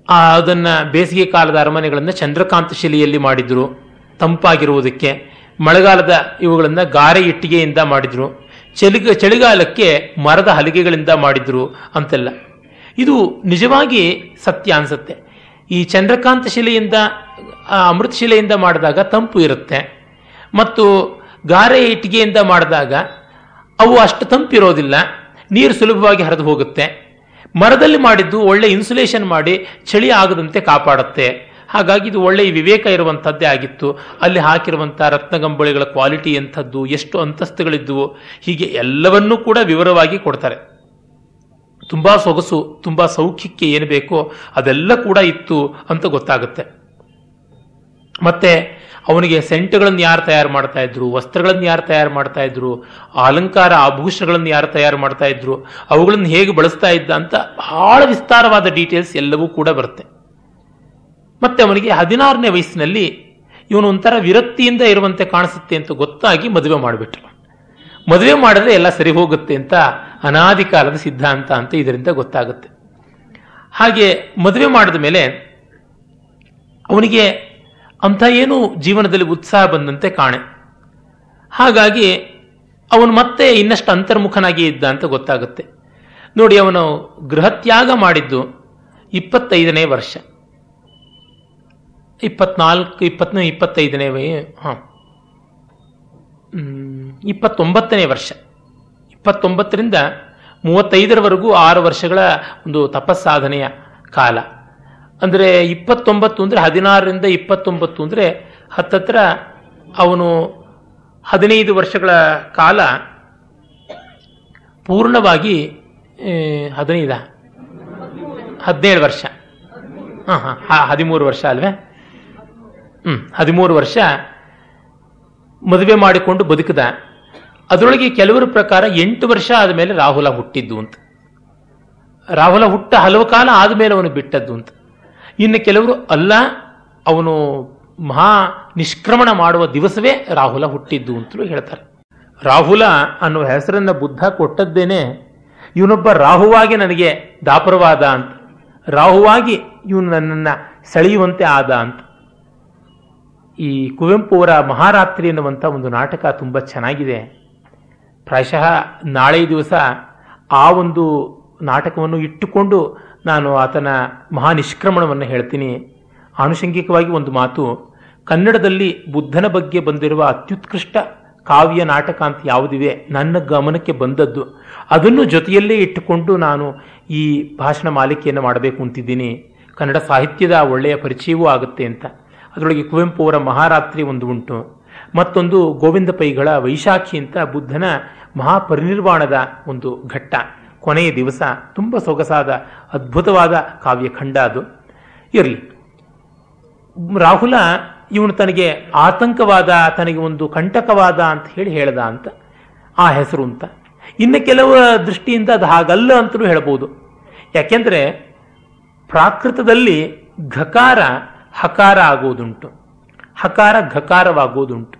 ಅದನ್ನ ಬೇಸಿಗೆ ಕಾಲದ ಅರಮನೆಗಳನ್ನು ಚಂದ್ರಕಾಂತ ಶಿಲೆಯಲ್ಲಿ ಮಾಡಿದ್ರು, ತಂಪಾಗಿರುವುದಕ್ಕೆ. ಮಳೆಗಾಲದ ಇವುಗಳನ್ನು ಗಾರೆ ಇಟ್ಟಿಗೆಯಿಂದ ಮಾಡಿದ್ರು. ಚಳಿಗ ಚಳಿಗಾಲಕ್ಕೆ ಮರದ ಹಲಿಗೆಗಳಿಂದ ಮಾಡಿದ್ರು ಅಂತೆಲ್ಲ. ಇದು ನಿಜವಾಗಿ ಸತ್ಯ ಅನ್ಸುತ್ತೆ. ಈ ಚಂದ್ರಕಾಂತ ಶಿಲೆಯಿಂದ ಅಮೃತ ಶಿಲೆಯಿಂದ ಮಾಡಿದಾಗ ತಂಪು ಇರುತ್ತೆ. ಮತ್ತು ಗಾರೆ ಇಟ್ಟಿಗೆಯಿಂದ ಮಾಡಿದಾಗ ಅವು ಅಷ್ಟು ತಂಪಿರೋದಿಲ್ಲ. ನೀರು ಸುಲಭವಾಗಿ ಹರಿದು ಹೋಗುತ್ತೆ. ಮರದಲ್ಲಿ ಮಾಡಿದ್ದು ಒಳ್ಳೆ ಇನ್ಸುಲೇಷನ್ ಮಾಡಿ ಚಳಿ ಆಗದಂತೆ ಕಾಪಾಡುತ್ತೆ. ಹಾಗಾಗಿ ಇದು ಒಳ್ಳೆಯ ವಿವೇಕ ಇರುವಂಥದ್ದೇ ಆಗಿತ್ತು. ಅಲ್ಲಿ ಹಾಕಿರುವಂಥ ರತ್ನಗಂಬಳಿಗಳ ಕ್ವಾಲಿಟಿ ಎಂಥದ್ದು, ಎಷ್ಟು ಅಂತಸ್ತುಗಳಿದ್ದುವು, ಹೀಗೆ ಎಲ್ಲವನ್ನೂ ಕೂಡ ವಿವರವಾಗಿ ಕೊಡ್ತಾರೆ. ತುಂಬ ಸೊಗಸು, ತುಂಬ ಸೌಖ್ಯಕ್ಕೆ ಏನು ಬೇಕೋ ಅದೆಲ್ಲ ಕೂಡ ಇತ್ತು ಅಂತ ಗೊತ್ತಾಗುತ್ತೆ. ಮತ್ತೆ ಅವನಿಗೆ ಸೆಂಟ್ಗಳನ್ನು ಯಾರು ತಯಾರು ಮಾಡ್ತಾ ಇದ್ರು, ವಸ್ತ್ರಗಳನ್ನು ಯಾರು ತಯಾರು ಮಾಡ್ತಾ ಇದ್ರು, ಅಲಂಕಾರ ಆಭೂಷಣಗಳನ್ನು ಯಾರು ತಯಾರು ಮಾಡ್ತಾ ಇದ್ರು, ಅವುಗಳನ್ನು ಹೇಗೆ ಬಳಸ್ತಾ ಇದ್ದ ಅಂತ ಬಹಳ ವಿಸ್ತಾರವಾದ ಡೀಟೇಲ್ಸ್ ಎಲ್ಲವೂ ಕೂಡ ಬರುತ್ತೆ. ಮತ್ತೆ ಅವನಿಗೆ ಹದಿನಾರನೇ ವಯಸ್ಸಿನಲ್ಲಿ ಇವನು ಒಂಥರ ವಿರಕ್ತಿಯಿಂದ ಇರುವಂತೆ ಕಾಣಿಸುತ್ತೆ ಅಂತ ಗೊತ್ತಾಗಿ ಮದುವೆ ಮಾಡಿಬಿಟ್ರು. ಮದುವೆ ಮಾಡಿದ್ರೆ ಎಲ್ಲ ಸರಿ ಹೋಗುತ್ತೆ ಅಂತ ಅನಾದಿ ಕಾಲದ ಸಿದ್ಧಾಂತ ಅಂತ ಇದರಿಂದ ಗೊತ್ತಾಗುತ್ತೆ. ಹಾಗೆ ಮದುವೆ ಮಾಡಿದ ಮೇಲೆ ಅವನಿಗೆ ಅಂಥ ಏನು ಜೀವನದಲ್ಲಿ ಉತ್ಸಾಹ ಬಂದಂತೆ ಕಾಣೆ. ಹಾಗಾಗಿ ಅವನು ಮತ್ತೆ ಇನ್ನಷ್ಟು ಅಂತರ್ಮುಖನಾಗಿ ಇದ್ದ ಅಂತ ಗೊತ್ತಾಗುತ್ತೆ. ನೋಡಿ, ಅವನು ಗೃಹತ್ಯಾಗ ಮಾಡಿದ್ದು ಇಪ್ಪತ್ತೈದನೇ ವರ್ಷ. ಇಪ್ಪತ್ನಾಲ್ಕು ಇಪ್ಪತ್ತನೇ ಇಪ್ಪತ್ತೈದನೇ ಹಾಂ. ಇಪ್ಪತ್ತೊಂಬತ್ತನೇ ವರ್ಷ. ಇಪ್ಪತ್ತೊಂಬತ್ತರಿಂದ ಮೂವತ್ತೈದರವರೆಗೂ ಆರು ವರ್ಷಗಳ ಒಂದು ತಪಸ್ಸಾಧನೆಯ ಕಾಲ. ಅಂದರೆ ಇಪ್ಪತ್ತೊಂಬತ್ತು ಅಂದರೆ ಹದಿನಾರರಿಂದ ಇಪ್ಪತ್ತೊಂಬತ್ತು ಅಂದರೆ ಹತ್ತತ್ರ ಅವನು ಹದಿನೈದು ವರ್ಷಗಳ ಕಾಲ ಪೂರ್ಣವಾಗಿ ಹದಿನೈದ? ಹದಿನೇಳು ವರ್ಷ. ಹಾಂ ಹಾಂ ಹದಿಮೂರು ವರ್ಷ ಅಲ್ವೇ? ಹ್ಞೂ ಹದಿಮೂರು ವರ್ಷ ಮದುವೆ ಮಾಡಿಕೊಂಡು ಬದುಕಿದ. ಅದರೊಳಗೆ ಕೆಲವರ ಪ್ರಕಾರ ಎಂಟು ವರ್ಷ ಆದಮೇಲೆ ರಾಹುಲ ಹುಟ್ಟಿದ್ದು ಅಂತ. ರಾಹುಲ ಹುಟ್ಟ ಹಲವು ಕಾಲ ಆದಮೇಲೆ ಅವನು ಬಿಟ್ಟದ್ದು ಅಂತ. ಇನ್ನು ಕೆಲವರು ಅಲ್ಲ, ಅವನು ಮಹಾ ನಿಷ್ಕ್ರಮಣ ಮಾಡುವ ದಿವಸವೇ ರಾಹುಲ ಹುಟ್ಟಿದ್ದು ಅಂತಲೂ ಹೇಳ್ತಾರೆ. ರಾಹುಲ ಅನ್ನುವ ಹೆಸರನ್ನ ಬುದ್ಧ ಕೊಟ್ಟದ್ದೇನೆ, ಇವನೊಬ್ಬ ರಾಹುವಾಗಿ ನನಗೆ ದಾಪರವಾದ ಅಂತ, ರಾಹುವಾಗಿ ಇವನು ನನ್ನನ್ನು ಸೆಳೆಯುವಂತೆ ಆದ ಅಂತ. ಈ ಕುವೆಂಪು ಅವರ ಮಹಾರಾತ್ರಿ ಎನ್ನುವಂಥ ಒಂದು ನಾಟಕ ತುಂಬ ಚೆನ್ನಾಗಿದೆ. ಪ್ರಾಯಶಃ ನಾಳೆ ದಿವಸ ಆ ಒಂದು ನಾಟಕವನ್ನು ಇಟ್ಟುಕೊಂಡು ನಾನು ಆತನ ಮಹಾ ನಿಷ್ಕ್ರಮಣವನ್ನು ಹೇಳ್ತೀನಿ. ಆನುಷಂಗಿಕವಾಗಿ ಒಂದು ಮಾತು, ಕನ್ನಡದಲ್ಲಿ ಬುದ್ಧನ ಬಗ್ಗೆ ಬಂದಿರುವ ಅತ್ಯುತ್ಕೃಷ್ಟ ಕಾವ್ಯ ನಾಟಕ ಅಂತ ಯಾವುದಿವೆ? ನನ್ನ ಗಮನಕ್ಕೆ ಬಂದದ್ದು. ಅದನ್ನು ಜೊತೆಯಲ್ಲೇ ಇಟ್ಟುಕೊಂಡು ನಾನು ಈ ಭಾಷಣ ಮಾಲಿಕೆಯನ್ನು ಮಾಡಬೇಕು ಅಂತಿದ್ದೀನಿ. ಕನ್ನಡ ಸಾಹಿತ್ಯದ ಒಳ್ಳೆಯ ಪರಿಚಯವೂ ಆಗುತ್ತೆ ಅಂತ. ಅದರೊಳಗೆ ಕುವೆಂಪು ಅವರ ಮಹಾರಾತ್ರಿ ಒಂದು ಉಂಟು. ಮತ್ತೊಂದು ಗೋವಿಂದ ಪೈಗಳ ವೈಶಾಖಿ ಅಂತ ಬುದ್ಧನ ಮಹಾಪರಿನಿರ್ವಾಣದ ಒಂದು ಘಟ್ಟ. ಕೊನೆಯ ದಿವಸ ತುಂಬ ಸೊಗಸಾದ ಅದ್ಭುತವಾದ ಕಾವ್ಯಖಂಡ ಅದು. ಇರಲಿ. ರಾಹುಲ ಇವನು ತನಗೆ ಆತಂಕವಾದ, ತನಗೆ ಒಂದು ಕಂಟಕವಾದ ಅಂತ ಹೇಳಿ ಹೇಳ್ದ ಅಂತ, ಆ ಹೆಸರು ಅಂತ. ಇನ್ನು ಕೆಲವು ದೃಷ್ಟಿಯಿಂದ ಅದು ಹಾಗಲ್ಲ ಅಂತಲೂ ಹೇಳ್ಬೋದು. ಯಾಕೆಂದರೆ ಪ್ರಾಕೃತದಲ್ಲಿ ಘಕಾರ, ಹಕಾರ ಆಗೋದುಂಟು. ಹಕಾರ ಘಕಾರವಾಗೋದುಂಟು.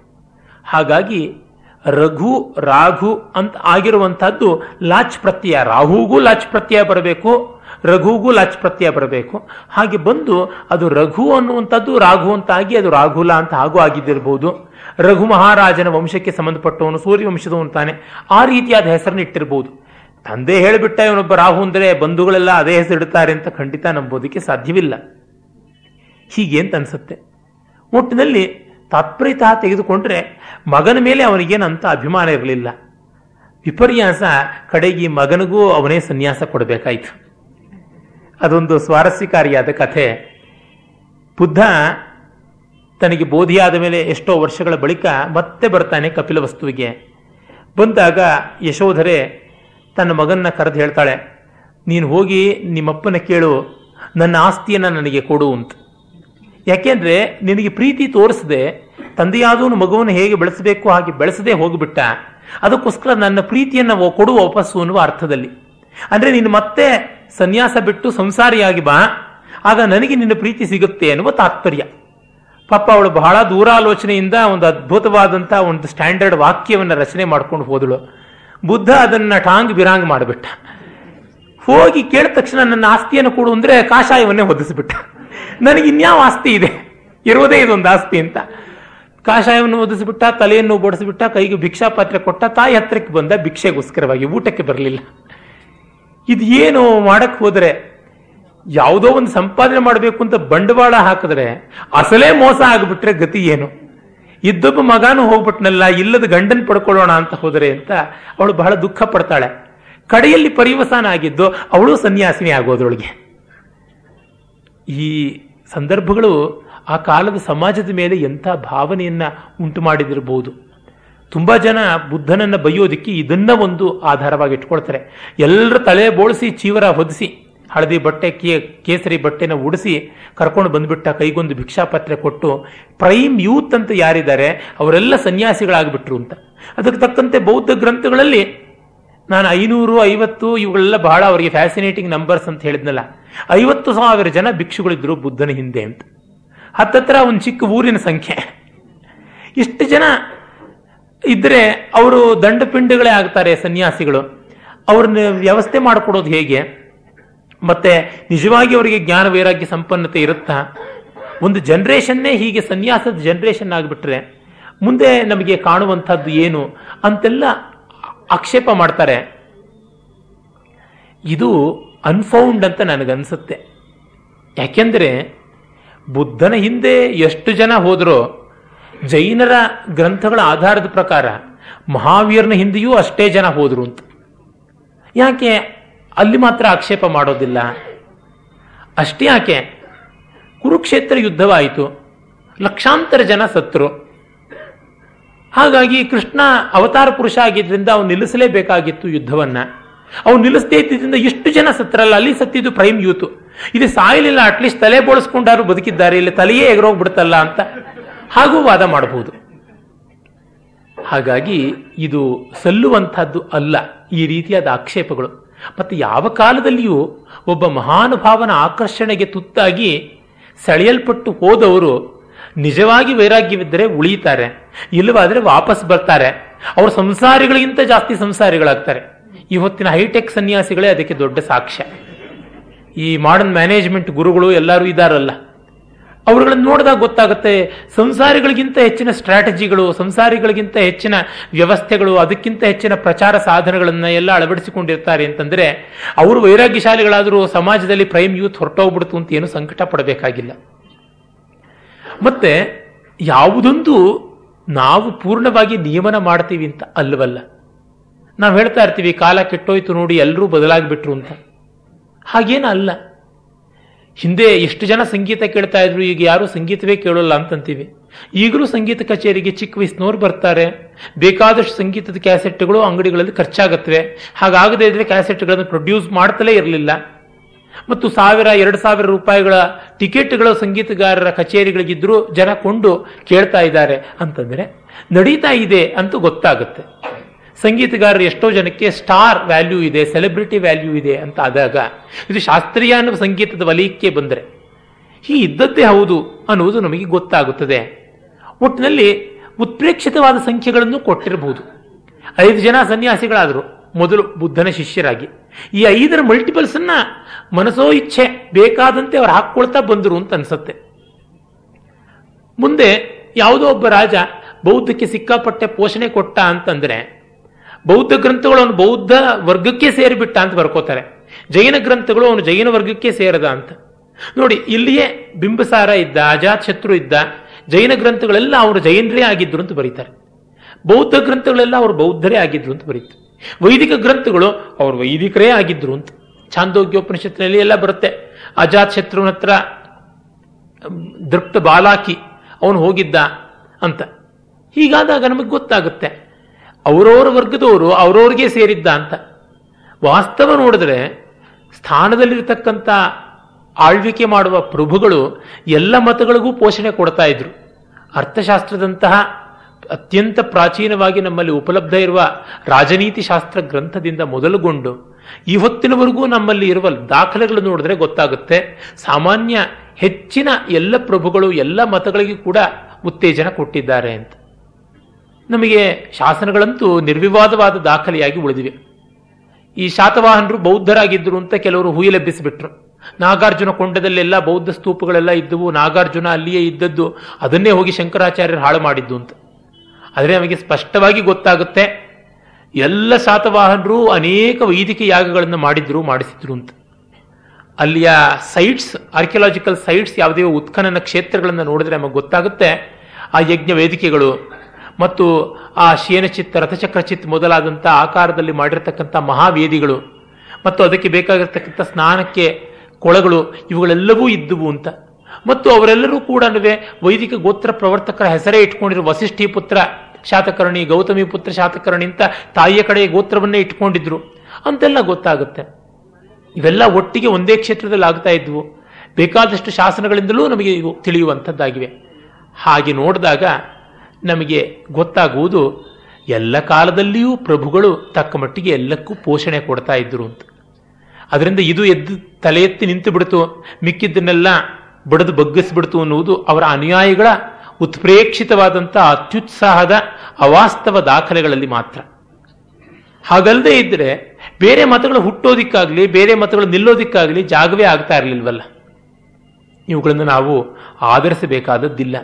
ಹಾಗಾಗಿ ರಘು, ರಾಘು ಅಂತ ಆಗಿರುವಂತಹದ್ದು ಲಾಚ್ ಪ್ರತ್ಯಯ. ರಾಹುಗೂ ಲಾಚ್ ಪ್ರತ್ಯಯ ಬರಬೇಕು, ರಘುಗೂ ಲಾಚ್ ಪ್ರತ್ಯಯ ಬರಬೇಕು. ಹಾಗೆ ಬಂದು ಅದು ರಘು ಅನ್ನುವಂಥದ್ದು ರಾಘು ಅಂತ ಆಗಿ ಅದು ರಾಘುಲ ಅಂತ ಹಾಗೂ ಆಗಿದ್ದಿರಬಹುದು ರಘು ಮಹಾರಾಜನ ವಂಶಕ್ಕೆ ಸಂಬಂಧಪಟ್ಟವನು ಸೂರ್ಯವಂಶದವನು ಅಂತಾನೆ ಆ ರೀತಿಯಾದ ಹೆಸರನ್ನು ಇಟ್ಟಿರಬಹುದು ತಂದೆ ಹೇಳಿಬಿಟ್ಟ ಇವನೊಬ್ಬ ರಾಹು ಅಂದರೆ ಬಂಧುಗಳೆಲ್ಲ ಅದೇ ಹೆಸರಿಡ್ತಾರೆ ಅಂತ ಖಂಡಿತ ನಂಬೋದಕ್ಕೆ ಸಾಧ್ಯವಿಲ್ಲ. ಹೀಗೆ ಅಂತ ಅನ್ಸುತ್ತೆ. ಒಟ್ಟಿನಲ್ಲಿ ತಾತ್ಪರ್ಯತಃ ತೆಗೆದುಕೊಂಡ್ರೆ ಮಗನ ಮೇಲೆ ಅವನಿಗೇನಂತ ಅಭಿಮಾನ ಇರಲಿಲ್ಲ. ವಿಪರ್ಯಾಸ ಕಡೆಗೆ ಮಗನಿಗೂ ಅವನೇ ಸನ್ಯಾಸ ಕೊಡಬೇಕಾಯಿತು. ಅದೊಂದು ಸ್ವಾರಸ್ಯಕಾರಿಯಾದ ಕಥೆ. ಬುದ್ಧ ತನಗೆ ಬೋಧಿಯಾದ ಮೇಲೆ ಎಷ್ಟೋ ವರ್ಷಗಳ ಬಳಿಕ ಮತ್ತೆ ಬರ್ತಾನೆ ಕಪಿಲ ವಸ್ತುವಿಗೆ ಬಂದಾಗ ಯಶೋಧರೆ ತನ್ನ ಮಗನ್ನ ಕರೆದು ಹೇಳ್ತಾಳೆ, ನೀನು ಹೋಗಿ ನಿಮ್ಮಪ್ಪನ ಕೇಳು, ನನ್ನ ಆಸ್ತಿಯನ್ನು ನನಗೆ ಕೊಡು ಅಂತ. ಯಾಕೆಂದ್ರೆ ನಿನಗೆ ಪ್ರೀತಿ ತೋರಿಸದೆ ತಂದೆಯಾದವನು ಮಗುವನ್ನು ಹೇಗೆ ಬೆಳೆಸಬೇಕು ಹಾಗೆ ಬೆಳೆಸದೆ ಹೋಗಿಬಿಟ್ಟ. ಅದಕ್ಕೋಸ್ಕರ ನನ್ನ ಪ್ರೀತಿಯನ್ನು ಕೊಡು ವಾಪಸ್ಸು ಅನ್ನುವ ಅರ್ಥದಲ್ಲಿ. ಅಂದ್ರೆ ನೀನು ಮತ್ತೆ ಸನ್ಯಾಸ ಬಿಟ್ಟು ಸಂಸಾರಿಯಾಗಿ ಬಾ. ಆಗ ನನಗೆ ನಿನ್ನ ಪ್ರೀತಿ ಸಿಗುತ್ತೆ ಅನ್ನುವ ತಾತ್ಪರ್ಯ. ಪಾಪ ಅವಳು ಬಹಳ ದೂರಾಲೋಚನೆಯಿಂದ ಒಂದು ಅದ್ಭುತವಾದಂಥ ಒಂದು ಸ್ಟ್ಯಾಂಡರ್ಡ್ ವಾಕ್ಯವನ್ನು ರಚನೆ ಮಾಡ್ಕೊಂಡು ಹೋದಳು. ಬುದ್ಧ ಅದನ್ನ ಟಾಂಗ್ ಬಿರಾಂಗ್ ಮಾಡಿಬಿಟ್ಟ. ಹೋಗಿ ಕೇಳಿದ ತಕ್ಷಣ ನನ್ನ ಆಸ್ತಿಯನ್ನು ಕೊಡು ಅಂದ್ರೆ ಕಾಷಾಯವನ್ನೇ ಹೊದಿಸ್ಬಿಟ್ಟ. ನನಗೆ ಇನ್ಯಾವ ಆಸ್ತಿ ಇದೆ? ಇರೋದೇ ಇದೊಂದು ಆಸ್ತಿ ಅಂತ. ಕಾಷಾಯವನ್ನು ಒದಿಸ್ಬಿಟ್ಟ ತಲೆಯನ್ನು ಬಡಿಸಿಬಿಟ್ಟ ಕೈಗೆ ಭಿಕ್ಷಾ ಪಾತ್ರೆ ಕೊಟ್ಟ, ತಾಯಿ ಹತ್ತಿರಕ್ಕೆ ಬಂದ ಭಿಕ್ಷೆಗೋಸ್ಕರವಾಗಿ ಊಟಕ್ಕೆ ಬರಲಿಲ್ಲ. ಇದು ಏನು ಮಾಡಕ್ ಹೋದರೆ, ಯಾವುದೋ ಒಂದು ಸಂಪಾದನೆ ಮಾಡಬೇಕು ಅಂತ ಬಂಡವಾಳ ಹಾಕಿದ್ರೆ, ಅಸಲೇ ಮೋಸ ಆಗಿಬಿಟ್ರೆ ಗತಿ ಏನು? ಇದ್ದೊಬ್ಬ ಮಗಾನು ಹೋಗ್ಬಿಟ್ನಲ್ಲ, ಇಲ್ಲದ ಗಂಡನ್ ಪಡ್ಕೊಳ್ಳೋಣ ಅಂತ ಹೋದರೆ ಅಂತ ಅವಳು ಬಹಳ ದುಃಖ ಪಡ್ತಾಳೆ. ಕಡೆಯಲ್ಲಿ ಪರಿವಸಾನ ಆಗಿದ್ದು, ಅವಳು ಸನ್ಯಾಸಿನಿ ಆಗೋದ್ರೊಳಗೆ. ಈ ಸಂದರ್ಭಗಳು ಆ ಕಾಲದ ಸಮಾಜದ ಮೇಲೆ ಎಂಥ ಭಾವನೆಯನ್ನ ಉಂಟು ಮಾಡಿದಿರಬಹುದು. ತುಂಬಾ ಜನ ಬುದ್ಧನನ್ನ ಬೈಯೋದಿಕ್ಕೆ ಇದನ್ನ ಒಂದು ಆಧಾರವಾಗಿ ಇಟ್ಕೊಳ್ತಾರೆ. ಎಲ್ಲರ ತಲೆ ಬೋಳಿಸಿ ಚೀವರ ಹೊದಿಸಿ, ಹಳದಿ ಬಟ್ಟೆ, ಕೇ, ಕೇಸರಿ ಬಟ್ಟೆನ ಉಡಿಸಿ ಕರ್ಕೊಂಡು ಬಂದ್ಬಿಟ್ಟ ಕೈಗೊಂದು ಭಿಕ್ಷಾಪತ್ರೆ ಕೊಟ್ಟು, ಪ್ರೈಮ್ ಯೂತ್ ಅಂತ ಯಾರಿದ್ದಾರೆ, ಅವರೆಲ್ಲ ಸನ್ಯಾಸಿಗಳಾಗ್ಬಿಟ್ರು ಅಂತ. ಅದಕ್ಕೆ ತಕ್ಕಂತೆ ಬೌದ್ಧ ಗ್ರಂಥಗಳಲ್ಲಿ ನಾನು ಐನೂರು, ಐವತ್ತು ಇವುಗಳೆಲ್ಲ ಬಹಳ ಅವರಿಗೆ ಫ್ಯಾಸಿನೇಟಿಂಗ್ ನಂಬರ್ಸ್ ಅಂತ ಹೇಳಿದ್ನಲ್ಲ. ಐವತ್ತು ಸಾವಿರ ಜನ ಭಿಕ್ಷುಗಳಿದ್ರು ಬುದ್ಧನ ಹಿಂದೆ ಅಂತ. ಹತ್ತತ್ರ ಒಂದು ಚಿಕ್ಕ ಊರಿನ ಸಂಖ್ಯೆ. ಇಷ್ಟು ಜನ ಇದ್ರೆ ಅವರು ದಂಡಪಿಂಡಗಳೇ ಆಗ್ತಾರೆ ಸನ್ಯಾಸಿಗಳು. ಅವ್ರನ್ನ ವ್ಯವಸ್ಥೆ ಮಾಡಿಕೊಡೋದು ಹೇಗೆ? ಮತ್ತೆ ನಿಜವಾಗಿ ಅವರಿಗೆ ಜ್ಞಾನ ವೈರಾಗ್ಯ ಸಂಪನ್ನತೆ ಇರುತ್ತಾ? ಒಂದು ಜನರೇಷನ್ನೇ ಹೀಗೆ ಸನ್ಯಾಸದ ಜನರೇಷನ್ ಆಗಿಬಿಟ್ರೆ ಮುಂದೆ ನಮಗೆ ಕಾಣುವಂಥದ್ದು ಏನು ಅಂತೆಲ್ಲ ಆಕ್ಷೇಪ ಮಾಡ್ತಾರೆ. ಇದು ಅನ್ಫೌಂಡ್ ಅಂತ ನನಗನ್ಸುತ್ತೆ. ಯಾಕೆಂದ್ರೆ ಬುದ್ಧನ ಹಿಂದೆ ಎಷ್ಟು ಜನ ಹೋದರೋ, ಜೈನರ ಗ್ರಂಥಗಳ ಆಧಾರದ ಪ್ರಕಾರ ಮಹಾವೀರನ ಹಿಂದೆಯೂ ಅಷ್ಟೇ ಜನ ಹೋದ್ರು ಅಂತ. ಯಾಕೆ? ಅಲ್ಲಿ ಮಾತ್ರ ಆಕ್ಷೇಪ ಮಾಡೋದಿಲ್ಲ. ಅಷ್ಟೇ ಯಾಕೆ? ಕುರುಕ್ಷೇತ್ರ ಯುದ್ಧವಾಯಿತು. ಲಕ್ಷಾಂತರ ಜನ ಸತ್ರು. ಹಾಗಾಗಿ ಕೃಷ್ಣ ಅವತಾರ ಪುರುಷ ಆಗಿದ್ದರಿಂದ ಅವನು ನಿಲ್ಲಿಸಲೇಬೇಕಾಗಿತ್ತು ಯುದ್ಧವನ್ನ. ಅವನು ನಿಲ್ಲಿಸದೇ ಇದ್ದಿದ್ದರಿಂದ ಎಷ್ಟು ಜನ ಸತ್ರಲ್ಲ. ಅಲ್ಲಿ ಸತ್ತಿದ್ದು ಪ್ರೈಮ್ ಯೂತ್. ಇದು ಸಾಯಲಿಲ್ಲ ಅಟ್ಲೀಸ್ಟ್ ತಲೆ ಬೋಳಿಸ್ಕೊಂಡಾರು ಬದುಕಿದ್ದಾರೆ, ಇಲ್ಲಿ ತಲೆಯೇ ಎಗರೋಗ್ಬಿಡ್ತಲ್ಲ ಅಂತ ಹಾಗೂ ವಾದ ಮಾಡಬಹುದು. ಹಾಗಾಗಿ ಇದು ಸಲ್ಲುವಂಥದ್ದು ಅಲ್ಲ, ಈ ರೀತಿಯಾದ ಆಕ್ಷೇಪಗಳು. ಮತ್ತೆ ಯಾವ ಕಾಲದಲ್ಲಿಯೂ ಒಬ್ಬ ಮಹಾನುಭಾವನ ಆಕರ್ಷಣೆಗೆ ತುತ್ತಾಗಿ ಸೆಳೆಯಲ್ಪಟ್ಟು ಹೋದವರು ನಿಜವಾಗಿ ವೈರಾಗ್ಯವಿದ್ದರೆ ಉಳಿಯುತ್ತಾರೆ, ಇಲ್ಲವಾದರೆ ವಾಪಸ್ ಬರ್ತಾರೆ. ಅವರು ಸಂಸಾರಿಗಳಿಗಿಂತ ಜಾಸ್ತಿ ಸಂಸಾರಿಗಳಾಗ್ತಾರೆ. ಇವತ್ತಿನ ಹೈಟೆಕ್ ಸನ್ಯಾಸಿಗಳೇ ಅದಕ್ಕೆ ದೊಡ್ಡ ಸಾಕ್ಷ್ಯ. ಈ ಮಾಡರ್ನ್ ಮ್ಯಾನೇಜ್ಮೆಂಟ್ ಗುರುಗಳು ಎಲ್ಲರೂ ಇದ್ದಾರಲ್ಲ ಅವರುಗಳನ್ನು ನೋಡಿದಾಗ ಗೊತ್ತಾಗುತ್ತೆ, ಸಂಸಾರಿಗಳಿಗಿಂತ ಹೆಚ್ಚಿನ ಸ್ಟ್ರಾಟಜಿಗಳು ಸಂಸಾರಿಗಳಿಗಿಂತ ಹೆಚ್ಚಿನ ವ್ಯವಸ್ಥೆಗಳು, ಅದಕ್ಕಿಂತ ಹೆಚ್ಚಿನ ಪ್ರಚಾರ ಸಾಧನಗಳನ್ನು ಎಲ್ಲ ಅಳವಡಿಸಿಕೊಂಡಿರ್ತಾರೆ ಅಂತಂದರೆ, ಅವರು ವೈರಾಗ್ಯಶಾಲಿಗಳಾದರೂ ಸಮಾಜದಲ್ಲಿ ಪ್ರೈಮ್ ಯೂತ್ ಹೊರಟೋಗ್ಬಿಡ್ತು ಅಂತ ಏನು ಸಂಕಟ ಪಡಬೇಕಾಗಿಲ್ಲ. ಮತ್ತೆ, ಯಾವುದೊಂದು ನಾವು ಪೂರ್ಣವಾಗಿ ನಿಯಮನ ಮಾಡ್ತೀವಿ ಅಂತ ಅಲ್ಲವಲ್ಲ ನಾವು ಹೇಳ್ತಾ ಇರ್ತೀವಿ, ಕಾಲ ಕೆಟ್ಟೋಯ್ತು ನೋಡಿ ಎಲ್ಲರೂ ಬದಲಾಗಿಬಿಟ್ರು ಅಂತ. ಹಾಗೇನ ಅಲ್ಲ. ಹಿಂದೆ ಎಷ್ಟು ಜನ ಸಂಗೀತ ಕೇಳ್ತಾ ಇದ್ರು, ಈಗ ಯಾರು ಸಂಗೀತವೇ ಕೇಳೋಲ್ಲ ಅಂತಂತೀವಿ. ಈಗಲೂ ಸಂಗೀತ ಕಚೇರಿಗೆ ಚಿಕ್ಕ ವಯಸ್ಸಿನವ್ರು ಬರ್ತಾರೆ. ಬೇಕಾದಷ್ಟು ಸಂಗೀತದ ಕ್ಯಾಸೆಟ್ಗಳು ಅಂಗಡಿಗಳಲ್ಲಿ ಖರ್ಚಾಗತ್ವೆ. ಹಾಗಾಗದೇ ಇದ್ರೆ ಕ್ಯಾಸೆಟ್ಗಳನ್ನು ಪ್ರೊಡ್ಯೂಸ್ ಮಾಡ್ತಲೇ ಇರಲಿಲ್ಲ. ಮತ್ತು ಸಾವಿರ, ಎರಡು ಸಾವಿರ ರೂಪಾಯಿಗಳ ಟಿಕೆಟ್ಗಳು ಸಂಗೀತಗಾರರ ಕಚೇರಿಗಳಿಗಿದ್ರು ಜನ ಕೊಂಡು ಕೇಳ್ತಾ ಇದ್ದಾರೆ. ಅಂತಂದ್ರೆ ನಡೀತಾ ಇದೆ ಅಂತ ಗೊತ್ತಾಗುತ್ತೆ. ಸಂಗೀತಗಾರರು ಎಷ್ಟೋ ಜನಕ್ಕೆ ಸ್ಟಾರ್ ವ್ಯಾಲ್ಯೂ ಇದೆ, ಸೆಲೆಬ್ರಿಟಿ ವ್ಯಾಲ್ಯೂ ಇದೆ ಅಂತ ಆದಾಗ, ಇದು ಶಾಸ್ತ್ರೀಯ ಅನ್ನುವ ಸಂಗೀತದ ವಲಯಕ್ಕೆ ಬಂದರೆ ಈ ಇದ್ದದ್ದೇ ಹೌದು ಅನ್ನುವುದು ನಮಗೆ ಗೊತ್ತಾಗುತ್ತದೆ. ಒಟ್ಟಿನಲ್ಲಿ ಉತ್ಪ್ರೇಕ್ಷಿತವಾದ ಸಂಖ್ಯೆಗಳನ್ನು ಕೊಟ್ಟಿರಬಹುದು. ಐದು ಜನ ಸನ್ಯಾಸಿಗಳಾದರು, ಮೊದಲು ಬುದ್ಧನ ಶಿಷ್ಯರಾಗಿ. ಈ ಐದರ ಮಲ್ಟಿಪಲ್ಸ್ ಅನ್ನ ಮನಸೋ ಇಚ್ಛೆ ಬೇಕಾದಂತೆ ಅವರು ಹಾಕ್ಕೊಳ್ತಾ ಬಂದರು ಅಂತ ಅನ್ಸುತ್ತೆ. ಮುಂದೆ ಯಾವುದೋ ಒಬ್ಬ ರಾಜ ಬೌದ್ಧಕ್ಕೆ ಸಿಕ್ಕಾಪಟ್ಟೆ ಪೋಷಣೆ ಕೊಟ್ಟ ಅಂತಂದ್ರೆ ಬೌದ್ಧ ಗ್ರಂಥಗಳು ಅವನು ಬೌದ್ಧ ವರ್ಗಕ್ಕೆ ಸೇರಿಬಿಟ್ಟ ಅಂತ ಬರ್ಕೋತಾರೆ. ಜೈನ ಗ್ರಂಥಗಳು ಅವನು ಜೈನ ವರ್ಗಕ್ಕೆ ಸೇರದ ಅಂತ. ನೋಡಿ, ಇಲ್ಲಿಯೇ ಬಿಂಬಸಾರ ಇದ್ದ ಅಜಾತ್ ಶತ್ರು ಇದ್ದ, ಜೈನ ಗ್ರಂಥಗಳೆಲ್ಲ ಅವರು ಜೈನರೇ ಆಗಿದ್ರು ಅಂತ ಬರೀತಾರೆ. ಬೌದ್ಧ ಗ್ರಂಥಗಳೆಲ್ಲ ಅವರು ಬೌದ್ಧರೇ ಆಗಿದ್ರು ಅಂತ ಬರೀತಾರೆ. ವೈದಿಕ ಗ್ರಂಥಗಳು ಅವರು ವೈದಿಕರೇ ಆಗಿದ್ರು ಅಂತ. ಛಾಂದೋಗ್ಯೋಪನಿಷತ್ತಿನಲ್ಲಿ ಎಲ್ಲ ಬರುತ್ತೆ. ಅಜಾತ್ ಶತ್ರುವಿನ ಹತ್ರ ದೃಪ್ತ ಬಾಲಾಕಿ ಅವನು ಹೋಗಿದ್ದ ಅಂತ. ಹೀಗಾದಾಗ ನಮಗೆ ಗೊತ್ತಾಗುತ್ತೆ. ಅವರವರ ವರ್ಗದವರು ಅವರವ್ರಿಗೆ ಸೇರಿದ್ದ ಅಂತ. ವಾಸ್ತವ ನೋಡಿದ್ರೆ ಸ್ಥಾನದಲ್ಲಿರ್ತಕ್ಕಂಥ ಆಳ್ವಿಕೆ ಮಾಡುವ ಪ್ರಭುಗಳು ಎಲ್ಲ ಮತಗಳಿಗೂ ಪೋಷಣೆ ಕೊಡ್ತಾ ಇದ್ರು. ಅರ್ಥಶಾಸ್ತ್ರದಂತಹ ಅತ್ಯಂತ ಪ್ರಾಚೀನವಾಗಿ ನಮ್ಮಲ್ಲಿ ಉಪಲಬ್ಧ ಇರುವ ರಾಜನೀತಿ ಶಾಸ್ತ್ರ ಗ್ರಂಥದಿಂದ ಮೊದಲುಗೊಂಡು ಈ ಹೊತ್ತಿನವರೆಗೂ ನಮ್ಮಲ್ಲಿ ಇರುವ ದಾಖಲೆಗಳು ನೋಡಿದ್ರೆ ಗೊತ್ತಾಗುತ್ತೆ. ಸಾಮಾನ್ಯ ಹೆಚ್ಚಿನ ಎಲ್ಲ ಪ್ರಭುಗಳು ಎಲ್ಲ ಮತಗಳಿಗೂ ಕೂಡ ಉತ್ತೇಜನ ಕೊಟ್ಟಿದ್ದಾರೆ ಅಂತ. ನಮಗೆ ಶಾಸನಗಳಂತೂ ನಿರ್ವಿವಾದವಾದ ದಾಖಲೆಯಾಗಿ ಉಳಿದಿವೆ. ಈ ಶಾತವಾಹನರು ಬೌದ್ಧರಾಗಿದ್ದರು ಅಂತ ಕೆಲವರು ಹುಯಿಲೆಬ್ಬಿಸಿಬಿಟ್ರು ನಾಗಾರ್ಜುನ ಕೊಂಡದಲ್ಲೆಲ್ಲ ಬೌದ್ಧ ಸ್ತೂಪಗಳೆಲ್ಲ ಇದ್ದವು, ನಾಗಾರ್ಜುನ ಅಲ್ಲಿಯೇ ಇದ್ದದ್ದು, ಅದನ್ನೇ ಹೋಗಿ ಶಂಕರಾಚಾರ್ಯರು ಹಾಳು ಮಾಡಿದ್ದು ಅಂತ. ಆದರೆ ನಮಗೆ ಸ್ಪಷ್ಟವಾಗಿ ಗೊತ್ತಾಗುತ್ತೆ, ಎಲ್ಲ ಶಾತವಾಹನರು ಅನೇಕ ವೈದಿಕ ಯಾಗಗಳನ್ನು ಮಾಡಿದ್ರು, ಮಾಡಿಸಿದ್ರು ಅಂತ. ಅಲ್ಲಿಯ ಸೈಟ್ಸ್, ಆರ್ಕಿಯಾಲಜಿಕಲ್ ಸೈಟ್ಸ್ ಯಾವುದೇ ಉತ್ಖನನ ಕ್ಷೇತ್ರಗಳನ್ನು ನೋಡಿದ್ರೆ ನಮಗೆ ಗೊತ್ತಾಗುತ್ತೆ, ಆ ಯಜ್ಞ ವೇದಿಕೆಗಳು ಮತ್ತು ಆ ಶೇನಚಿತ್ತ ರಥಚಕ್ರಚಿತ್ ಮೊದಲಾದಂಥ ಆಕಾರದಲ್ಲಿ ಮಾಡಿರತಕ್ಕಂಥ ಮಹಾವೇದಿಗಳು. ಮತ್ತು ಅದಕ್ಕೆ ಬೇಕಾಗಿರ್ತಕ್ಕಂಥ ಸ್ನಾನಕ್ಕೆ ಕೊಳಗಳು, ಇವುಗಳೆಲ್ಲವೂ ಇದ್ದುವು ಅಂತ. ಮತ್ತು ಅವರೆಲ್ಲರೂ ಕೂಡ ವೈದಿಕ ಗೋತ್ರ ಪ್ರವರ್ತಕರ ಹೆಸರೇ ಇಟ್ಕೊಂಡಿರುವ ವಸಿಷ್ಠಿ ಪುತ್ರ ಶಾತಕರ್ಣಿ, ಗೌತಮಿ ಪುತ್ರ ಶಾತಕರ್ಣಿ ಅಂತ ತಾಯಿಯ ಕಡೆ ಗೋತ್ರವನ್ನೇ ಇಟ್ಕೊಂಡಿದ್ರು. ಅಂತೆಲ್ಲ ಗೊತ್ತಾಗುತ್ತೆ. ಇವೆಲ್ಲ ಒಟ್ಟಿಗೆ ಒಂದೇ ಕ್ಷೇತ್ರದಲ್ಲಿ ಆಗ್ತಾ ಇದ್ವು. ಬೇಕಾದಷ್ಟು ಶಾಸನಗಳಿಂದಲೂ ನಮಗೆ ಇವು ತಿಳಿಯುವಂಥದ್ದಾಗಿವೆ. ಹಾಗೆ ನೋಡಿದಾಗ ನಮಗೆ ಗೊತ್ತಾಗುವುದು ಎಲ್ಲ ಕಾಲದಲ್ಲಿಯೂ ಪ್ರಭುಗಳು ತಕ್ಕ ಮಟ್ಟಿಗೆ ಎಲ್ಲಕ್ಕೂ ಪೋಷಣೆ ಕೊಡ್ತಾ ಇದ್ರು ಅಂತ. ಅದರಿಂದ ಇದು ಎದ್ದು ತಲೆ ಎತ್ತಿ ನಿಂತು ಬಿಡ್ತು. ಮಿಕ್ಕಿದ್ದನ್ನೆಲ್ಲ ಬಡದು ಬಗ್ಗಿಸ್ಬಿಡ್ತು ಅನ್ನುವುದು ಅವರ ಅನುಯಾಯಿಗಳ ಉತ್ಪ್ರೇಕ್ಷಿತವಾದಂಥ ಅತ್ಯುತ್ಸಾಹದ ಅವಾಸ್ತವ ದಾಖಲೆಗಳಲ್ಲಿ ಮಾತ್ರ. ಹಾಗಲ್ಲದೆ ಇದ್ದರೆ ಬೇರೆ ಮತಗಳು ಹುಟ್ಟೋದಿಕ್ಕಾಗ್ಲಿ, ಬೇರೆ ಮತಗಳು ನಿಲ್ಲೋದಿಕ್ಕಾಗ್ಲಿ ಜಾಗವೇ ಆಗ್ತಾ ಇರಲಿಲ್ವಲ್ಲ. ಇವುಗಳನ್ನು ನಾವು ಆಧರಿಸಬೇಕಾದದ್ದಿಲ್ಲ.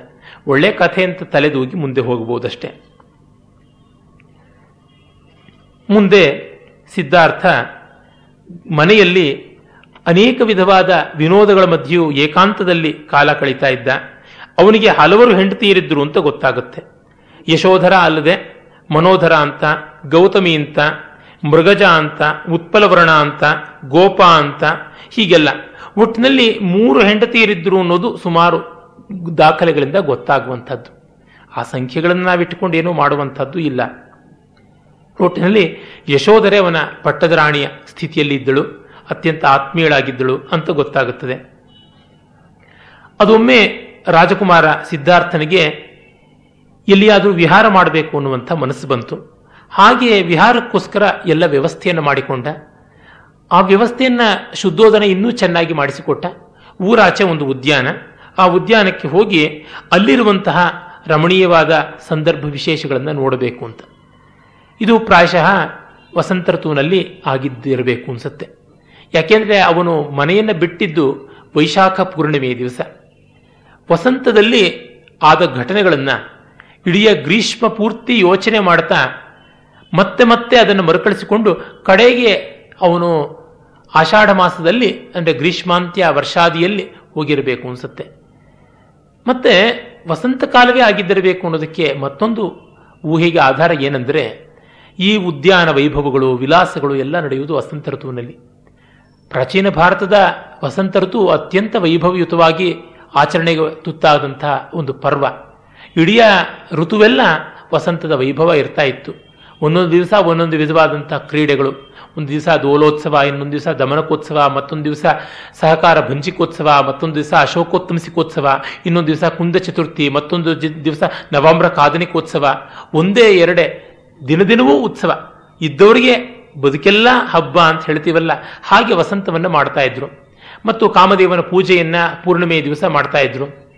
ಒಳ್ಳೆ ಕಥೆ ಅಂತ ತಲೆದೂಗಿ ಮುಂದೆ ಹೋಗಬಹುದಷ್ಟೆ. ಮುಂದೆ ಸಿದ್ಧಾರ್ಥ ಮನೆಯಲ್ಲಿ ಅನೇಕ ವಿಧವಾದ ವಿನೋದಗಳ ಮಧ್ಯೆಯೂ ಏಕಾಂತದಲ್ಲಿ ಕಾಲ ಕಳೀತಾ ಇದ್ದ. ಅವನಿಗೆ ಹಲವರು ಹೆಂಡತಿಯರಿದ್ದರು ಅಂತ ಗೊತ್ತಾಗುತ್ತೆ. ಯಶೋಧರ ಅಲ್ಲದೆ ಮನೋಧರ ಅಂತ, ಗೌತಮಿ ಅಂತ, ಮೃಗಜ ಅಂತ, ಉತ್ಪಲವರ್ಣ ಅಂತ, ಗೋಪ ಅಂತ ಹೀಗೆಲ್ಲ. ಒಟ್ಟಿನಲ್ಲಿ ಮೂರು ಹೆಂಡತಿಯರಿದ್ದರು ಅನ್ನೋದು ಸುಮಾರು ದಾಖಲೆಗಳಿಂದ ಗೊತ್ತಾಗುವಂಥದ್ದು. ಆ ಸಂಖ್ಯೆಗಳನ್ನು ನಾವಿಟ್ಟುಕೊಂಡು ಏನೂ ಮಾಡುವಂಥದ್ದು ಇಲ್ಲ. ಒಟ್ಟಿನಲ್ಲಿ ಯಶೋಧರೆ ಅವನ ಪಟ್ಟದ ರಾಣಿಯ ಸ್ಥಿತಿಯಲ್ಲಿ ಇದ್ದಳು ಅತ್ಯಂತ ಆತ್ಮೀಯಳಾಗಿದ್ದಳು ಅಂತ ಗೊತ್ತಾಗುತ್ತದೆ. ಅದೊಮ್ಮೆ ರಾಜಕುಮಾರ ಸಿದ್ಧಾರ್ಥನಿಗೆ ಎಲ್ಲಿಯಾದರೂ ವಿಹಾರ ಮಾಡಬೇಕು ಅನ್ನುವಂಥ ಮನಸ್ಸು ಬಂತು. ಹಾಗೆಯೇ ವಿಹಾರಕ್ಕೋಸ್ಕರ ಎಲ್ಲ ವ್ಯವಸ್ಥೆಯನ್ನು ಮಾಡಿಕೊಂಡ. ಆ ವ್ಯವಸ್ಥೆಯನ್ನು ಶುದ್ಧೋದನ ಇನ್ನೂ ಚೆನ್ನಾಗಿ ಮಾಡಿಸಿಕೊಟ್ಟ. ಊರಾಚೆ ಒಂದು ಉದ್ಯಾನ. ಆ ಉದ್ಯಾನಕ್ಕೆ ಹೋಗಿ ಅಲ್ಲಿರುವಂತಹ ರಮಣೀಯವಾದ ಸಂದರ್ಭ ವಿಶೇಷಗಳನ್ನು ನೋಡಬೇಕು ಅಂತ. ಇದು ಪ್ರಾಯಶಃ ವಸಂತ ಋತುವಿನಲ್ಲಿ ಆಗಿದ್ದಿರಬೇಕು ಅನ್ಸುತ್ತೆ. ಯಾಕೆಂದರೆ ಅವನು ಮನೆಯನ್ನು ಬಿಟ್ಟಿದ್ದು ವೈಶಾಖ ಪೂರ್ಣಿಮೆಯ ದಿವಸ. ವಸಂತದಲ್ಲಿ ಆದ ಘಟನೆಗಳನ್ನು ಇಡೀ ಗ್ರೀಷ್ಮ ಪೂರ್ತಿ ಯೋಚನೆ ಮಾಡ್ತಾ ಮತ್ತೆ ಮತ್ತೆ ಅದನ್ನು ಮರುಕಳಿಸಿಕೊಂಡು ಕಡೆಗೆ ಅವನು ಆಷಾಢ ಮಾಸದಲ್ಲಿ ಅಂದರೆ ಗ್ರೀಷ್ಮಾಂತ್ಯ ವರ್ಷಾದಿಯಲ್ಲಿ ಹೋಗಿರಬೇಕು ಅನ್ಸುತ್ತೆ. ಮತ್ತೆ ವಸಂತ ಕಾಲವೇ ಆಗಿದ್ದಿರಬೇಕು ಅನ್ನೋದಕ್ಕೆ ಮತ್ತೊಂದು ಊಹೆಗೆ ಆಧಾರ ಏನೆಂದರೆ, ಈ ಉದ್ಯಾನ ವೈಭವಗಳು, ವಿಲಾಸಗಳು ಎಲ್ಲ ನಡೆಯುವುದು ವಸಂತ ಋತುವಿನಲ್ಲಿ. ಪ್ರಾಚೀನ ಭಾರತದ ವಸಂತ ಋತು ಅತ್ಯಂತ ವೈಭವಯುತವಾಗಿ ಆಚರಣೆಗೆ ತುತ್ತಾದಂತಹ ಒಂದು ಪರ್ವ. ಇಡೀ ಋತುವೆಲ್ಲ ವಸಂತದ ವೈಭವ ಇರ್ತಾ ಇತ್ತು. ಒಂದೊಂದು ದಿವಸ ಒಂದೊಂದು ವಿಧವಾದಂತಹ ಕ್ರೀಡೆಗಳು ಒಂದು ದಿವಸ ದೋಲೋತ್ಸವ, ಇನ್ನೊಂದು ದಿವಸ ದಮನಕೋತ್ಸವ, ಮತ್ತೊಂದು ದಿವಸ ಸಹಕಾರ ಭಂಜಿಕೋತ್ಸವ, ಮತ್ತೊಂದು ದಿವಸ ಅಶೋಕೋತ್ತಮಸಿಕೋತ್ಸವ, ಇನ್ನೊಂದು ದಿವಸ ಕುಂದ ಚತುರ್ಥಿ, ಮತ್ತೊಂದು ದಿವಸ ನವಾಂಬ್ರ ಕಾದನಿಕೋತ್ಸವ. ಒಂದೇ ಎರಡೇ ದಿನದಿನವೂ ಉತ್ಸವ. ಇದ್ದವರಿಗೆ ಬದುಕೆಲ್ಲ ಹಬ್ಬ ಅಂತ ಹೇಳ್ತೀವಲ್ಲ, ಹಾಗೆ ವಸಂತವನ್ನು ಮಾಡ್ತಾ ಇದ್ರು. ಮತ್ತು ಕಾಮದೇವನ ಪೂಜೆಯನ್ನ ಪೂರ್ಣಿಮೆಯ ದಿವಸ ಮಾಡ್ತಾ ಇದ್ರು.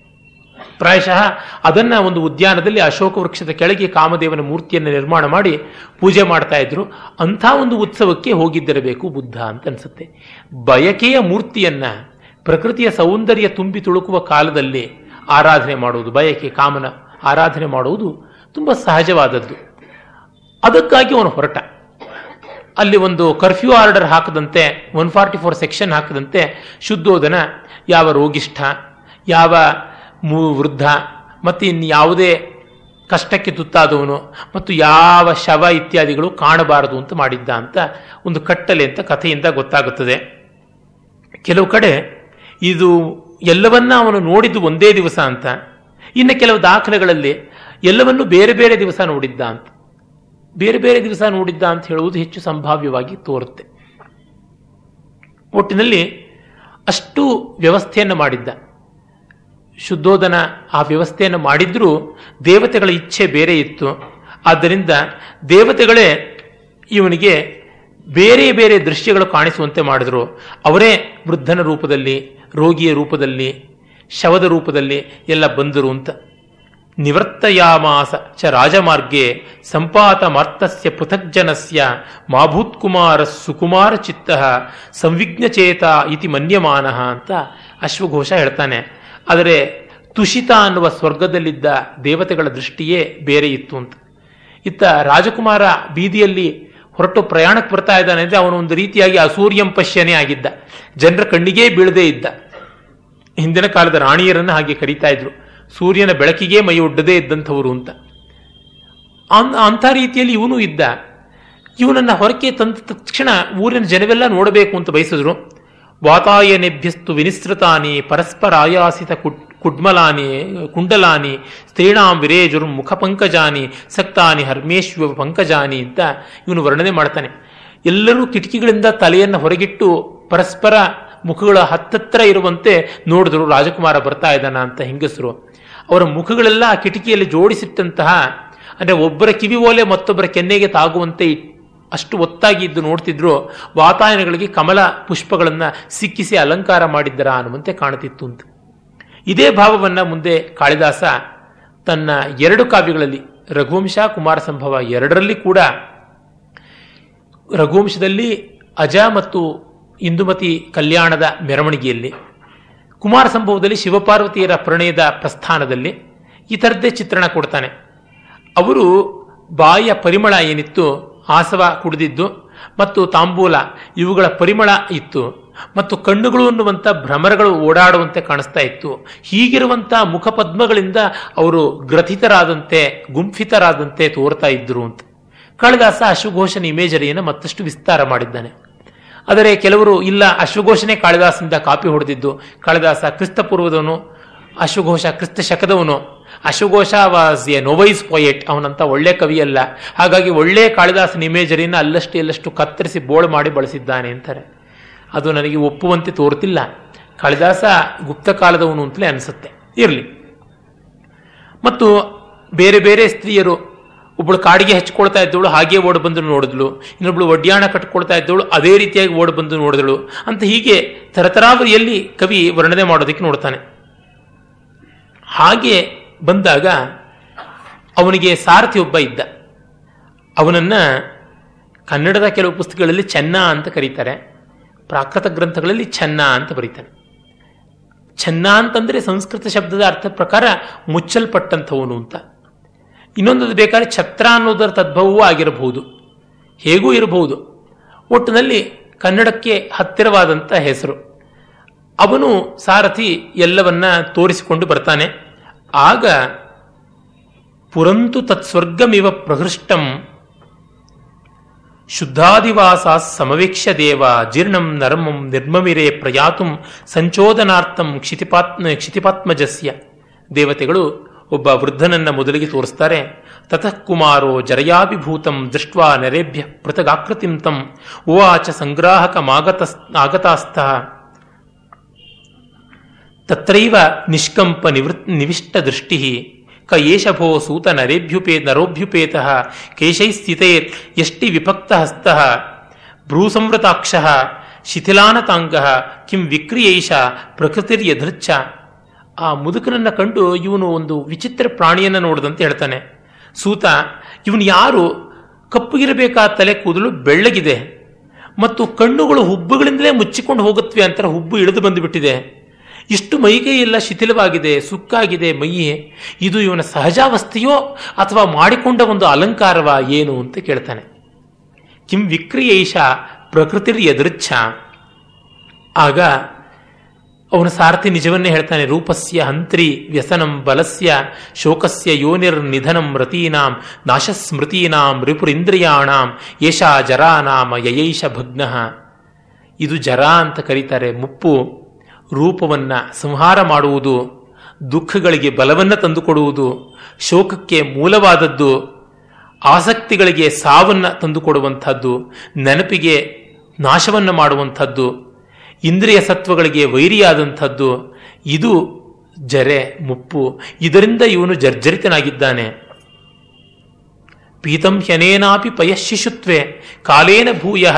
ಪ್ರಾಯಶಃ ಅದನ್ನ ಒಂದು ಉದ್ಯಾನದಲ್ಲಿ ಅಶೋಕ ವೃಕ್ಷದ ಕೆಳಗೆ ಕಾಮದೇವನ ಮೂರ್ತಿಯನ್ನು ನಿರ್ಮಾಣ ಮಾಡಿ ಪೂಜೆ ಮಾಡ್ತಾ ಇದ್ರು. ಅಂಥ ಒಂದು ಉತ್ಸವಕ್ಕೆ ಹೋಗಿದ್ದಿರಬೇಕು ಬುದ್ಧ ಅಂತ ಅನ್ಸುತ್ತೆ. ಬಯಕೆಯ ಮೂರ್ತಿಯನ್ನ, ಪ್ರಕೃತಿಯ ಸೌಂದರ್ಯ ತುಂಬಿ ತುಳುಕುವ ಕಾಲದಲ್ಲಿ ಆರಾಧನೆ ಮಾಡುವುದು, ಬಯಕೆ, ಕಾಮನ ಆರಾಧನೆ ಮಾಡುವುದು ತುಂಬಾ ಸಹಜವಾದದ್ದು. ಅದಕ್ಕಾಗಿ ಅವನು ಹೊರಟ. ಅಲ್ಲಿ ಒಂದು ಕರ್ಫ್ಯೂ ಆರ್ಡರ್ ಹಾಕದಂತೆ ಒನ್ ಫಾರ್ಟಿ ಫೋರ್ ಸೆಕ್ಷನ್ ಹಾಕದಂತೆ ಶುದ್ಧೋಧನ ಯಾವ ರೋಗಿಷ್ಠ, ಯಾವ ಮೂ ವೃದ್ಧ, ಮತ್ತು ಇನ್ನು ಯಾವುದೇ ಕಷ್ಟಕ್ಕೆ ತುತ್ತಾದವನು, ಮತ್ತು ಯಾವ ಶವ ಇತ್ಯಾದಿಗಳು ಕಾಣಬಾರದು ಅಂತ ಮಾಡಿದ್ದ ಅಂತ ಒಂದು ಕಟ್ಟಲೆ ಅಂತ ಕಥೆಯಿಂದ ಗೊತ್ತಾಗುತ್ತದೆ. ಕೆಲವು ಕಡೆ ಇದು ಎಲ್ಲವನ್ನ ಅವನು ನೋಡಿದ್ದು ಒಂದೇ ದಿವಸ ಅಂತ, ಇನ್ನು ಕೆಲವು ದಾಖಲೆಗಳಲ್ಲಿ ಎಲ್ಲವನ್ನು ಬೇರೆ ಬೇರೆ ದಿವಸ ನೋಡಿದ್ದ ಅಂತ. ಬೇರೆ ಬೇರೆ ದಿವಸ ನೋಡಿದ್ದ ಅಂತ ಹೇಳುವುದು ಹೆಚ್ಚು ಸಂಭಾವ್ಯವಾಗಿ ತೋರುತ್ತೆ. ಒಟ್ಟಿನಲ್ಲಿ ಅಷ್ಟು ವ್ಯವಸ್ಥೆಯನ್ನು ಮಾಡಿದ್ದ. ಶುದ್ಧೋಧನ ಆ ವ್ಯವಸ್ಥೆಯನ್ನು ಮಾಡಿದ್ರೂ ದೇವತೆಗಳ ಇಚ್ಛೆ ಬೇರೆ ಇತ್ತು. ಆದ್ದರಿಂದ ದೇವತೆಗಳೇ ಇವನಿಗೆ ಬೇರೆ ಬೇರೆ ದೃಶ್ಯಗಳು ಕಾಣಿಸುವಂತೆ ಮಾಡಿದ್ರು. ಅವರೇ ವೃದ್ಧನ ರೂಪದಲ್ಲಿ, ರೋಗಿಯ ರೂಪದಲ್ಲಿ, ಶವದ ರೂಪದಲ್ಲಿ ಎಲ್ಲ ಬಂದರು ಅಂತ. ನಿವರ್ತಯಾಮಾಸ ಚ ರಾಜಮಾರ್ಗೆ ಸಂಪಾತ ಮಾರ್ತಸ್ಯ ಪೃಥಗ್ಜನಸ್ಯ ಮಾಭೂತ್ಕುಮಾರ ಸುಕುಮಾರ ಚಿತ್ತ ಸಂವಿಘ್ನಚೇತ ಇತಿ ಮನ್ಯಮಾನ ಅಂತ ಅಶ್ವಘೋಷ ಹೇಳ್ತಾನೆ. ಆದರೆ ತುಷಿತ ಅನ್ನುವ ಸ್ವರ್ಗದಲ್ಲಿದ್ದ ದೇವತೆಗಳ ದೃಷ್ಟಿಯೇ ಬೇರೆ ಇತ್ತು ಅಂತ. ಇತ್ತ ರಾಜಕುಮಾರ ಬೀದಿಯಲ್ಲಿ ಹೊರಟು ಪ್ರಯಾಣಕ್ಕೆ ಬರ್ತಾ ಇದ್ದಾನೆ ಅಂದರೆ ಅವನು ಒಂದು ರೀತಿಯಾಗಿ ಅಸೂರ್ಯಂ ಪಶ್ಯನೇ ಆಗಿದ್ದ. ಜನರ ಕಣ್ಣಿಗೇ ಬೀಳದೇ ಇದ್ದ. ಹಿಂದಿನ ಕಾಲದ ರಾಣಿಯರನ್ನು ಹಾಗೆ ಕರೀತಾ ಇದ್ರು. ಸೂರ್ಯನ ಬೆಳಕಿಗೆ ಮೈ ಒಡ್ಡದೇ ಇದ್ದಂಥವರು ಅಂತ. ಅಂಥ ರೀತಿಯಲ್ಲಿ ಇವನು ಇದ್ದ. ಇವನನ್ನ ಹೊರಕ್ಕೆ ತಂದ ತಕ್ಷಣ ಊರಿನ ಜನವೆಲ್ಲ ನೋಡಬೇಕು ಅಂತ ಬಯಸಿದ್ರು. ವಾತಾಯನೆಭ್ಯಸ್ತು ವಿನಿಸೃತಾನಿ ಆಯಾಸಿತ ಕುಡ್ಮಲಾನಿ, ಕುಂಡಲಾನಿ, ಸ್ತ್ರೀಣಾಂ ವಿರೇಜುರ್ ಮುಖ ಪಂಕಜಾನಿ ಸಕ್ತಾನಿ ಹರ್ಮೇಶ್ವ ಪಂಕಜಾನಿ ಅಂತ ಇವನು ವರ್ಣನೆ ಮಾಡ್ತಾನೆ. ಎಲ್ಲರೂ ಕಿಟಕಿಗಳಿಂದ ತಲೆಯನ್ನು ಹೊರಗಿಟ್ಟು ಪರಸ್ಪರ ಮುಖಗಳ ಹತ್ತತ್ರ ಇರುವಂತೆ ನೋಡಿದ್ರು ರಾಜಕುಮಾರ ಬರ್ತಾ ಇದ್ದಾನ ಅಂತ ಹೆಂಗಸರು. ಅವರ ಮುಖಗಳೆಲ್ಲ ಆ ಕಿಟಕಿಯಲ್ಲಿ ಜೋಡಿಸಿಟ್ಟಂತಹ, ಅಂದರೆ ಒಬ್ಬರ ಕಿವಿ ಓಲೆ ಮತ್ತೊಬ್ಬರ ಕೆನ್ನೆಗೆ ತಾಗುವಂತೆ ಅಷ್ಟು ಒತ್ತಾಗಿ ಇದ್ದು ನೋಡ್ತಿದ್ರು, ವಾತಾಯನಗಳಿಗೆ ಕಮಲ ಪುಷ್ಪಗಳನ್ನು ಸಿಕ್ಕಿಸಿ ಅಲಂಕಾರ ಮಾಡಿದ್ದರ ಅನ್ನುವಂತೆ ಕಾಣುತ್ತಿತ್ತು ಅಂತ. ಇದೇ ಭಾವವನ್ನ ಮುಂದೆ ಕಾಳಿದಾಸ ತನ್ನ ಎರಡು ಕಾವ್ಯಗಳಲ್ಲಿ, ರಘುವಂಶ ಕುಮಾರ ಸಂಭವ ಎರಡರಲ್ಲಿ ಕೂಡ, ರಘುವಂಶದಲ್ಲಿ ಅಜ ಮತ್ತು ಇಂದುಮತಿ ಕಲ್ಯಾಣದ ಮೆರವಣಿಗೆಯಲ್ಲಿ ಕುಮಾರ ಸಂಭವದಲ್ಲಿ ಶಿವಪಾರ್ವತಿಯರ ಪ್ರಣಯದ ಪ್ರಸ್ಥಾನದಲ್ಲಿ ಈ ಥರದ್ದೇ ಚಿತ್ರಣ ಕೊಡ್ತಾನೆ. ಅವರು ಬಾಯಿಯ ಪರಿಮಳ ಏನಿತ್ತು ಆಸವ ಕುಡಿದಿದ್ದು ಮತ್ತು ತಾಂಬೂಲ ಇವುಗಳ ಪರಿಮಳ ಇತ್ತು. ಮತ್ತು ಕಣ್ಣುಗಳು ಅನ್ನುವಂಥ ಭ್ರಮರಗಳು ಓಡಾಡುವಂತೆ ಕಾಣಿಸ್ತಾ ಇತ್ತು. ಹೀಗಿರುವಂಥ ಮುಖಪದ್ಮಗಳಿಂದ ಅವರು ಗ್ರಥಿತರಾದಂತೆ ಗುಂಫಿತರಾದಂತೆ ತೋರ್ತಾ ಇದ್ರು ಅಂತ. ಕಾಳಿದಾಸ ಅಶ್ವಘೋಷನ ಇಮೇಜರಿಯನ್ನು ಮತ್ತಷ್ಟು ವಿಸ್ತಾರ ಮಾಡಿದ್ದಾನೆ. ಆದರೆ ಕೆಲವರು, ಇಲ್ಲ ಅಶ್ವಘೋಷನೇ ಕಾಳಿದಾಸಿಂದ ಕಾಪಿ ಹೊಡೆದಿದ್ದು. ಕಾಳಿದಾಸ ಕ್ರಿಸ್ತಪೂರ್ವದವನು ಅಶ್ವಘೋಷ ಕ್ರಿಸ್ತ ಶಕದವನು ಅಶ್ವಘೋಷ ವಾಸ್ ಎ ನೋವೈಸ್ ಪೊಯೆಟ್, ಅವನಂತ ಒಳ್ಳೆ ಕವಿಯಲ್ಲ. ಹಾಗಾಗಿ ಒಳ್ಳೆ ಕಾಳಿದಾಸನ ಇಮೇಜರಿನ ಅಲ್ಲಷ್ಟು ಎಲ್ಲಷ್ಟು ಕತ್ತರಿಸಿ ಬೋಳ್ ಮಾಡಿ ಬಳಸಿದ್ದಾನೆ ಅಂತಾರೆ. ಅದು ನನಗೆ ಒಪ್ಪುವಂತೆ ತೋರ್ತಿಲ್ಲ ಕಾಳಿದಾಸ ಗುಪ್ತ ಕಾಲದವನು ಅಂತಲೇ ಅನಿಸುತ್ತೆ. ಇರಲಿ. ಮತ್ತು ಬೇರೆ ಬೇರೆ ಸ್ತ್ರೀಯರು ಒಬ್ಬಳು ಕಾಡಿಗೆ ಹಚ್ಕೊಳ್ತಾ ಇದ್ದವಳು ಹಾಗೆ ಓಡ್ ಬಂದು ನೋಡಿದ್ಳು ಇನ್ನೊಬ್ಳು ಒಡ್ಯಾಣ ಕಟ್ಕೊಳ್ತಾ ಇದ್ದವಳು ಅದೇ ರೀತಿಯಾಗಿ ಓಡ್ ಬಂದು ನೋಡಿದಳು. ಅಂತ ಹೀಗೆ ತರತರಾವರಿಯಲ್ಲಿ ಕವಿ ವರ್ಣನೆ ಮಾಡೋದಕ್ಕೆ ನೋಡ್ತಾನೆ. ಹಾಗೆ ಬಂದಾಗ ಅವನಿಗೆ ಸಾರಥಿ ಒಬ್ಬ ಇದ್ದ. ಅವನನ್ನು ಕನ್ನಡದ ಕೆಲವು ಪುಸ್ತಕಗಳಲ್ಲಿ ಚೆನ್ನ ಅಂತ ಕರೀತಾರೆ. ಪ್ರಾಕೃತ ಗ್ರಂಥಗಳಲ್ಲಿ ಚೆನ್ನ ಅಂತ ಬರೀತಾನೆ ಚೆನ್ನ ಅಂತಂದರೆ ಸಂಸ್ಕೃತ ಶಬ್ದದ ಅರ್ಥ ಪ್ರಕಾರ ಮುಚ್ಚಲ್ಪಟ್ಟಂಥವನು ಅಂತ. ಇನ್ನೊಂದು ಬೇಕಾದ್ರೆ ಛತ್ರ ಅನ್ನೋದರ ತದ್ಭವವೂ ಆಗಿರಬಹುದು. ಹೇಗೂ ಇರಬಹುದು. ಒಟ್ಟಿನಲ್ಲಿ ಕನ್ನಡಕ್ಕೆ ಹತ್ತಿರವಾದಂಥ ಹೆಸರು. ಅವನು ಸಾರಥಿ ಎಲ್ಲವನ್ನ ತೋರಿಸಿಕೊಂಡು ಬರ್ತಾನೆ. ಆಗ ಪುರಂತು ತತ್ಸ್ವರ್ಗಮಿವ ಪ್ರಹೃಷ್ಟಂ ಶುದ್ಧಾದಿವಾಸ ಸಮವೇಕ್ಷ್ಯ ದೇವ ಜೀರ್ಣಂ ನರ್ಮಂ ನಿರ್ಮಮಿರೆ ಪ್ರಯಾತುಂ ಸಂಚೋದನಾರ್ಥಂ ಕ್ಷಿತಿಪಾತ್ಮ ಕ್ಷಿತಿಪಾತ್ಮಜಸ್ಯ. ದೇವತೆಗಳು ಒಬ್ಬ ವೃದ್ಧನನ್ನ ಮೊದಲಿಗೆ ತೋರಿಸ್ತಾರೆ. ತತಃ ಕುಮಾರೋ ಜರಯಾಭಿಭೂತಂ ದೃಷ್ಟ ನರೇಭ್ಯ ಪೃಥಗಾಕೃತಿಂ ತಂ ಉವಾಚ ಸಂಗ್ರಾಹಕ ಮಾಗತ ಆಗತಾಸ್ಥ. ತತ್ರೈವ ನಿಷ್ಕಂಪ ನಿವೃತ್ ನಿವಿಷ್ಟ ದೃಷ್ಟಿ ಕ ಏಷಭೋ ಸೂತ ನರೇಭ್ಯುಪೇ ನರೋಭ್ಯುಪೇತ ಕೇಶೈಸ್ಥಿತೇ ಯಷ್ಟಿ ವಿಭಕ್ತ ಹಸ್ತ ಭ್ರೂಸಂವೃತಾಕ್ಷ ಶಿಥಿಲಾನತಾಂಗ ಕಿಂ ವಿಕ್ರಿಯೈಷ ಪ್ರಕೃತಿರ್ಯಧೃಚ್ಛ ಆ ಮುದುಕನನ್ನ ಕಂಡು ಇವನು ಒಂದು ವಿಚಿತ್ರ ಪ್ರಾಣಿಯನ್ನು ನೋಡಿದಂತೆ ಹೇಳ್ತಾನೆ. ಸೂತ, ಇವನು ಯಾರು? ಕಪ್ಪಗಿರಬೇಕಾದ ತಲೆ ಕೂದಲು ಬೆಳ್ಳಗಿದೆ. ಮತ್ತು ಕಣ್ಣುಗಳು ಹುಬ್ಬುಗಳಿಂದಲೇ ಮುಚ್ಚಿಕೊಂಡು ಹೋಗುತ್ತವೆ ಅಂತಾರೆ ಹುಬ್ಬು ಇಳಿದು ಬಂದುಬಿಟ್ಟಿದೆ ಇಷ್ಟು ಮೈಗೆ ಎಲ್ಲ ಶಿಥಿಲವಾಗಿದೆ, ಸುಕ್ಕಾಗಿದೆ ಮೈಯೇ, ಇದು ಇವನ ಸಹಜಾವಸ್ಥೆಯೋ ಅಥವಾ ಮಾಡಿಕೊಂಡ ಒಂದು ಅಲಂಕಾರವ ಏನು ಅಂತ ಕೇಳ್ತಾನೆ. ಕಿಂ ವಿಕ್ರಿಯೈಷ ಪ್ರಕೃತಿರ್ ಎದೃಚ್ಛ ಆಗ ಅವನ ಸಾರಥಿ ನಿಜವನ್ನೇ ಹೇಳ್ತಾನೆ, ರೂಪಸ್ಯ ಹಂತ್ರಿ ವ್ಯಸನಂ ಬಲಸ್ಯ ಶೋಕಸ್ಯ ಯೋನಿರ್ ನಿಧನಂ ರತೀನಾಂ ನಾಶಸ್ಮೃತೀನಾಂ ರಿಪುರಿಂದ್ರಿಯಾಣಾಂ ಏಷಾ ಜರಾನಾಮ ಯಯೈಷ ಭಗ್ನಃ. ಇದು ಜರ ಅಂತ ಕರೀತಾರೆ, ಮುಪ್ಪು. ರೂಪವನ್ನ ಸಂಹಾರ ಮಾಡುವುದು, ದುಃಖಗಳಿಗೆ ಬಲವನ್ನು ತಂದುಕೊಡುವುದು, ಶೋಕಕ್ಕೆ ಮೂಲವಾದದ್ದು, ಆಸಕ್ತಿಗಳಿಗೆ ಸಾವನ್ನ ತಂದುಕೊಡುವಂಥದ್ದು, ನೆನಪಿಗೆ ನಾಶವನ್ನು ಮಾಡುವಂಥದ್ದು, ಇಂದ್ರಿಯ ಸತ್ವಗಳಿಗೆ ವೈರಿಯಾದಂಥದ್ದು, ಇದು ಜರೆ, ಮುಪ್ಪು, ಇದರಿಂದ ಇವನು ಜರ್ಜರಿತನಾಗಿದ್ದಾನೆ. ಪೀತಂ ಹ್ಯನೇನಾಪಿ ಪಯಶಿಶುತ್ವೆ, ಕಾಲೇನ ಭೂಯ.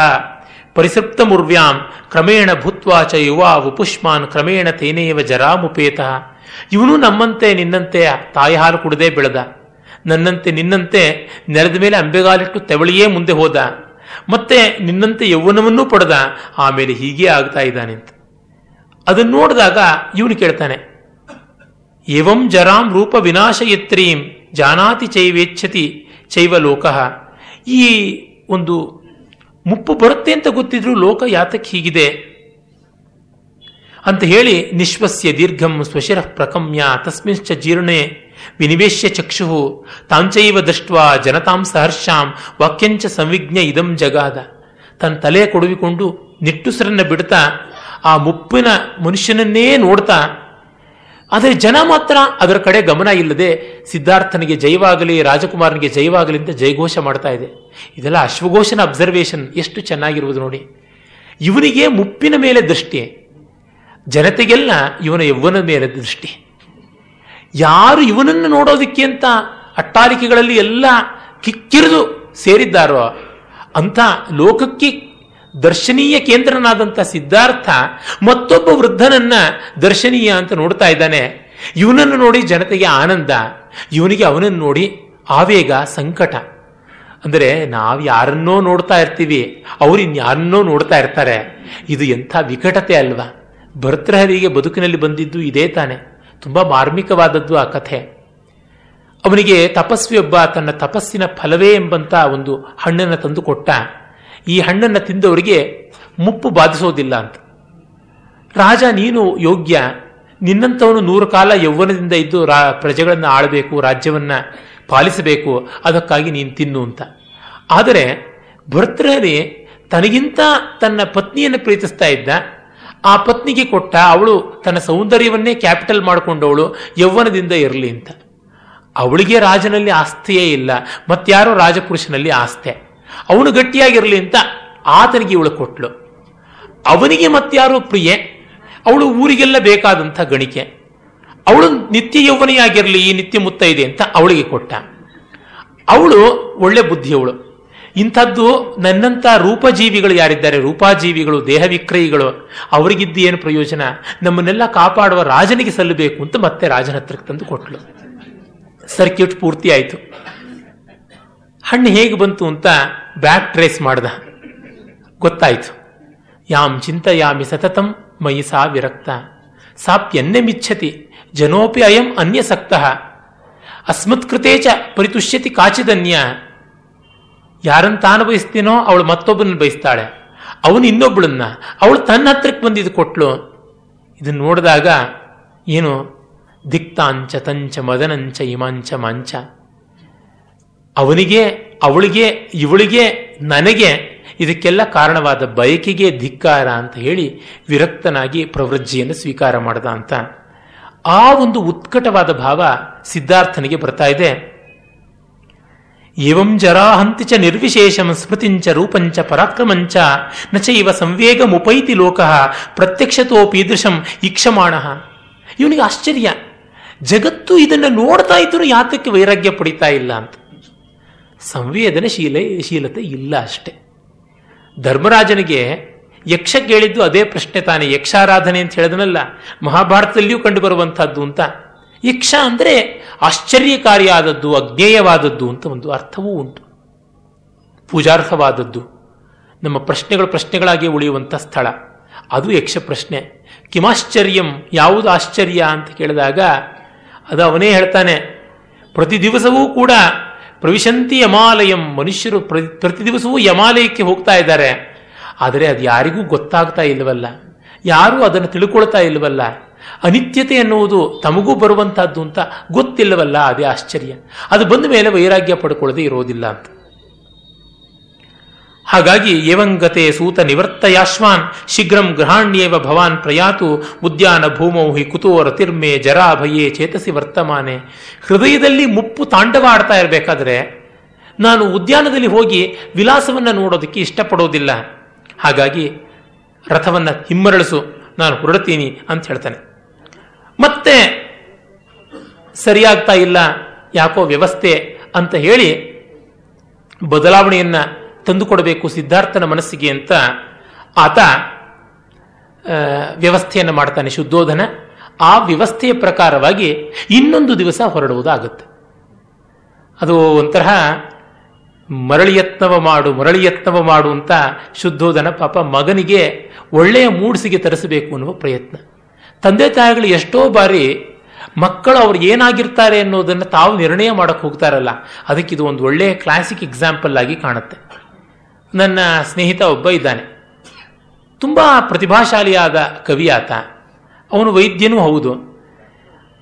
ಪರಿಸೃಪ್ತ ಮುರ್ವ್ಯಾಂ ಕ್ರಮೇಣ ಭೂತ್ವಾಚ ಯುವ ಉಪುಷ್ಮಾನ್ ಕ್ರಮೇಣ ತೇನೇವ ಜರಾಮುಪೇತ. ಇವನು ನಮ್ಮಂತೆ ನಿನ್ನಂತೆ ತಾಯಿ ಹಾಲು ಕುಡದೆ ಬೆಳೆದ. ನನ್ನಂತೆ ನಿನ್ನಂತೆ ನೆಲದ ಮೇಲೆ ಅಂಬೆಗಾಲಿಟ್ಟು ತೆವಳಿಯೇ ಮುಂದೆ ಹೋದ. ಮತ್ತೆ ನಿನ್ನಂತೆ ಯೌವನವನ್ನೂ ಪಡೆದ. ಆಮೇಲೆ ಹೀಗೆ ಆಗ್ತಾ ಇದ್ದಾನೆ ಅಂತ ಅದನ್ನು ನೋಡಿದಾಗ ಇವನು ಕೇಳ್ತಾನೆ, ಏವಂ ಜರಾಂ ರೂಪ ವಿನಾಶಯತ್ರೀಂ ಜಾನಾತಿ ಚೈವೇಚ್ಛತಿ ಚೈವ ಲೋಕ. ಈ ಒಂದು ಮುಪ್ಪು ಬರುತ್ತೆ ಅಂತ ಗೊತ್ತಿದ್ರು ಲೋಕ ಯಾತಕ್ಕೆ ಹೀಗಿದೆ? ಅಂತ ಹೇಳಿ ನಿಶ್ವಸ್ಯ ದೀರ್ಘಂ ಸ್ವಶಿರ ಪ್ರಕಮ್ಯ ತಸ್ಮಿಂಶ್ಚ ಜೀರ್ಣೆ ವಿನಿವೇಶ್ಯ ಚಕ್ಷು ತಾಂಚೈವ ದೃಷ್ಟ್ವಾ ಜನತಾಂ ಸಹರ್ಷಾಂ ವಾಕ್ಯಂಚ ಸಂವಿಜ್ಞ ಇದಂ ಜಗಾದ. ತನ್ನ ತಲೆ ಕೊಡುವಿಕೊಂಡು ನಿಟ್ಟುಸರನ್ನ ಬಿಡ್ತಾ ಆ ಮುಪ್ಪಿನ ಮನುಷ್ಯನನ್ನೇ ನೋಡ್ತಾ ಆದರೆ ಜನ ಮಾತ್ರ ಅದರ ಕಡೆ ಗಮನ ಇಲ್ಲದೆ ಸಿದ್ಧಾರ್ಥನಿಗೆ ಜಯವಾಗಲಿ ರಾಜಕುಮಾರನಿಗೆ ಜಯವಾಗಲಿ ಅಂತ ಜಯಘೋಷ ಮಾಡ್ತಾ ಇದೆ. ಇದೆಲ್ಲ ಅಶ್ವಘೋಷನ ಅಬ್ಸರ್ವೇಷನ್ ಎಷ್ಟು ಚೆನ್ನಾಗಿರುವುದು ನೋಡಿ. ಇವನಿಗೆ ಮುಪ್ಪಿನ ಮೇಲೆ ದೃಷ್ಟಿ. ಜನತೆಗೆಲ್ಲ ಇವನ ಯೌವನ ಮೇಲೆ ದೃಷ್ಟಿ. ಯಾರು ಇವನನ್ನು ನೋಡೋದಕ್ಕೆ ಅಂತ ಅಟ್ಟಾಲಿಕೆಗಳಲ್ಲಿ ಎಲ್ಲ ಕಿಕ್ಕಿರಿದು ಸೇರಿದ್ದಾರೋ ಅಂತ ಲೋಕಕ್ಕೆ ದರ್ಶನೀಯ ಕೇಂದ್ರನಾದಂಥ ಸಿದ್ಧಾರ್ಥ ಮತ್ತೊಬ್ಬ ವೃದ್ಧನನ್ನ ದರ್ಶನೀಯ ಅಂತ ನೋಡ್ತಾ ಇದ್ದಾನೆ. ಇವನನ್ನು ನೋಡಿ ಜನತೆಗೆ ಆನಂದ. ಇವನಿಗೆ ಅವನನ್ನು ನೋಡಿ ಆವೇಗ, ಸಂಕಟ. ಅಂದರೆ ನಾವು ಯಾರನ್ನೋ ನೋಡ್ತಾ ಇರ್ತೀವಿ, ಅವ್ರು ಇನ್ಯಾರನ್ನೋ ನೋಡ್ತಾ ಇರ್ತಾರೆ. ಇದು ಎಂಥ ವಿಕಟತೆ ಅಲ್ವಾ? ಭರ್ತೃಹರಿಗೆ ಬದುಕಿನಲ್ಲಿ ಬಂದಿದ್ದು ಇದೇ ತಾನೆ. ತುಂಬ ಮಾರ್ಮಿಕವಾದದ್ದು ಆ ಕಥೆ. ಅವನಿಗೆ ತಪಸ್ವಿಯೊಬ್ಬ ತನ್ನ ತಪಸ್ಸಿನ ಫಲವೇ ಎಂಬಂತ ಒಂದು ಹಣ್ಣನ್ನು ತಂದು ಕೊಟ್ಟ. ಈ ಹಣ್ಣನ್ನು ತಿಂದವರಿಗೆ ಮುಪ್ಪು ಬಾಧಿಸೋದಿಲ್ಲ ಅಂತ. ರಾಜ, ನೀನು ಯೋಗ್ಯ. ನಿನ್ನಂಥವನು ನೂರು ಕಾಲ ಯೌವನದಿಂದ ಇದ್ದು ರಾ, ಪ್ರಜೆಗಳನ್ನು ಆಳಬೇಕು, ರಾಜ್ಯವನ್ನು ಪಾಲಿಸಬೇಕು, ಅದಕ್ಕಾಗಿ ನೀನು ತಿನ್ನು ಅಂತ. ಆದರೆ ಭರ್ತೃಹರಿ ತನಗಿಂತ ತನ್ನ ಪತ್ನಿಯನ್ನು ಪ್ರೀತಿಸ್ತಾ ಇದ್ದ. ಆ ಪತ್ನಿಗೆ ಕೊಟ್ಟ ಅವಳು ತನ್ನ ಸೌಂದರ್ಯವನ್ನೇ ಕ್ಯಾಪಿಟಲ್ ಮಾಡಿಕೊಂಡವಳು ಯೌವನದಿಂದ ಇರಲಿ ಅಂತ. ಅವಳಿಗೆ ರಾಜನಲ್ಲಿ ಆಸ್ತಿಯೇ ಇಲ್ಲ. ಮತ್ತಾರೋ ರಾಜಪುರುಷನಲ್ಲಿ ಆಸ್ತೆ. ಅವನು ಗಟ್ಟಿಯಾಗಿರಲಿ ಅಂತ ಆತನಿಗೆ ಇವಳು ಕೊಟ್ಲು. ಅವನಿಗೆ ಮತ್ತಾರೋ ಪ್ರಿಯೆ, ಅವಳು ಊರಿಗೆಲ್ಲ ಬೇಕಾದಂಥ ಗಣಿಕೆ. ಅವಳು ನಿತ್ಯ ಯೌವನಿಯಾಗಿರಲಿ, ಈ ನಿತ್ಯ ಮುತ್ತೈದೆ ಅಂತ ಅವಳಿಗೆ ಕೊಟ್ಟ. ಅವಳು ಒಳ್ಳೆ ಬುದ್ಧಿಯವಳು. ಇಂಥದ್ದು ನನ್ನಂಥ ರೂಪಜೀವಿಗಳು ಯಾರಿದ್ದಾರೆ? ರೂಪಾಜೀವಿಗಳು ದೇಹ ವಿಕ್ರಯಿಗಳು ಅವರಿಗಿದ್ದು ಏನು ಪ್ರಯೋಜನ? ನಮ್ಮನ್ನೆಲ್ಲ ಕಾಪಾಡುವ ರಾಜನಿಗೆ ಸಲ್ಲಬೇಕು ಅಂತ ಮತ್ತೆ ರಾಜನ ಹತ್ರಕ್ಕೆ ತಂದು ಕೊಟ್ಟಳು ಸರ್ಕ್ಯೂಟ್ ಪೂರ್ತಿ ಆಯಿತು. ಹಣ್ಣು ಹೇಗೆ ಬಂತು ಅಂತ ಬ್ಯಾಕ್ ಟ್ರೇಸ್ ಮಾಡ್ದ. ಗೊತ್ತಾಯ್ತು. ಯಾಮ್ ಚಿಂತಯಾಮಿ ಸತತಂ ಮಯಿ ಸಾ ವಿರಕ್ತ. ಸಾಪ್ಯನ್ಯ ಮಿಚ್ಛತಿ, ಜನೋಪಿ ಅಯಂ ಅನ್ಯಸಕ್ತ ಅಸ್ಮತ್ಕೃತೇ ಚ ಪರಿತುಷ್ಯತಿ ಕಾಚಿದನ್ಯ. ಯಾರನ್ನು ತಾನು ಬಯಸ್ತೀನೋ ಅವಳು ಮತ್ತೊಬ್ಬನ ಬಯಸ್ತಾಳೆ. ಅವನು ಇನ್ನೊಬ್ಬಳನ್ನ, ಅವಳು ತನ್ನ ಹತ್ರಕ್ಕೆ ಬಂದಿದ್ದು ಕೊಟ್ಲು. ಇದನ್ನು ನೋಡಿದಾಗ, ಏನು? ದಿಕ್ತಾಂಚ ತಂಚ ಮದನಂಚ ಇಮಾಂಚ ಮಾಂಚ. ಅವನಿಗೆ, ಅವಳಿಗೆ, ಇವಳಿಗೆ, ನನಗೆ ಇದಕ್ಕೆಲ್ಲ ಕಾರಣವಾದ ಬಯಕೆಗೆ ಧಿಕ್ಕಾರ ಅಂತ ಹೇಳಿ ವಿರಕ್ತನಾಗಿ ಪ್ರವೃಜ್ಜಿಯನ್ನು ಸ್ವೀಕಾರ ಮಾಡದ ಅಂತ. ಆ ಒಂದು ಉತ್ಕಟವಾದ ಭಾವ ಸಿದ್ಧಾರ್ಥನಿಗೆ ಬರ್ತಾ ಇದೆ. ಏವಂ ಜರಾಹಂತಿ ಚ ನಿರ್ವಿಶೇಷಂ ಸ್ಮೃತಿಂಚ ರೂಪಂಚ ಪರಾಕ್ರಮಂಚ ನ ಇವ ಸಂವೇಗ ಮುಪೈತಿ ಲೋಕ ಪ್ರತ್ಯಕ್ಷತೋಪೀದೃಶಂ ಈಕ್ಷಮಾಣ. ಇವನಿಗೆ ಆಶ್ಚರ್ಯ. ಜಗತ್ತು ಇದನ್ನು ನೋಡ್ತಾ ಇದ್ರು ಯಾತಕ್ಕೆ ವೈರಾಗ್ಯ ಪಡಿತಾ ಇಲ್ಲ ಅಂತ. ಸಂವೇದನಶೀಲ, ಶೀಲತೆ ಇಲ್ಲ ಅಷ್ಟೆ. ಧರ್ಮರಾಜನಿಗೆ ಯಕ್ಷ ಕೇಳಿದ್ದು ಅದೇ ಪ್ರಶ್ನೆ ತಾನೆ. ಯಕ್ಷಾರಾಧನೆ ಅಂತ ಹೇಳಿದನಲ್ಲ, ಮಹಾಭಾರತದಲ್ಲಿಯೂ ಕಂಡು ಬರುವಂತಹದ್ದು ಅಂತ. ಯಕ್ಷ ಅಂದರೆ ಆಶ್ಚರ್ಯಕಾರಿಯಾದದ್ದು, ಅಜ್ಞೇಯವಾದದ್ದು ಅಂತ ಒಂದು ಅರ್ಥವೂ ಉಂಟು. ಪೂಜಾರ್ಹವಾದದ್ದು ನಮ್ಮ ಪ್ರಶ್ನೆಗಳು ಪ್ರಶ್ನೆಗಳಾಗಿ ಉಳಿಯುವಂಥ ಸ್ಥಳ. ಅದು ಯಕ್ಷ ಪ್ರಶ್ನೆ. ಕಿಮಾಶ್ಚರ್ಯಂ ಯಾವುದು ಆಶ್ಚರ್ಯ ಅಂತ ಕೇಳಿದಾಗ ಅದು ಅವನೇ ಹೇಳ್ತಾನೆ, ಪ್ರತಿ ದಿವಸವೂ ಕೂಡ ಪ್ರವಿಶಂತಿ ಯಮಾಲಯಂ. ಮನುಷ್ಯರು ಪ್ರತಿ ದಿವಸವೂ ಯಮಾಲಯಕ್ಕೆ ಹೋಗ್ತಾ ಇದ್ದಾರೆ. ಆದರೆ ಅದು ಯಾರಿಗೂ ಗೊತ್ತಾಗ್ತಾ ಇಲ್ಲವಲ್ಲ. ಯಾರೂ ಅದನ್ನು ತಿಳ್ಕೊಳ್ತಾ ಇಲ್ಲವಲ್ಲ. ಅನಿತ್ಯತೆ ಎನ್ನುವುದು ತಮಗೂ ಬರುವಂತಹದ್ದು ಅಂತ ಗೊತ್ತಿಲ್ಲವಲ್ಲ. ಅದೇ ಆಶ್ಚರ್ಯ. ಅದು ಬಂದ ಮೇಲೆ ವೈರಾಗ್ಯ ಪಡ್ಕೊಳ್ಳದೆ ಇರೋದಿಲ್ಲ ಅಂತ. ಹಾಗಾಗಿ ಏವಂಗತೆ ಸೂತ ನಿವರ್ತಯಾಶ್ವಾನ್, ಶೀಘ್ರಂ ಗೃಹಾಣ್ಯೇವ ಭವಾನ್ ಪ್ರಯಾತು, ಉದ್ಯಾನ ಭೂಮೌ ಹಿ ಜರಾ ಭಯೇ ಚೇತಸಿ ವರ್ತಮಾನೆ. ಹೃದಯದಲ್ಲಿ ಮುಪ್ಪು ತಾಂಡವ ಆಡ್ತಾ ಇರಬೇಕಾದ್ರೆ ನಾನು ಉದ್ಯಾನದಲ್ಲಿ ಹೋಗಿ ವಿಲಾಸವನ್ನು ನೋಡೋದಕ್ಕೆ ಇಷ್ಟಪಡೋದಿಲ್ಲ. ಹಾಗಾಗಿ ರಥವನ್ನು ಹಿಮ್ಮರಳಿಸು, ನಾನು ಹೊರಡ್ತೀನಿ ಅಂತ ಹೇಳ್ತಾನೆ. ಮತ್ತೆ ಸರಿಯಾಗ್ತಾ ಇಲ್ಲ, ಯಾಕೋ ವ್ಯವಸ್ಥೆ ಅಂತ ಹೇಳಿ ಬದಲಾವಣೆಯನ್ನ ತಂದುಕೊಡಬೇಕು ಸಿದ್ಧಾರ್ಥನ ಮನಸ್ಸಿಗೆ ಅಂತ ಆತ ವ್ಯವಸ್ಥೆಯನ್ನು ಮಾಡ್ತಾನೆ ಶುದ್ಧೋಧನ. ಆ ವ್ಯವಸ್ಥೆಯ ಪ್ರಕಾರವಾಗಿ ಇನ್ನೊಂದು ದಿವಸ ಹೊರಡುವುದಾಗುತ್ತೆ. ಅದು ಒಂಥರ ಮರಳಿಯತ್ನವ ಮಾಡು ಮರಳಿಯತ್ನವ ಮಾಡು ಅಂತ ಶುದ್ಧೋಧನ ಪಾಪ ಮಗನಿಗೆ ಒಳ್ಳೆಯ ಮೂಡ್ಸಿಗೆ ತರಿಸಬೇಕು ಅನ್ನುವ ಪ್ರಯತ್ನ. ತಂದೆ ತಾಯಿಗಳು ಎಷ್ಟೋ ಬಾರಿ ಮಕ್ಕಳು ಅವ್ರು ಏನಾಗಿರ್ತಾರೆ ಅನ್ನೋದನ್ನು ತಾವು ನಿರ್ಣಯ ಮಾಡಕ್ಕೆ ಹೋಗ್ತಾರಲ್ಲ ಅದಕ್ಕೆ ಇದು ಒಂದು ಒಳ್ಳೆಯ ಕ್ಲಾಸಿಕ್ ಎಕ್ಸಾಂಪಲ್ ಆಗಿ ಕಾಣುತ್ತೆ. ನನ್ನ ಸ್ನೇಹಿತ ಒಬ್ಬ ಇದ್ದಾನೆ. ತುಂಬ ಪ್ರತಿಭಾಶಾಲಿಯಾದ ಕವಿ ಆತ ಅವನು ವೈದ್ಯನೂ ಹೌದು.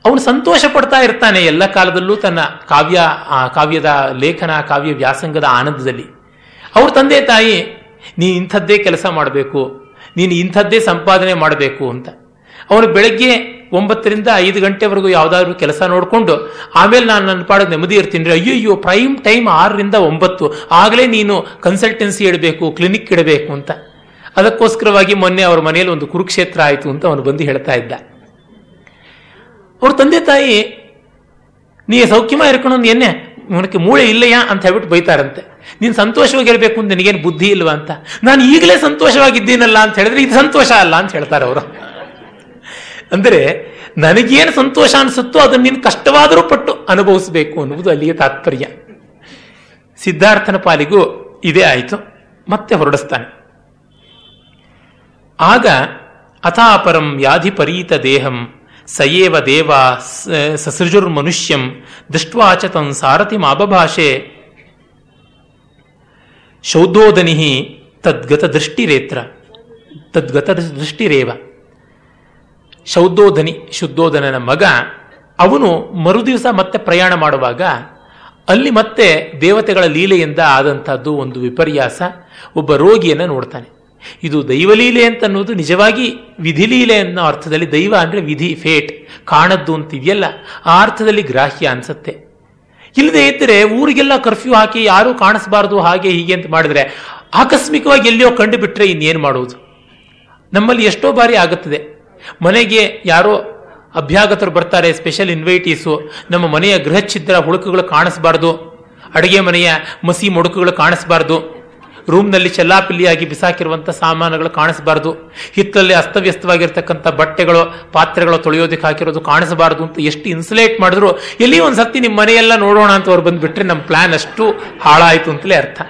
ಅವನು ಸಂತೋಷ ಪಡ್ತಾ ಇರ್ತಾನೆ ಎಲ್ಲ ಕಾಲದಲ್ಲೂ ತನ್ನ ಕಾವ್ಯ ಕಾವ್ಯದ ಲೇಖನ, ಕಾವ್ಯ ವ್ಯಾಸಂಗದ ಆನಂದದಲ್ಲಿ. ಅವ್ರ ತಂದೆ ತಾಯಿ ನೀನು ಇಂಥದ್ದೇ ಕೆಲಸ ಮಾಡಬೇಕು. ನೀನು ಇಂಥದ್ದೇ ಸಂಪಾದನೆ ಮಾಡಬೇಕು ಅಂತ. ಅವನು ಬೆಳಗ್ಗೆ ಒಂಬತ್ತರಿಂದ ಐದು ಗಂಟೆವರೆಗೂ ಯಾವುದಾದ್ರೂ ಕೆಲಸ ನೋಡಿಕೊಂಡು, ಆಮೇಲೆ ನಾನು ನನ್ನ ಪಾಡ ನೆಮ್ಮದಿ ಇರ್ತೀನಿ ರೀ. ಅಯ್ಯೋ ಪ್ರೈಮ್ ಟೈಮ್ ಆರರಿಂದ ಒಂಬತ್ತು. ಆಗಲೇ ನೀನು ಕನ್ಸಲ್ಟೆನ್ಸಿ ಇಡಬೇಕು ಕ್ಲಿನಿಕ್ ಇಡಬೇಕು ಅಂತ. ಅದಕ್ಕೋಸ್ಕರವಾಗಿ ಮೊನ್ನೆ ಅವ್ರ ಮನೆಯಲ್ಲಿ ಒಂದು ಕುರುಕ್ಷೇತ್ರ ಆಯಿತು ಅಂತ ಅವನು ಬಂದು ಹೇಳ್ತಾ ಇದ್ದ. ಅವ್ರ ತಂದೆ ತಾಯಿ, ನೀ ಸೌಖ್ಯಮ ಇರ್ಕೊಂಡು ಎನ್ನೆ ಅವನಕ್ಕೆ ಮೂಳೆ ಇಲ್ಲಯ್ಯ? ಅಂತ ಹೇಳ್ಬಿಟ್ಟು ಬೈತಾರಂತೆ. ನೀನು ಸಂತೋಷವಾಗಿರ್ಬೇಕು ಅಂತ ನಿನಗೇನು ಬುದ್ಧಿ ಇಲ್ವಾ? ಅಂತ. ನಾನು ಈಗಲೇ ಸಂತೋಷವಾಗಿದ್ದೀನಲ್ಲ ಅಂತ ಹೇಳಿದ್ರೆ, ಇದು ಸಂತೋಷ ಅಲ್ಲ ಅಂತ ಹೇಳ್ತಾರೆ ಅವರು. ಅಂದರೆ ನನಗೇನು ಸಂತೋಷ ಅನಿಸುತ್ತೋ ಅದನ್ನು ನೀನು ಕಷ್ಟವಾದರೂ ಪಟ್ಟು ಅನುಭವಿಸಬೇಕು ಅನ್ನುವುದು ಅಲ್ಲಿಯ ತಾತ್ಪರ್ಯ. ಸಿದ್ಧಾರ್ಥನ ಪಾಲಿಗೂ ಇದೇ ಆಯಿತು. ಮತ್ತೆ ಹೊರಡಿಸ್ತಾನೆ. ಆಗ ಅಥಾಪರಂ ವ್ಯಾಧಿಪರೀತ ದೇಹಂ ಸಯೇವ ದೇವ ಸಸೃಜುರ್ ಮನುಷ್ಯಂ ದೃಷ್ಟ್ವಾಚ ತನ್ ಸಾರಥಿ ಮಾಬಭಾಷೆ ಶೌದೋದನಿಹಿ ತದ್ಗತ ದೃಷ್ಟಿರೇತ್ರ. ತದ್ಗತ ದೃಷ್ಟಿರೇವ. ಶೌದ್ಯೋಧನಿ ಶುದ್ಧೋಧನನ ಮಗ, ಅವನು ಮರುದಿವಸ ಮತ್ತೆ ಪ್ರಯಾಣ ಮಾಡುವಾಗ ಅಲ್ಲಿ ಮತ್ತೆ ದೇವತೆಗಳ ಲೀಲೆಯಿಂದ ಆದಂತಹದ್ದು ಒಂದು ವಿಪರ್ಯಾಸ, ಒಬ್ಬ ರೋಗಿಯನ್ನು ನೋಡ್ತಾನೆ. ಇದು ದೈವಲೀಲೆ ಅಂತ ಅನ್ನೋದು ನಿಜವಾಗಿ ವಿಧಿಲೀಲೆ ಅನ್ನೋ ಅರ್ಥದಲ್ಲಿ ದೈವ ಅಂದ್ರೆ ವಿಧಿ, ಫೇಟ್, ಕಾಣದ್ದು ಅಂತಿದೆಯಲ್ಲ, ಆ ಅರ್ಥದಲ್ಲಿ ಗ್ರಾಹ್ಯ ಅನ್ಸತ್ತೆ. ಇಲ್ಲದೇ ಇದ್ದರೆ ಊರಿಗೆಲ್ಲ ಕರ್ಫ್ಯೂ ಹಾಕಿ ಯಾರೂ ಕಾಣಿಸಬಾರ್ದು, ಹಾಗೆ ಹೀಗೆ ಅಂತ ಮಾಡಿದ್ರೆ ಆಕಸ್ಮಿಕವಾಗಿ ಎಲ್ಲಿಯೋ ಕಂಡು ಬಿಟ್ರೆ ಇನ್ನೇನು ಮಾಡುವುದು? ನಮ್ಮಲ್ಲಿ ಎಷ್ಟೋ ಬಾರಿ ಆಗುತ್ತದೆ. ಮನೆಗೆ ಯಾರೋ ಅಭ್ಯಾಗತರು ಬರ್ತಾರೆ ಸ್ಪೆಷಲ್ ಇನ್ವೈಟೀಸು ನಮ್ಮ ಮನೆಯ ಗೃಹ ಛಿದ್ರ ಹುಳುಕುಗಳು ಕಾಣಿಸಬಾರ್ದು, ಅಡುಗೆ ಮನೆಯ ಮಸಿ ಮೊಡುಕುಗಳು ಕಾಣಿಸಬಾರ್ದು, ರೂಮ್ನಲ್ಲಿ ಚೆಲ್ಲಾಪಿಲ್ಲಿಯಾಗಿ ಬಿಸಾಕಿರುವಂಥ ಸಾಮಾನುಗಳು ಕಾಣಿಸಬಾರ್ದು ಹಿತ್ತಲ್ಲಿ ಅಸ್ತವ್ಯಸ್ತವಾಗಿರ್ತಕ್ಕಂಥ ಬಟ್ಟೆಗಳು, ಪಾತ್ರೆಗಳು ತೊಳೆಯೋದಕ್ಕೆ ಹಾಕಿರೋದು ಕಾಣಿಸಬಾರ್ದು ಅಂತ ಎಷ್ಟು ಇನ್ಸುಲೇಟ್ ಮಾಡಿದ್ರು, ಎಲ್ಲಿ ಒಂದು ಸತಿ ನಿಮ್ಮ ಮನೆಯೆಲ್ಲ ನೋಡೋಣ ಅಂತ ಅವ್ರು ಬಂದುಬಿಟ್ರೆ ನಮ್ಮ ಪ್ಲಾನ್ ಅಷ್ಟು ಹಾಳಾಯಿತು ಅಂತಲೇ ಅರ್ಥ.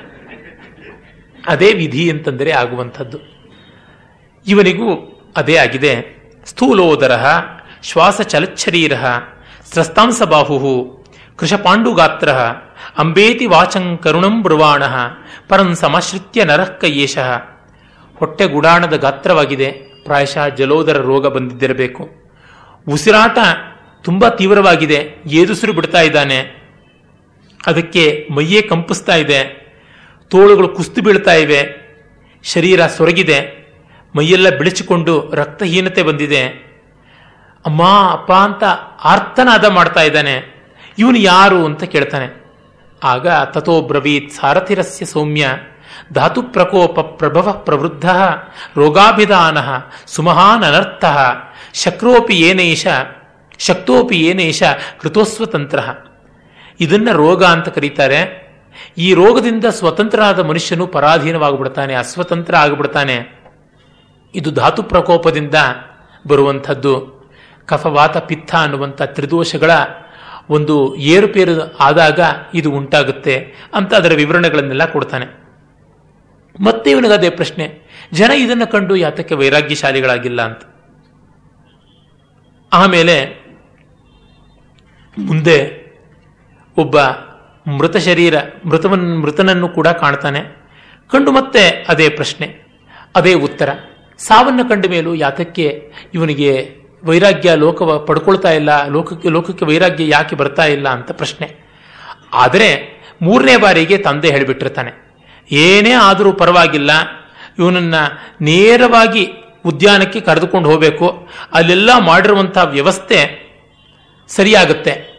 ಅದೇ ವಿಧಿ ಅಂತಂದರೆ ಆಗುವಂಥದ್ದು. ಇವನಿಗೂ ಅದೇ ಆಗಿದೆ. ಸ್ಥೂಲೋದರ ಶ್ವಾಸ ಚಲಚ್ಛರೀರ ಸ್ರಸ್ತಾಂಸ ಬಾಹು ಕೃಷಪಾಂಡುಗಾತ್ರ ಅಂಬೇತಿ ವಾಚಂ ಕರುಣಂ ಬ್ರುವಾಣ ಪರಂ ಸಮಾಶ್ರಿತ್ಯ ನರಃ ಹೊಟ್ಟೆ ಗುಡಾಣದ ಗಾತ್ರವಾಗಿದೆ. ಪ್ರಾಯಶಃ ಜಲೋದರ ರೋಗ ಬಂದಿದ್ದಿರಬೇಕು. ಉಸಿರಾಟ ತುಂಬಾ ತೀವ್ರವಾಗಿದೆ. ಏದುಸಿರು ಬಿಡ್ತಾ ಇದ್ದಾನೆ. ಅದಕ್ಕೆ ಮೈಯೇ ಕಂಪಿಸ್ತಾ ಇದೆ. ತೋಳುಗಳು ಕುಸ್ತು ಬೀಳ್ತಾ ಇವೆ. ಶರೀರ ಸೊರಗಿದೆ. ಮೈಯೆಲ್ಲ ಬಿಳಿಚಿಕೊಂಡು ರಕ್ತಹೀನತೆ ಬಂದಿದೆ. ಅಮ್ಮ, ಅಪ್ಪ ಅಂತ ಆರ್ತನಾದ ಮಾಡ್ತಾ ಇದ್ದಾನೆ. ಇವನು ಯಾರು ಅಂತ ಕೇಳ್ತಾನೆ. ಆಗ ತಥೋ ಬ್ರವೀತ್ ಸಾರಥಿರಸ್ಯ ಸೌಮ್ಯ ಧಾತು ಪ್ರಕೋಪ ಪ್ರಭವ ಪ್ರವೃದ್ಧ ರೋಗಾಭಿಧಾನ ಸುಮಹಾನ್ ಅನರ್ಥ ಶಕ್ರೋಪಿ ಏನೇಶ ಶಕ್ತೋಪಿ ಏನೇಶ ಕೃತೋಸ್ವತಂತ್ರ. ಇದನ್ನ ರೋಗ ಅಂತ ಕರೀತಾರೆ. ಈ ರೋಗದಿಂದ ಸ್ವತಂತ್ರನಾದ ಮನುಷ್ಯನು ಪರಾಧೀನವಾಗಿಬಿಡ್ತಾನೆ, ಅಸ್ವತಂತ್ರ ಆಗಿಬಿಡ್ತಾನೆ. ಇದು ಧಾತು ಪ್ರಕೋಪದಿಂದ ಬರುವಂಥದ್ದು. ಕಫವಾತ ಪಿತ್ತ ಅನ್ನುವಂಥ ತ್ರಿದೋಷಗಳ ಒಂದು ಏರುಪೇರು ಆದಾಗ ಇದು ಉಂಟಾಗುತ್ತೆ ಅಂತ ಅದರ ವಿವರಣೆಗಳನ್ನೆಲ್ಲ ಕೊಡ್ತಾನೆ. ಮತ್ತೆ ಇವನಿಗದೇ ಪ್ರಶ್ನೆ, ಜನ ಇದನ್ನು ಕಂಡು ಯಾತಕ್ಕೆ ವೈರಾಗ್ಯಶಾಲಿಗಳಾಗಿಲ್ಲ ಅಂತ. ಆಮೇಲೆ ಮುಂದೆ ಒಬ್ಬ ಮೃತ ಶರೀರ, ಮೃತವನ್, ಮೃತನನ್ನು ಕೂಡ ಕಾಣ್ತಾನೆ. ಕಂಡು ಮತ್ತೆ ಅದೇ ಪ್ರಶ್ನೆ, ಅದೇ ಉತ್ತರ. ಸಾವನ್ನು ಕಂಡ ಮೇಲೂ ಯಾತಕ್ಕೆ ಇವನಿಗೆ ವೈರಾಗ್ಯ ಲೋಕ ಪಡ್ಕೊಳ್ತಾ ಇಲ್ಲ, ಲೋಕಕ್ಕೆ ಲೋಕಕ್ಕೆ ವೈರಾಗ್ಯ ಯಾಕೆ ಬರ್ತಾ ಇಲ್ಲ ಅಂತ ಪ್ರಶ್ನೆ. ಆದರೆ ಮೂರನೇ ಬಾರಿಗೆ ತಂದೆ ಹೇಳಿಬಿಟ್ಟಿರ್ತಾನೆ. ಏನೇ ಆದರೂ ಪರವಾಗಿಲ್ಲ, ಇವನನ್ನ ನೇರವಾಗಿ ಉದ್ಯಾನಕ್ಕೆ ಕರೆದುಕೊಂಡು ಹೋಗಬೇಕು. ಅಲ್ಲೆಲ್ಲ ಮಾಡಿರುವಂಥ ವ್ಯವಸ್ಥೆ ಸರಿಯಾಗುತ್ತೆ.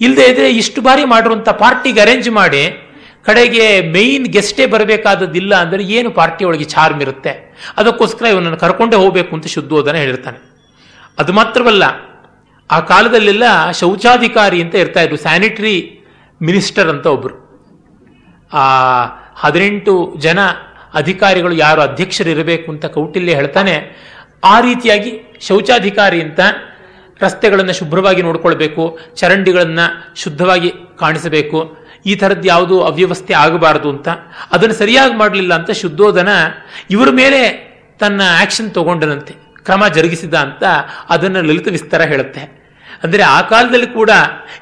ಇಲ್ಲದೆ ಇದ್ರೆ ಇಷ್ಟು ಬಾರಿ ಮಾಡಿರುವಂಥ ಪಾರ್ಟಿಗೆ ಅರೇಂಜ್ ಮಾಡಿ ಕಡೆಗೆ ಮೇಯ್ನ್ ಗೆಸ್ಟೇ ಬರಬೇಕಾದದ್ದಿಲ್ಲ ಅಂದರೆ ಏನು ಪಾರ್ಟಿ ಒಳಗೆ ಚಾರ್ಮ್ ಇರುತ್ತೆ. ಅದಕ್ಕೋಸ್ಕರ ಇವನನ್ನು ಕರ್ಕೊಂಡೇ ಹೋಗಬೇಕು ಅಂತ ಶುದ್ಧೋದನ ಹೇಳಿರ್ತಾನೆ. ಅದು ಮಾತ್ರವಲ್ಲ, ಆ ಕಾಲದಲ್ಲೆಲ್ಲ ಶೌಚಾಧಿಕಾರಿ ಅಂತ ಇರ್ತಾ ಇದ್ರು ಸ್ಯಾನಿಟರಿ ಮಿನಿಸ್ಟರ್ ಅಂತ ಒಬ್ರು. ಆ ಹದಿನೆಂಟು ಜನ ಅಧಿಕಾರಿಗಳು ಯಾರು ಅಧ್ಯಕ್ಷರು ಇರಬೇಕು ಅಂತ ಕೌಟಿಲ್ಯ ಹೇಳ್ತಾನೆ, ಆ ರೀತಿಯಾಗಿ ಶೌಚಾಧಿಕಾರಿ ಅಂತ ರಸ್ತೆಗಳನ್ನು ಶುಭ್ರವಾಗಿ ನೋಡ್ಕೊಳ್ಬೇಕು, ಚರಂಡಿಗಳನ್ನು ಶುದ್ಧವಾಗಿ ಕಾಣಿಸಬೇಕು ಈ ಥರದ್ದು ಯಾವುದು ಅವ್ಯವಸ್ಥೆ ಆಗಬಾರದು ಅಂತ, ಅದನ್ನು ಸರಿಯಾಗಿ ಮಾಡಲಿಲ್ಲ ಅಂತ ಶುದ್ಧೋಧನ ಇವರ ಮೇಲೆ ತನ್ನ ಆಕ್ಷನ್ ತಗೊಂಡನಂತೆ, ಕ್ರಮ ಜರುಗಿಸಿದ ಅಂತ ಅದನ್ನು ಲಲಿತ ವಿಸ್ತಾರ ಹೇಳುತ್ತೆ. ಅಂದರೆ ಆ ಕಾಲದಲ್ಲಿ ಕೂಡ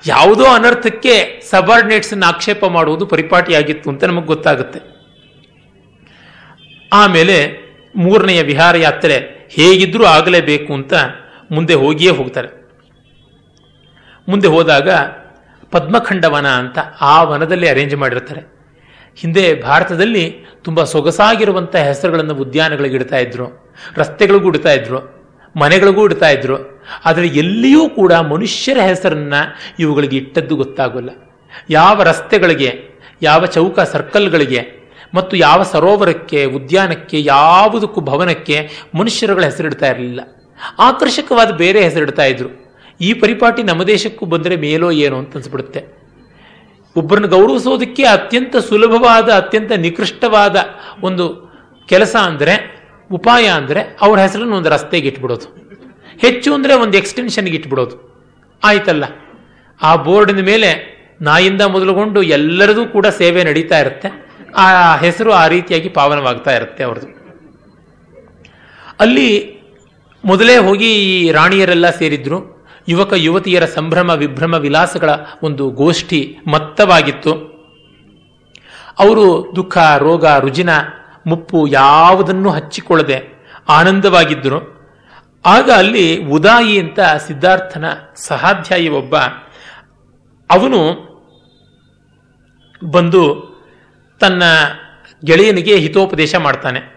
ಯಾವುದೋ ಅನರ್ಥಕ್ಕೆ ಸಬಾರ್ಡಿನೇಟ್ಸನ್ನು ಆಕ್ಷೇಪ ಮಾಡುವುದು ಪರಿಪಾಟಿಯಾಗಿತ್ತು ಅಂತ ನಮಗೆ ಗೊತ್ತಾಗುತ್ತೆ. ಆಮೇಲೆ ಮೂರನೆಯ ವಿಹಾರ ಯಾತ್ರೆ ಹೇಗಿದ್ರೂ ಆಗಲೇಬೇಕು ಅಂತ ಮುಂದೆ ಹೋಗಿಯೇ ಹೋಗ್ತಾರೆ. ಮುಂದೆ ಹೋದಾಗ ಪದ್ಮಖಂಡವನ ಅಂತ ಆ ವನದಲ್ಲಿ ಅರೇಂಜ್ ಮಾಡಿರ್ತಾರೆ. ಹಿಂದೆ ಭಾರತದಲ್ಲಿ ತುಂಬ ಸೊಗಸಾಗಿರುವಂಥ ಹೆಸರುಗಳನ್ನು ಉದ್ಯಾನಗಳಿಗೆ ಇಡ್ತಾ ಇದ್ರು, ರಸ್ತೆಗಳಿಗೂ ಇಡ್ತಾ ಇದ್ರು, ಮನೆಗಳಿಗೂ ಇಡ್ತಾ ಇದ್ರು. ಆದರೆ ಎಲ್ಲಿಯೂ ಕೂಡ ಮನುಷ್ಯರ ಹೆಸರನ್ನ ಇವುಗಳಿಗೆ ಇಟ್ಟದ್ದು ಗೊತ್ತಾಗಲ್ಲ. ಯಾವ ರಸ್ತೆಗಳಿಗೆ, ಯಾವ ಚೌಕ ಸರ್ಕಲ್ಗಳಿಗೆ ಮತ್ತು ಯಾವ ಸರೋವರಕ್ಕೆ, ಉದ್ಯಾನಕ್ಕೆ, ಯಾವುದಕ್ಕೂ ಭವನಕ್ಕೆ ಮನುಷ್ಯರುಗಳ ಹೆಸರಿಡ್ತಾ ಇರಲಿಲ್ಲ. ಆಕರ್ಷಕವಾದ ಬೇರೆ ಹೆಸರಿಡ್ತಾ ಇದ್ರು. ಈ ಪರಿಪಾಟಿ ನಮ್ಮ ದೇಶಕ್ಕೂ ಬಂದರೆ ಮೇಲೋ ಏನೋ ಅಂತ ಅನ್ಸ್ಬಿಡುತ್ತೆ. ಒಬ್ಬರನ್ನು ಗೌರವಿಸೋದಕ್ಕೆ ಅತ್ಯಂತ ಸುಲಭವಾದ, ಅತ್ಯಂತ ನಿಕೃಷ್ಟವಾದ ಒಂದು ಕೆಲಸ ಅಂದರೆ, ಉಪಾಯ ಅಂದರೆ ಅವ್ರ ಹೆಸರನ್ನು ಒಂದು ರಸ್ತೆಗೆ ಇಟ್ಬಿಡೋದು. ಹೆಚ್ಚು ಅಂದರೆ ಒಂದು ಎಕ್ಸ್ಟೆನ್ಷನ್ಗೆ ಇಟ್ಬಿಡೋದು. ಆಯ್ತಲ್ಲ? ಆ ಬೋರ್ಡಿನ ಮೇಲೆ ನಾಯಿಂದ ಮೊದಲುಗೊಂಡು ಎಲ್ಲರದೂ ಕೂಡ ಸೇವೆ ನಡೀತಾ ಇರುತ್ತೆ. ಆ ಹೆಸರು ಆ ರೀತಿಯಾಗಿ ಪಾವನವಾಗ್ತಾ ಇರುತ್ತೆ ಅವ್ರದ್ದು. ಅಲ್ಲಿ ಮೊದಲೇ ಹೋಗಿ ಈ ರಾಣಿಯರೆಲ್ಲ ಸೇರಿದ್ರು. ಯುವಕ ಯುವತಿಯರ ಸಂಭ್ರಮ, ವಿಭ್ರಮ, ವಿಲಾಸಗಳ ಒಂದು ಗೋಷ್ಠಿ ಮತ್ತವಾಗಿತ್ತು. ಅವರು ದುಃಖ, ರೋಗ, ರುಜಿನ, ಮುಪ್ಪು ಯಾವುದನ್ನು ಹಚ್ಚಿಕೊಳ್ಳದೆ ಆನಂದವಾಗಿದ್ದರು. ಆಗ ಅಲ್ಲಿ ಉದಾಯಿ ಅಂತ ಸಿದ್ಧಾರ್ಥನ ಸಹಾಧ್ಯಾಯಿ ಒಬ್ಬ, ಅವನು ಬಂದು ತನ್ನ ಗೆಳೆಯನಿಗೆ ಹಿತೋಪದೇಶ ಮಾಡ್ತಾನೆ.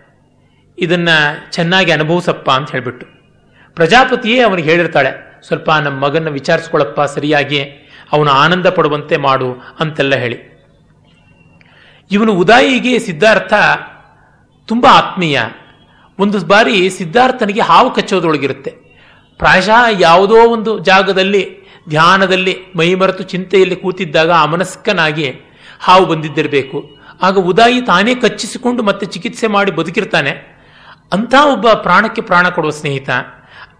ಇದನ್ನು ಚೆನ್ನಾಗಿ ಅನುಭವಿಸಪ್ಪ ಅಂತ ಹೇಳಿಬಿಟ್ಟು. ಪ್ರಜಾಪತಿಯೇ ಅವನಿಗೆ ಹೇಳಿರ್ತಾಳೆ ಸ್ವಲ್ಪ ನಮ್ಮ ಮಗನ ವಿಚಾರಿಸ್ಕೊಳ್ಳಪ್ಪ ಸರಿಯಾಗಿ, ಅವನು ಆನಂದ ಪಡುವಂತೆ ಮಾಡು ಅಂತೆಲ್ಲ ಹೇಳಿ. ಇವನು ಉದಾಯಿಗೆ ಸಿದ್ಧಾರ್ಥ ತುಂಬ ಆತ್ಮೀಯ. ಒಂದು ಬಾರಿ ಸಿದ್ಧಾರ್ಥನಿಗೆ ಹಾವು ಕಚ್ಚೋದ್ರೊಳಗಿರುತ್ತೆ ಪ್ರಾಯಶಃ ಯಾವುದೋ ಒಂದು ಜಾಗದಲ್ಲಿ, ಧ್ಯಾನದಲ್ಲಿ ಮೈಮರೆತು ಚಿಂತೆಯಲ್ಲಿ ಕೂತಿದ್ದಾಗ ಅಮನಸ್ಕನಾಗಿ ಹಾವು ಬಂದಿದ್ದಿರಬೇಕು. ಆಗ ಉದಾಯಿ ತಾನೇ ಕಚ್ಚಿಸಿಕೊಂಡು ಮತ್ತೆ ಚಿಕಿತ್ಸೆ ಮಾಡಿ ಬದುಕಿರ್ತಾನೆ. ಅಂಥ ಒಬ್ಬ ಪ್ರಾಣಕ್ಕೆ ಪ್ರಾಣ ಕೊಡುವ ಸ್ನೇಹಿತ.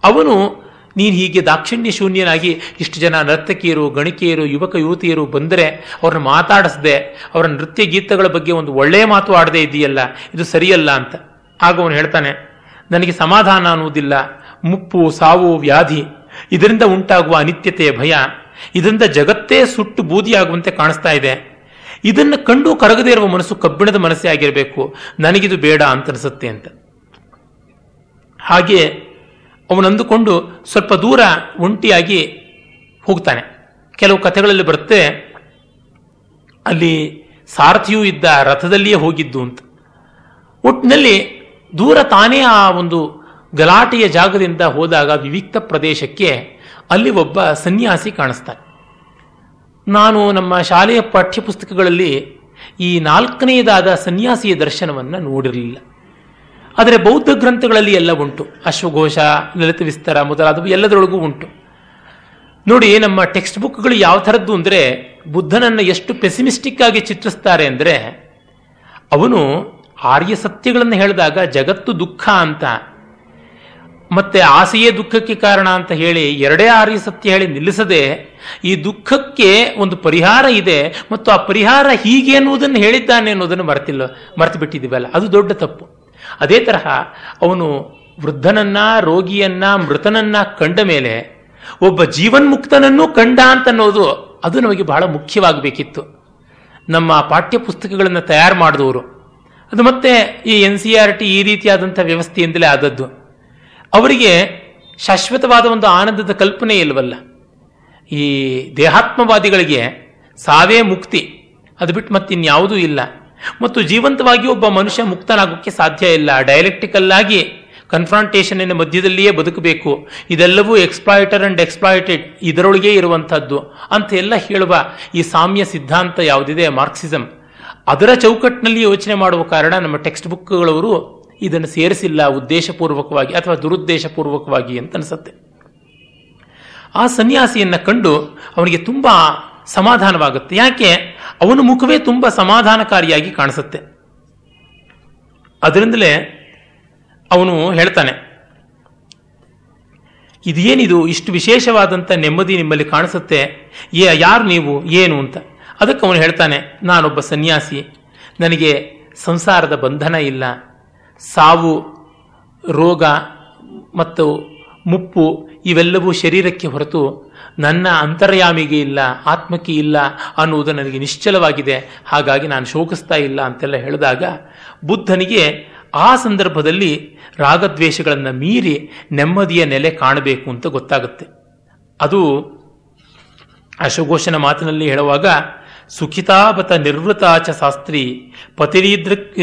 ಅವನು ನೀನು ಹೀಗೆ ದಾಕ್ಷಿಣ್ಯ ಶೂನ್ಯನಾಗಿ ಇಷ್ಟು ಜನ ನರ್ತಕಿಯರು, ಗಣಿಕೆಯರು, ಯುವಕ, ಯುವತಿಯರು ಬಂದರೆ ಅವ್ರನ್ನ ಮಾತಾಡಿಸದೆ, ಅವರ ನೃತ್ಯ ಗೀತಗಳ ಬಗ್ಗೆ ಒಂದು ಒಳ್ಳೆಯ ಮಾತು ಆಡದೇ ಇದೆಯಲ್ಲ, ಇದು ಸರಿಯಲ್ಲ ಅಂತ. ಆಗ ಅವನು ಹೇಳ್ತಾನೆ, ನನಗೆ ಸಮಾಧಾನ ಅನ್ನುವುದಿಲ್ಲ. ಮುಪ್ಪು, ಸಾವು, ವ್ಯಾಧಿ, ಇದರಿಂದ ಉಂಟಾಗುವ ಅನಿತ್ಯತೆಯ ಭಯ, ಇದರಿಂದ ಜಗತ್ತೇ ಸುಟ್ಟು ಬೂದಿಯಾಗುವಂತೆ ಕಾಣಿಸ್ತಾ ಇದೆ. ಇದನ್ನು ಕಂಡು ಕರಗದೇ ಇರುವ ಮನಸ್ಸು ಕಬ್ಬಿಣದ ಮನಸ್ಸೇ ಆಗಿರಬೇಕು. ನನಗಿದು ಬೇಡ ಅಂತ ಅನಿಸುತ್ತೆ ಅಂತ. ಹಾಗೆ ಅವನಂದುಕೊಂಡು ಸ್ವಲ್ಪ ದೂರ ಒಂಟಿಯಾಗಿ ಹೋಗ್ತಾನೆ. ಕೆಲವು ಕಥೆಗಳಲ್ಲಿ ಬರುತ್ತೆ, ಅಲ್ಲಿ ಸಾರಥಿಯೂ ಇದ್ದ ರಥದಲ್ಲಿಯೇ ಹೋಗಿದ್ದು ಅಂತ. ಒಟ್ಟಿನಲ್ಲಿ ದೂರ ತಾನೇ ಆ ಒಂದು ಗಲಾಟೆಯ ಜಾಗದಿಂದ ಹೋದಾಗ ವಿವಿಕ್ತ ಪ್ರದೇಶಕ್ಕೆ ಅಲ್ಲಿ ಒಬ್ಬ ಸನ್ಯಾಸಿ ಕಾಣಿಸ್ತಾನೆ. ನಾನು ನಮ್ಮ ಶಾಲೆಯ ಪಠ್ಯಪುಸ್ತಕಗಳಲ್ಲಿ ಈ ನಾಲ್ಕನೆಯದಾದ ಸನ್ಯಾಸಿಯ ದರ್ಶನವನ್ನು ನೋಡಿರಲಿಲ್ಲ. ಆದರೆ ಬೌದ್ಧ ಗ್ರಂಥಗಳಲ್ಲಿ ಎಲ್ಲ ಉಂಟು. ಅಶ್ವಘೋಷ, ಲಲಿತ ವಿಸ್ತಾರ ಮೊದಲಾದವು ಎಲ್ಲದರೊಳಗೂ ಉಂಟು. ನೋಡಿ, ನಮ್ಮ ಟೆಕ್ಸ್ಟ್ ಬುಕ್ಗಳು ಯಾವ ಥರದ್ದು ಅಂದರೆ ಬುದ್ಧನನ್ನು ಎಷ್ಟು ಪೆಸಿಮಿಸ್ಟಿಕ್ ಆಗಿ ಚಿತ್ರಿಸ್ತಾರೆ ಅಂದರೆ ಅವನು ಆರ್ಯ ಸತ್ಯಗಳನ್ನು ಹೇಳಿದಾಗ ಜಗತ್ತು ದುಃಖ ಅಂತ, ಮತ್ತೆ ಆಸೆಯೇ ದುಃಖಕ್ಕೆ ಕಾರಣ ಅಂತ ಹೇಳಿ ಎರಡೇ ಆರ್ಯ ಸತ್ಯ ಹೇಳಿ ನಿಲ್ಲಿಸದೆ ಈ ದುಃಖಕ್ಕೆ ಒಂದು ಪರಿಹಾರ ಇದೆ ಮತ್ತು ಆ ಪರಿಹಾರ ಹೀಗೆ ಅನ್ನುವುದನ್ನು ಹೇಳಿದ್ದಾನೆ ಅನ್ನೋದನ್ನು ಮರೆತಿಲ್ಲ ಮರೆತು ಬಿಟ್ಟಿದ್ದೀವಲ್ಲ ಅದು ದೊಡ್ಡ ತಪ್ಪು. ಅದೇ ತರಹ ಅವನು ವೃದ್ಧನನ್ನ, ರೋಗಿಯನ್ನ, ಮೃತನನ್ನ ಕಂಡ ಮೇಲೆ ಒಬ್ಬ ಜೀವನ್ಮುಕ್ತನನ್ನು ಕಂಡ ಅಂತ ಅನ್ನೋದು ಅದು ನಮಗೆ ಬಹಳ ಮುಖ್ಯವಾಗಬೇಕಿತ್ತು. ನಮ್ಮ ಪಾಠ್ಯ ಪುಸ್ತಕಗಳನ್ನು ತಯಾರು ಮಾಡಿದವರು. ಅದು ಮತ್ತೆ ಈ ಎನ್ ಸಿ ಆರ್ ಟಿ ಈ ರೀತಿಯಾದಂಥ ವ್ಯವಸ್ಥೆಯಿಂದಲೇ ಆದದ್ದು. ಅವರಿಗೆ ಶಾಶ್ವತವಾದ ಒಂದು ಆನಂದದ ಕಲ್ಪನೆ ಇಲ್ವಲ್ಲ. ಈ ದೇಹಾತ್ಮವಾದಿಗಳಿಗೆ ಸಾವೇ ಮುಕ್ತಿ ಅದು ಬಿಟ್ಟು ಮತ್ತಿನ್ಯಾವುದೂ ಇಲ್ಲ. ಮತ್ತು ಜೀವಂತವಾಗಿ ಒಬ್ಬ ಮನುಷ್ಯ ಮುಕ್ತನಾಗೋಕ್ಕೆ ಸಾಧ್ಯ ಇಲ್ಲ. ಡೈಲೆಕ್ಟಿಕಲ್ ಆಗಿ ಕನ್ಫ್ರಾಂಟೇಷನ್ ಮಧ್ಯದಲ್ಲಿಯೇ ಬದುಕಬೇಕು. ಇದೆಲ್ಲವೂ ಎಕ್ಸ್ಪ್ಲಾಯಿಟರ್ ಅಂಡ್ ಎಕ್ಸ್ಪ್ಲಾಯಿಟೆಡ್ ಇದರೊಳಗೆ ಇರುವಂಥದ್ದು ಅಂತ ಎಲ್ಲ ಹೇಳುವ ಈ ಸಾಮ್ಯ ಸಿದ್ಧಾಂತ ಯಾವುದಿದೆ? ಮಾರ್ಕ್ಸಿಸಂ ಅದರ ಚೌಕಟ್ಟಿನಲ್ಲಿ ಯೋಚನೆ ಮಾಡುವ ಕಾರಣ ನಮ್ಮ ಟೆಕ್ಸ್ಟ್ ಬುಕ್ಗಳವರು ಇದನ್ನು ಸೇರಿಸಿಲ್ಲ, ಉದ್ದೇಶಪೂರ್ವಕವಾಗಿ ಅಥವಾ ದುರುದ್ದೇಶಪೂರ್ವಕವಾಗಿ ಅಂತ ಅನಿಸುತ್ತೆ. ಆ ಸನ್ಯಾಸಿಯನ್ನು ಕಂಡು ಅವನಿಗೆ ತುಂಬಾ ಸಮಾಧಾನವಾಗುತ್ತೆ. ಯಾಕೆ? ಅವನ ಮುಖವೇ ತುಂಬ ಸಮಾಧಾನಕಾರಿಯಾಗಿ ಕಾಣಿಸುತ್ತೆ. ಅದರಿಂದಲೇ ಅವನು ಹೇಳ್ತಾನೆ, ಇದೇನಿದು ಇಷ್ಟು ವಿಶೇಷವಾದಂಥ ನೆಮ್ಮದಿ ನಿಮ್ಮಲ್ಲಿ ಕಾಣಿಸುತ್ತೆ? ಏ, ಯಾರು ನೀವು? ಏನು? ಅಂತ. ಅದಕ್ಕೆ ಅವನು ಹೇಳ್ತಾನೆ, ನಾನೊಬ್ಬ ಸನ್ಯಾಸಿ. ನನಗೆ ಸಂಸಾರದ ಬಂಧನ ಇಲ್ಲ. ಸಾವು, ರೋಗ ಮತ್ತು ಮುಪ್ಪು ಇವೆಲ್ಲವೂ ಶರೀರಕ್ಕೆ ಹೊರತು ನನ್ನ ಅಂತರ್ಯಾಮಿಗೆ ಇಲ್ಲ, ಆತ್ಮಕ್ಕೆ ಇಲ್ಲ ಅನ್ನುವುದು ನನಗೆ ನಿಶ್ಚಲವಾಗಿದೆ. ಹಾಗಾಗಿ ನಾನು ಶೋಕಿಸ್ತಾ ಇಲ್ಲ ಅಂತೆಲ್ಲ ಹೇಳಿದಾಗ ಬುದ್ಧನಿಗೆ ಆ ಸಂದರ್ಭದಲ್ಲಿ ರಾಗದ್ವೇಷಗಳನ್ನು ಮೀರಿ ನೆಮ್ಮದಿಯ ನೆಲೆ ಕಾಣಬೇಕು ಅಂತ ಗೊತ್ತಾಗುತ್ತೆ. ಅದು ಅಶೋಘೋಷನ ಮಾತಿನಲ್ಲಿ ಹೇಳುವಾಗ, ಸುಖಿತಾಪತ ನಿರ್ವೃತಾಚ ಶಾಸ್ತ್ರಿ ಪತಿರೀದೃಕ್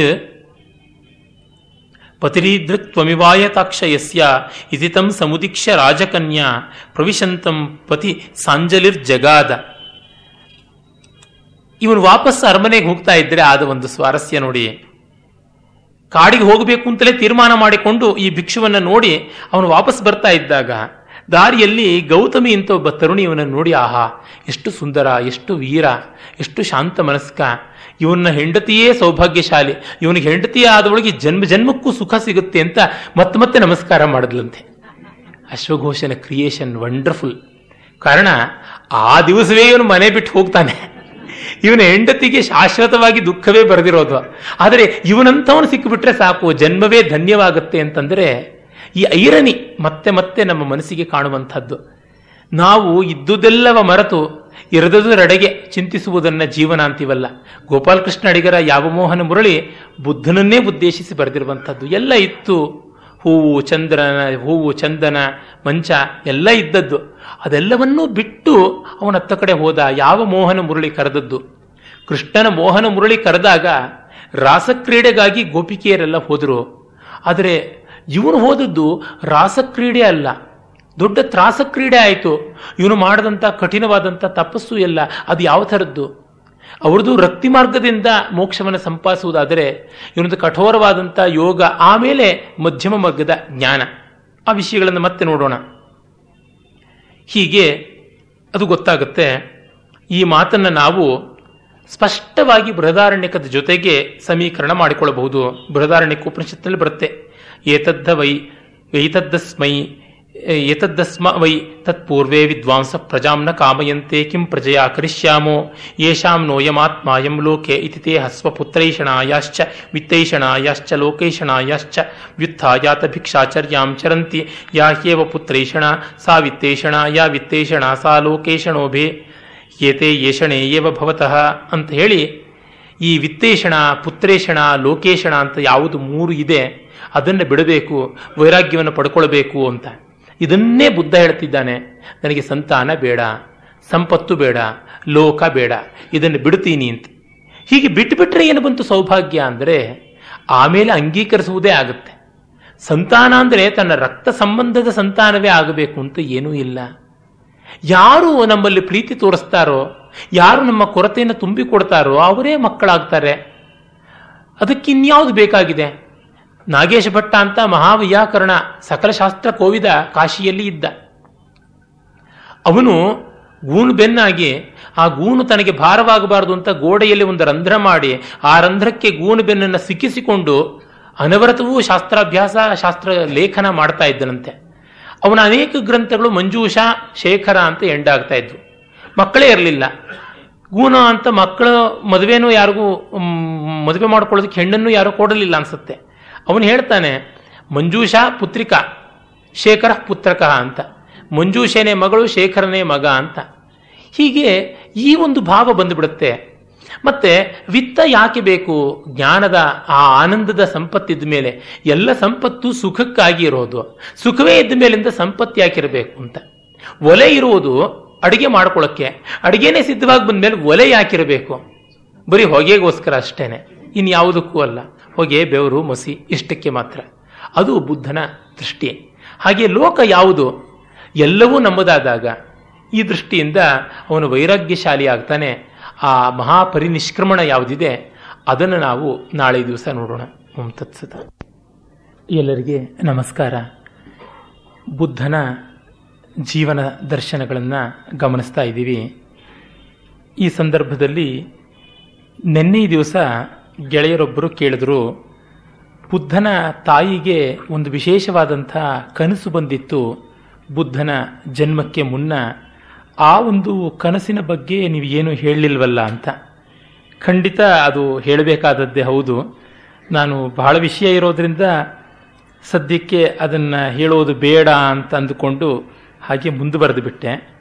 ಪತಿರೀದೃಕ್ತ್ವಮಿವಾಯತಾಕ್ಷಯಸ್ಯ ಇತಿತಂ ಸಮುದೀಕ್ಷ್ಯ ರಾಜಕನ್ಯಾ ಪ್ರವಿಶಂತಂ ಪತಿ ಸಾಂಜಲಿರ್ಜಗಾದ. ಇವನು ವಾಪಸ್ ಅರಮನೆಗೆ ಹೋಗ್ತಾ ಇದ್ರೆ ಆದ ಒಂದು ಸ್ವಾರಸ್ಯ ನೋಡಿ. ಕಾಡಿಗೆ ಹೋಗಬೇಕು ಅಂತಲೇ ತೀರ್ಮಾನ ಮಾಡಿಕೊಂಡು ಈ ಭಿಕ್ಷುವನ್ನು ನೋಡಿ ಅವನು ವಾಪಸ್ ಬರ್ತಾ ಇದ್ದಾಗ ದಾರಿಯಲ್ಲಿ ಗೌತಮಿ ಅಂತ ಒಬ್ಬ ತರುಣಿ ಇವನನ್ನು ನೋಡಿ, ಆಹಾ, ಎಷ್ಟು ಸುಂದರ, ಎಷ್ಟು ವೀರ, ಎಷ್ಟು ಶಾಂತ ಮನಸ್ಕ. ಇವನ ಹೆಂಡತಿಯೇ ಸೌಭಾಗ್ಯಶಾಲಿ, ಇವನಿಗೆ ಹೆಂಡತಿ ಆದವಳಿಗೆ ಜನ್ಮ, ಜನ್ಮಕ್ಕೂ ಸುಖ ಸಿಗುತ್ತೆ ಅಂತ ಮತ್ತೆ ಮತ್ತೆ ನಮಸ್ಕಾರ ಮಾಡಿದ್ಲಂತೆ. ಅಶ್ವಘೋಷನ ಕ್ರಿಯೇಷನ್ ವಂಡರ್ಫುಲ್ ಕಾರಣ, ಆ ದಿವಸವೇ ಇವನು ಮನೆ ಬಿಟ್ಟು ಹೋಗ್ತಾನೆ. ಇವನ ಹೆಂಡತಿಗೆ ಶಾಶ್ವತವಾಗಿ ದುಃಖವೇ ಬರೆದಿರೋದು. ಆದರೆ ಇವನಂತವನು ಸಿಕ್ಕಿಬಿಟ್ರೆ ಸಾಕು, ಜನ್ಮವೇ ಧನ್ಯವಾಗುತ್ತೆ ಅಂತಂದ್ರೆ ಈ ಐರನಿ ಮತ್ತೆ ಮತ್ತೆ ನಮ್ಮ ಮನಸ್ಸಿಗೆ ಕಾಣುವಂಥದ್ದು. ನಾವು ಇದ್ದುದೆಲ್ಲವ ಮರೆತು ಇರದುದರೆಡೆಗೆ ಚಿಂತಿಸುವುದನ್ನ ಜೀವನ ಅಂತೀವಲ್ಲ. ಗೋಪಾಲಕೃಷ್ಣ ಅಡಿಗರ ಯಾವ ಮೋಹನ ಮುರಳಿ ಬುದ್ಧನನ್ನೇ ಉದ್ದೇಶಿಸಿ ಬರೆದಿರುವಂಥದ್ದು. ಎಲ್ಲ ಇತ್ತು. ಹೂವು, ಚಂದ್ರನ, ಹೂವು, ಚಂದನ, ಮಂಚ ಎಲ್ಲ ಇದ್ದದ್ದು. ಅದೆಲ್ಲವನ್ನೂ ಬಿಟ್ಟು ಅವನತ್ತ ಕಡೆ ಹೋದ ಯಾವ ಮೋಹನ ಮುರಳಿ ಕರೆದದ್ದು. ಕೃಷ್ಣನ ಮೋಹನ ಮುರಳಿ ಕರೆದಾಗ ರಾಸಕ್ರೀಡೆಗಾಗಿ ಗೋಪಿಕೆಯರೆಲ್ಲ ಹೋದರು. ಆದರೆ ಇವನು ಹೋದದ್ದು ರಾಸಕ್ರೀಡೆ ಅಲ್ಲ. ದೊಡ್ಡ ತ್ರಾಸಕ್ರೀಡೆ ಆಯಿತು. ಇವನು ಮಾಡಿದಂಥ ಕಠಿಣವಾದಂಥ ತಪಸ್ಸು ಎಲ್ಲ ಅದು ಯಾವ ಥರದ್ದು? ಅವ್ರದ್ದು ರಕ್ತಿ ಮಾರ್ಗದಿಂದ ಮೋಕ್ಷವನ್ನು ಸಂಪಾದಿಸುವುದಾದರೆ ಇವನದು ಕಠೋರವಾದಂಥ ಯೋಗ, ಆಮೇಲೆ ಮಧ್ಯಮ ಮಾರ್ಗದ ಜ್ಞಾನ. ಆ ವಿಷಯಗಳನ್ನು ಮತ್ತೆ ನೋಡೋಣ. ಹೀಗೆ ಅದು ಗೊತ್ತಾಗುತ್ತೆ. ಈ ಮಾತನ್ನು ನಾವು ಸ್ಪಷ್ಟವಾಗಿ ಬೃಹದಾರಣ್ಯಕದ ಜೊತೆಗೆ ಸಮೀಕರಣ ಮಾಡಿಕೊಳ್ಳಬಹುದು. ಬೃಹದಾರಣ್ಯಕ ಉಪನಿಷತ್ತಿನಲ್ಲಿ ಬರುತ್ತೆ. ಏತದ್ದ ವೈ ಏತದ್ದಸ್ಮೈ ಏತದ್ದಸ್ಮ ವೈ, ತತ್ಪೂರ್ವೇ ವಿದ್ವಾಂಸ ಪ್ರಜಾಂನ ಕಾಮಯಂತೆ ಕಿಂ ಪ್ರಜೆಯ ಕರಿಷ್ಯಾಮೋ ಯೇಷಾಂ ನೋಯಮಾತ್ಮಾಯಂ ಲೋಕೆ ಇತಿ ತೇ ಹಸ್ವಪುತ್ರೈಷಣಾಯಾಶ್ಚ ವಿತ್ತೈಷಣಾಯಾಶ್ಚ, ಲೋಕೈಷಣಾಯಾಶ್ಚ, ವ್ಯುತ್ಥಾಯಾತ ಭಿಕ್ಷಾಚರ್ಯಾಂ ಚರಂತಿ, ಯಾ ಹ್ಯೇವ ಪುತ್ರೈಷಣ, ಸಾ ವಿತ್ತೈಷಣ, ಯಾ ವಿತ್ತೈಷಣ, ಸಾ ಲೋಕೇಶಣೋಭೆ ಏತೆ ಯೇಷಣೆ ಏವ ಭವತಃ ಅಂತ ಹೇಳಿ, ಈ ವಿತ್ತೇಷಣ, ಪುತ್ರೇಷಣ ಲೋಕೇಶಣ ಅಂತ ಯಾವುದು ಮೂರು ಇದೆ. ಅದನ್ನು ಬಿಡಬೇಕು, ವೈರಾಗ್ಯವನ್ನು ಪಡ್ಕೊಳ್ಬೇಕು ಅಂತ. ಇದನ್ನೇ ಬುದ್ಧ ಹೇಳ್ತಿದ್ದಾನೆ. ನನಗೆ ಸಂತಾನ ಬೇಡ, ಸಂಪತ್ತು ಬೇಡ, ಲೋಕ ಬೇಡ, ಇದನ್ನು ಬಿಡ್ತೀನಿ ಅಂತ. ಹೀಗೆ ಬಿಟ್ಟುಬಿಟ್ರೆ ಏನು ಬಂತು ಸೌಭಾಗ್ಯ ಅಂದರೆ, ಆಮೇಲೆ ಅಂಗೀಕರಿಸುವುದೇ ಆಗುತ್ತೆ. ಸಂತಾನ ಅಂದರೆ ತನ್ನ ರಕ್ತ ಸಂಬಂಧದ ಸಂತಾನವೇ ಆಗಬೇಕು ಅಂತ ಏನೂ ಇಲ್ಲ. ಯಾರು ನಮ್ಮಲ್ಲಿ ಪ್ರೀತಿ ತೋರಿಸ್ತಾರೋ, ಯಾರು ನಮ್ಮ ಕೊರತೆಯನ್ನು ತುಂಬಿಕೊಡ್ತಾರೋ, ಅವರೇ ಮಕ್ಕಳಾಗ್ತಾರೆ. ಅದಕ್ಕಿನ್ಯಾವುದು ಬೇಕಾಗಿದೆ? ನಾಗೇಶ ಭಟ್ಟ ಅಂತ ಮಹಾವ್ಯಾಕರಣ ಸಕಲ ಶಾಸ್ತ್ರ ಕೋವಿದ ಕಾಶಿಯಲ್ಲಿ ಇದ್ದ. ಅವನು ಗೂಣು ಬೆನ್ನಾಗಿ, ಆ ಗೂಣು ತನಗೆ ಭಾರವಾಗಬಾರದು ಅಂತ ಗೋಡೆಯಲ್ಲಿ ಒಂದು ರಂಧ್ರ ಮಾಡಿ, ಆ ರಂಧ್ರಕ್ಕೆ ಗೂಣು ಬೆನ್ನನ್ನು ಸಿಕ್ಕಿಸಿಕೊಂಡು ಅನವರತವೂ ಶಾಸ್ತ್ರಾಭ್ಯಾಸ, ಶಾಸ್ತ್ರ ಲೇಖನ ಮಾಡ್ತಾ ಇದ್ದನಂತೆ. ಅವನ ಅನೇಕ ಗ್ರಂಥಗಳು ಮಂಜೂಷ, ಶೇಖರ ಅಂತ ಎಂಡಾಗ್ತಾ ಇದ್ವು. ಮಕ್ಕಳೇ ಇರಲಿಲ್ಲ. ಗೂಣ ಅಂತ ಮಕ್ಕಳ ಮದುವೆನೂ ಯಾರಿಗೂ ಮದುವೆ ಮಾಡ್ಕೊಳ್ಳೋದಕ್ಕೆ ಹೆಣ್ಣನ್ನು ಯಾರೂ ಕೊಡಲಿಲ್ಲ ಅನ್ಸುತ್ತೆ. ಅವನು ಹೇಳ್ತಾನೆ, ಮಂಜೂಷಾ ಪುತ್ರಿಕ, ಶೇಖರ ಪುತ್ರಕ ಅಂತ. ಮಂಜೂಷನೇ ಮಗಳು, ಶೇಖರನೇ ಮಗ ಅಂತ. ಹೀಗೆ ಈ ಒಂದು ಭಾವ ಬಂದುಬಿಡುತ್ತೆ. ಮತ್ತೆ ವಿತ್ತ ಯಾಕೆ ಬೇಕು? ಜ್ಞಾನದ, ಆ ಆನಂದದ ಸಂಪತ್ತಿದ್ದ ಮೇಲೆ. ಎಲ್ಲ ಸಂಪತ್ತು ಸುಖಕ್ಕಾಗಿ ಇರೋದು. ಸುಖವೇ ಇದ್ದ ಮೇಲಿಂದ ಸಂಪತ್ತು ಯಾಕಿರಬೇಕು ಅಂತ. ಒಲೆ ಇರುವುದು ಅಡುಗೆ ಮಾಡ್ಕೊಳ್ಳೋಕ್ಕೆ ಅಡುಗೆನೇ ಸಿದ್ಧವಾಗಿ ಬಂದ್ಮೇಲೆ ಒಲೆ ಯಾಕಿರಬೇಕು ಬರೀ ಹೊಗೆಗೋಸ್ಕರ ಅಷ್ಟೇನೆ. ಇನ್ಯಾವುದಕ್ಕೂ ಅಲ್ಲ. ಹೊಗೆ ಬೆವರು ಮಸಿ ಇಷ್ಟಕ್ಕೆ ಮಾತ್ರ. ಅದು ಬುದ್ಧನ ದೃಷ್ಟಿ. ಹಾಗೆ ಲೋಕ ಯಾವುದು? ಎಲ್ಲವೂ ನಮ್ಮದಾದಾಗ ಈ ದೃಷ್ಟಿಯಿಂದ ಅವನು ವೈರಾಗ್ಯಶಾಲಿ ಆಗ್ತಾನೆ. ಆ ಮಹಾಪರಿನಿಷ್ಕ್ರಮಣ ಯಾವುದಿದೆ? ಅದನ್ನು ನಾವು ನಾಳೆ ದಿವಸ ನೋಡೋಣ. ಓಂ ತತ್ಸತ. ಎಲ್ಲರಿಗೆ ನಮಸ್ಕಾರ. ಬುದ್ಧನ ಜೀವನ ದರ್ಶನಗಳನ್ನು ಗಮನಿಸ್ತಾ ಇದ್ದೀವಿ. ಈ ಸಂದರ್ಭದಲ್ಲಿ ನಿನ್ನೆ ದಿವಸ ಗೆಳೆಯರೊಬ್ಬರು ಕೇಳಿದ್ರು, ಬುದ್ಧನ ತಾಯಿಗೆ ಒಂದು ವಿಶೇಷವಾದಂಥ ಕನಸು ಬಂದಿತ್ತು. ಬುದ್ಧನ ಜನ್ಮಕ್ಕೆ ಮುನ್ನ ಆ ಒಂದು ಕನಸಿನ ಬಗ್ಗೆ ನೀವು ಏನು ಹೇಳಲಿಲ್ವಲ್ಲ ಅಂತ. ಖಂಡಿತ ಅದು ಹೇಳಬೇಕಾದದ್ದೇ ಹೌದು. ನಾನು ಬಹಳ ವಿಷಯ ಇರೋದ್ರಿಂದ ಸದ್ಯಕ್ಕೆ ಅದನ್ನು ಹೇಳೋದು ಬೇಡ ಅಂತ ಅಂದುಕೊಂಡು ಹಾಗೆ ಮುಂದುವರೆದು ಬಿಟ್ಟೆ.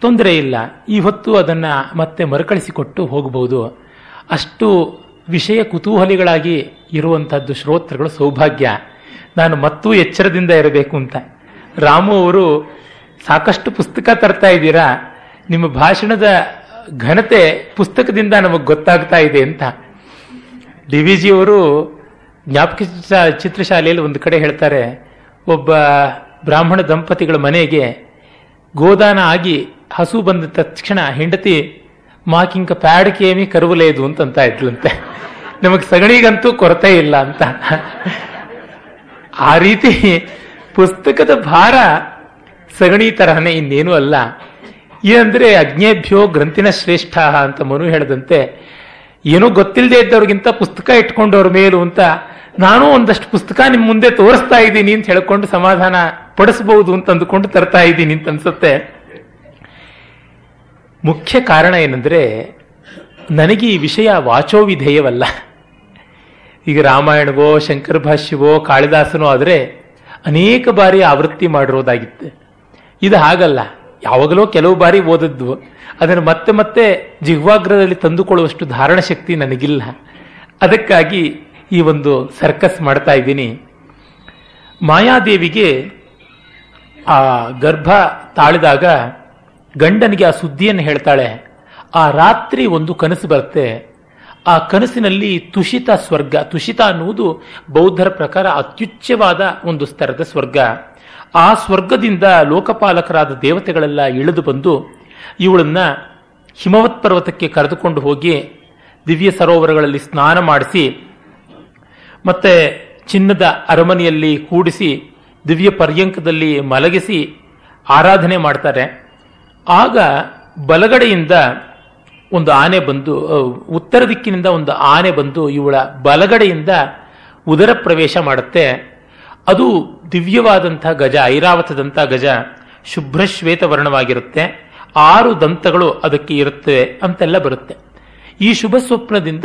ತೊಂದರೆ ಇಲ್ಲ. ಈ ಹೊತ್ತು ಅದನ್ನು ಮತ್ತೆ ಮರುಕಳಿಸಿಕೊಟ್ಟು ಹೋಗಬಹುದು ಅಷ್ಟು ವಿಷಯ ಕುತೂಹಲಿಗಳಾಗಿ ಇರುವಂಥದ್ದು ಶ್ರೋತೃಗಳು ಸೌಭಾಗ್ಯ. ನಾನು ಮತ್ತೂ ಎಚ್ಚರದಿಂದ ಇರಬೇಕು ಅಂತ. ರಾಮು ಅವರು, ಸಾಕಷ್ಟು ಪುಸ್ತಕ ತರ್ತಾ ಇದ್ದೀರಾ? ನಿಮ್ಮ ಭಾಷಣದ ಘನತೆ ಪುಸ್ತಕದಿಂದ ನಮಗೆ ಗೊತ್ತಾಗ್ತಾ ಇದೆ ಅಂತ. ಡಿ ವಿ ಜಿಯವರು ಜ್ಞಾಪಕ ಚಿತ್ರಶಾಲೆಯಲ್ಲಿ ಒಂದು ಕಡೆ ಹೇಳ್ತಾರೆ, ಒಬ್ಬ ಬ್ರಾಹ್ಮಣ ದಂಪತಿಗಳ ಮನೆಗೆ ಗೋದಾನ ಆಗಿ ಹಸು ಬಂದ ತಕ್ಷಣ ಹೆಂಡತಿ ಮಾಕಿಂಕ ಪ್ಯಾಡಕೇಮಿ ಕರುವಲೇದು ಅಂತ ಇದ್ಲಂತೆ. ನಮಗೆ ಸಗಣಿಗಂತೂ ಕೊರತೆ ಇಲ್ಲ ಅಂತ. ಆ ರೀತಿ ಪುಸ್ತಕದ ಭಾರ ಸಗಣಿ ತರಹನೇ ಇನ್ನೇನು ಅಲ್ಲ. ಏನಂದ್ರೆ ಅಜ್ಞೇಭ್ಯೋ ಗ್ರಂಥಿನ ಶ್ರೇಷ್ಠ ಅಂತ ಮನು ಹೇಳದಂತೆ, ಏನೋ ಗೊತ್ತಿಲ್ಲದೆ ಇದ್ದವ್ರಿಗಿಂತ ಪುಸ್ತಕ ಇಟ್ಕೊಂಡವ್ರ ಮೇಲು ಅಂತ ನಾನು ಒಂದಷ್ಟು ಪುಸ್ತಕ ನಿಮ್ಮ ಮುಂದೆ ತೋರಿಸ್ತಾ ಇದ್ದೀನಿ ಅಂತ ಹೇಳ್ಕೊಂಡು ಸಮಾಧಾನ ಪಡಿಸಬಹುದು ಅಂತ ಅಂದುಕೊಂಡು ತರ್ತಾ ಇದ್ದೀನಿ ಅಂತ ಅನ್ಸುತ್ತೆ. ಮುಖ್ಯ ಕಾರಣ ಏನಂದರೆ, ನನಗೆ ಈ ವಿಷಯ ವಾಚೋ ವಿಧೇಯವಲ್ಲ ಈಗ ರಾಮಾಯಣವೋ, ಶಂಕರ ಭಾಷ್ಯವೋ, ಕಾಳಿದಾಸನೋ ಆದರೆ ಅನೇಕ ಬಾರಿ ಆವೃತ್ತಿ ಮಾಡಿರೋದಾಗಿತ್ತು. ಇದು ಹಾಗಲ್ಲ. ಯಾವಾಗಲೋ ಕೆಲವು ಬಾರಿ ಓದದ್ದು. ಅದನ್ನು ಮತ್ತೆ ಮತ್ತೆ ಜಿಹ್ವಾಗ್ರದಲ್ಲಿ ತಂದುಕೊಳ್ಳುವಷ್ಟು ಧಾರಣ ಶಕ್ತಿ ನನಗಿಲ್ಲ. ಅದಕ್ಕಾಗಿ ಈ ಒಂದು ಸರ್ಕಸ್ ಮಾಡ್ತಾ ಇದ್ದೀನಿ. ಮಾಯಾದೇವಿಗೆ ಆ ಗರ್ಭ ತಾಳಿದಾಗ ಗಂಡನಿಗೆ ಆ ಸುದ್ದಿಯನ್ನು ಹೇಳ್ತಾಳೆ, ಆ ರಾತ್ರಿ ಒಂದು ಕನಸು ಬರುತ್ತೆ. ಆ ಕನಸಿನಲ್ಲಿ ತುಷಿತ ಸ್ವರ್ಗ, ತುಷಿತ ಅನ್ನುವುದು ಬೌದ್ಧರ ಪ್ರಕಾರ ಅತ್ಯುಚ್ಚವಾದ ಒಂದು ಸ್ತರದ ಸ್ವರ್ಗ. ಆ ಸ್ವರ್ಗದಿಂದ ಲೋಕಪಾಲಕರಾದ ದೇವತೆಗಳೆಲ್ಲ ಇಳಿದು ಬಂದು ಇವಳನ್ನ ಹಿಮವತ್ ಪರ್ವತಕ್ಕೆ ಕರೆದುಕೊಂಡು ಹೋಗಿ ದಿವ್ಯ ಸರೋವರಗಳಲ್ಲಿ ಸ್ನಾನ ಮಾಡಿಸಿ, ಮತ್ತೆ ಚಿನ್ನದ ಅರಮನೆಯಲ್ಲಿ ಕೂಡಿಸಿ ದಿವ್ಯ ಪರ್ಯಂಕದಲ್ಲಿ ಮಲಗಿಸಿ ಆರಾಧನೆ ಮಾಡ್ತಾರೆ. ಆಗ ಬಲಗಡೆಯಿಂದ ಒಂದು ಆನೆ ಬಂದು ಉತ್ತರ ದಿಕ್ಕಿನಿಂದ ಒಂದು ಆನೆ ಬಂದು ಇವಳ ಬಲಗಡೆಯಿಂದ ಉದರ ಪ್ರವೇಶ ಮಾಡುತ್ತೆ. ಅದು ದಿವ್ಯವಾದಂಥ ಗಜ, ಐರಾವತದಂಥ ಗಜ, ಶುಭ್ರಶ್ವೇತ ವರ್ಣವಾಗಿರುತ್ತೆ. ಆರು ದಂತಗಳು ಅದಕ್ಕೆ ಇರುತ್ತವೆ ಅಂತೆಲ್ಲ ಬರುತ್ತೆ. ಈ ಶುಭ ಸ್ವಪ್ನದಿಂದ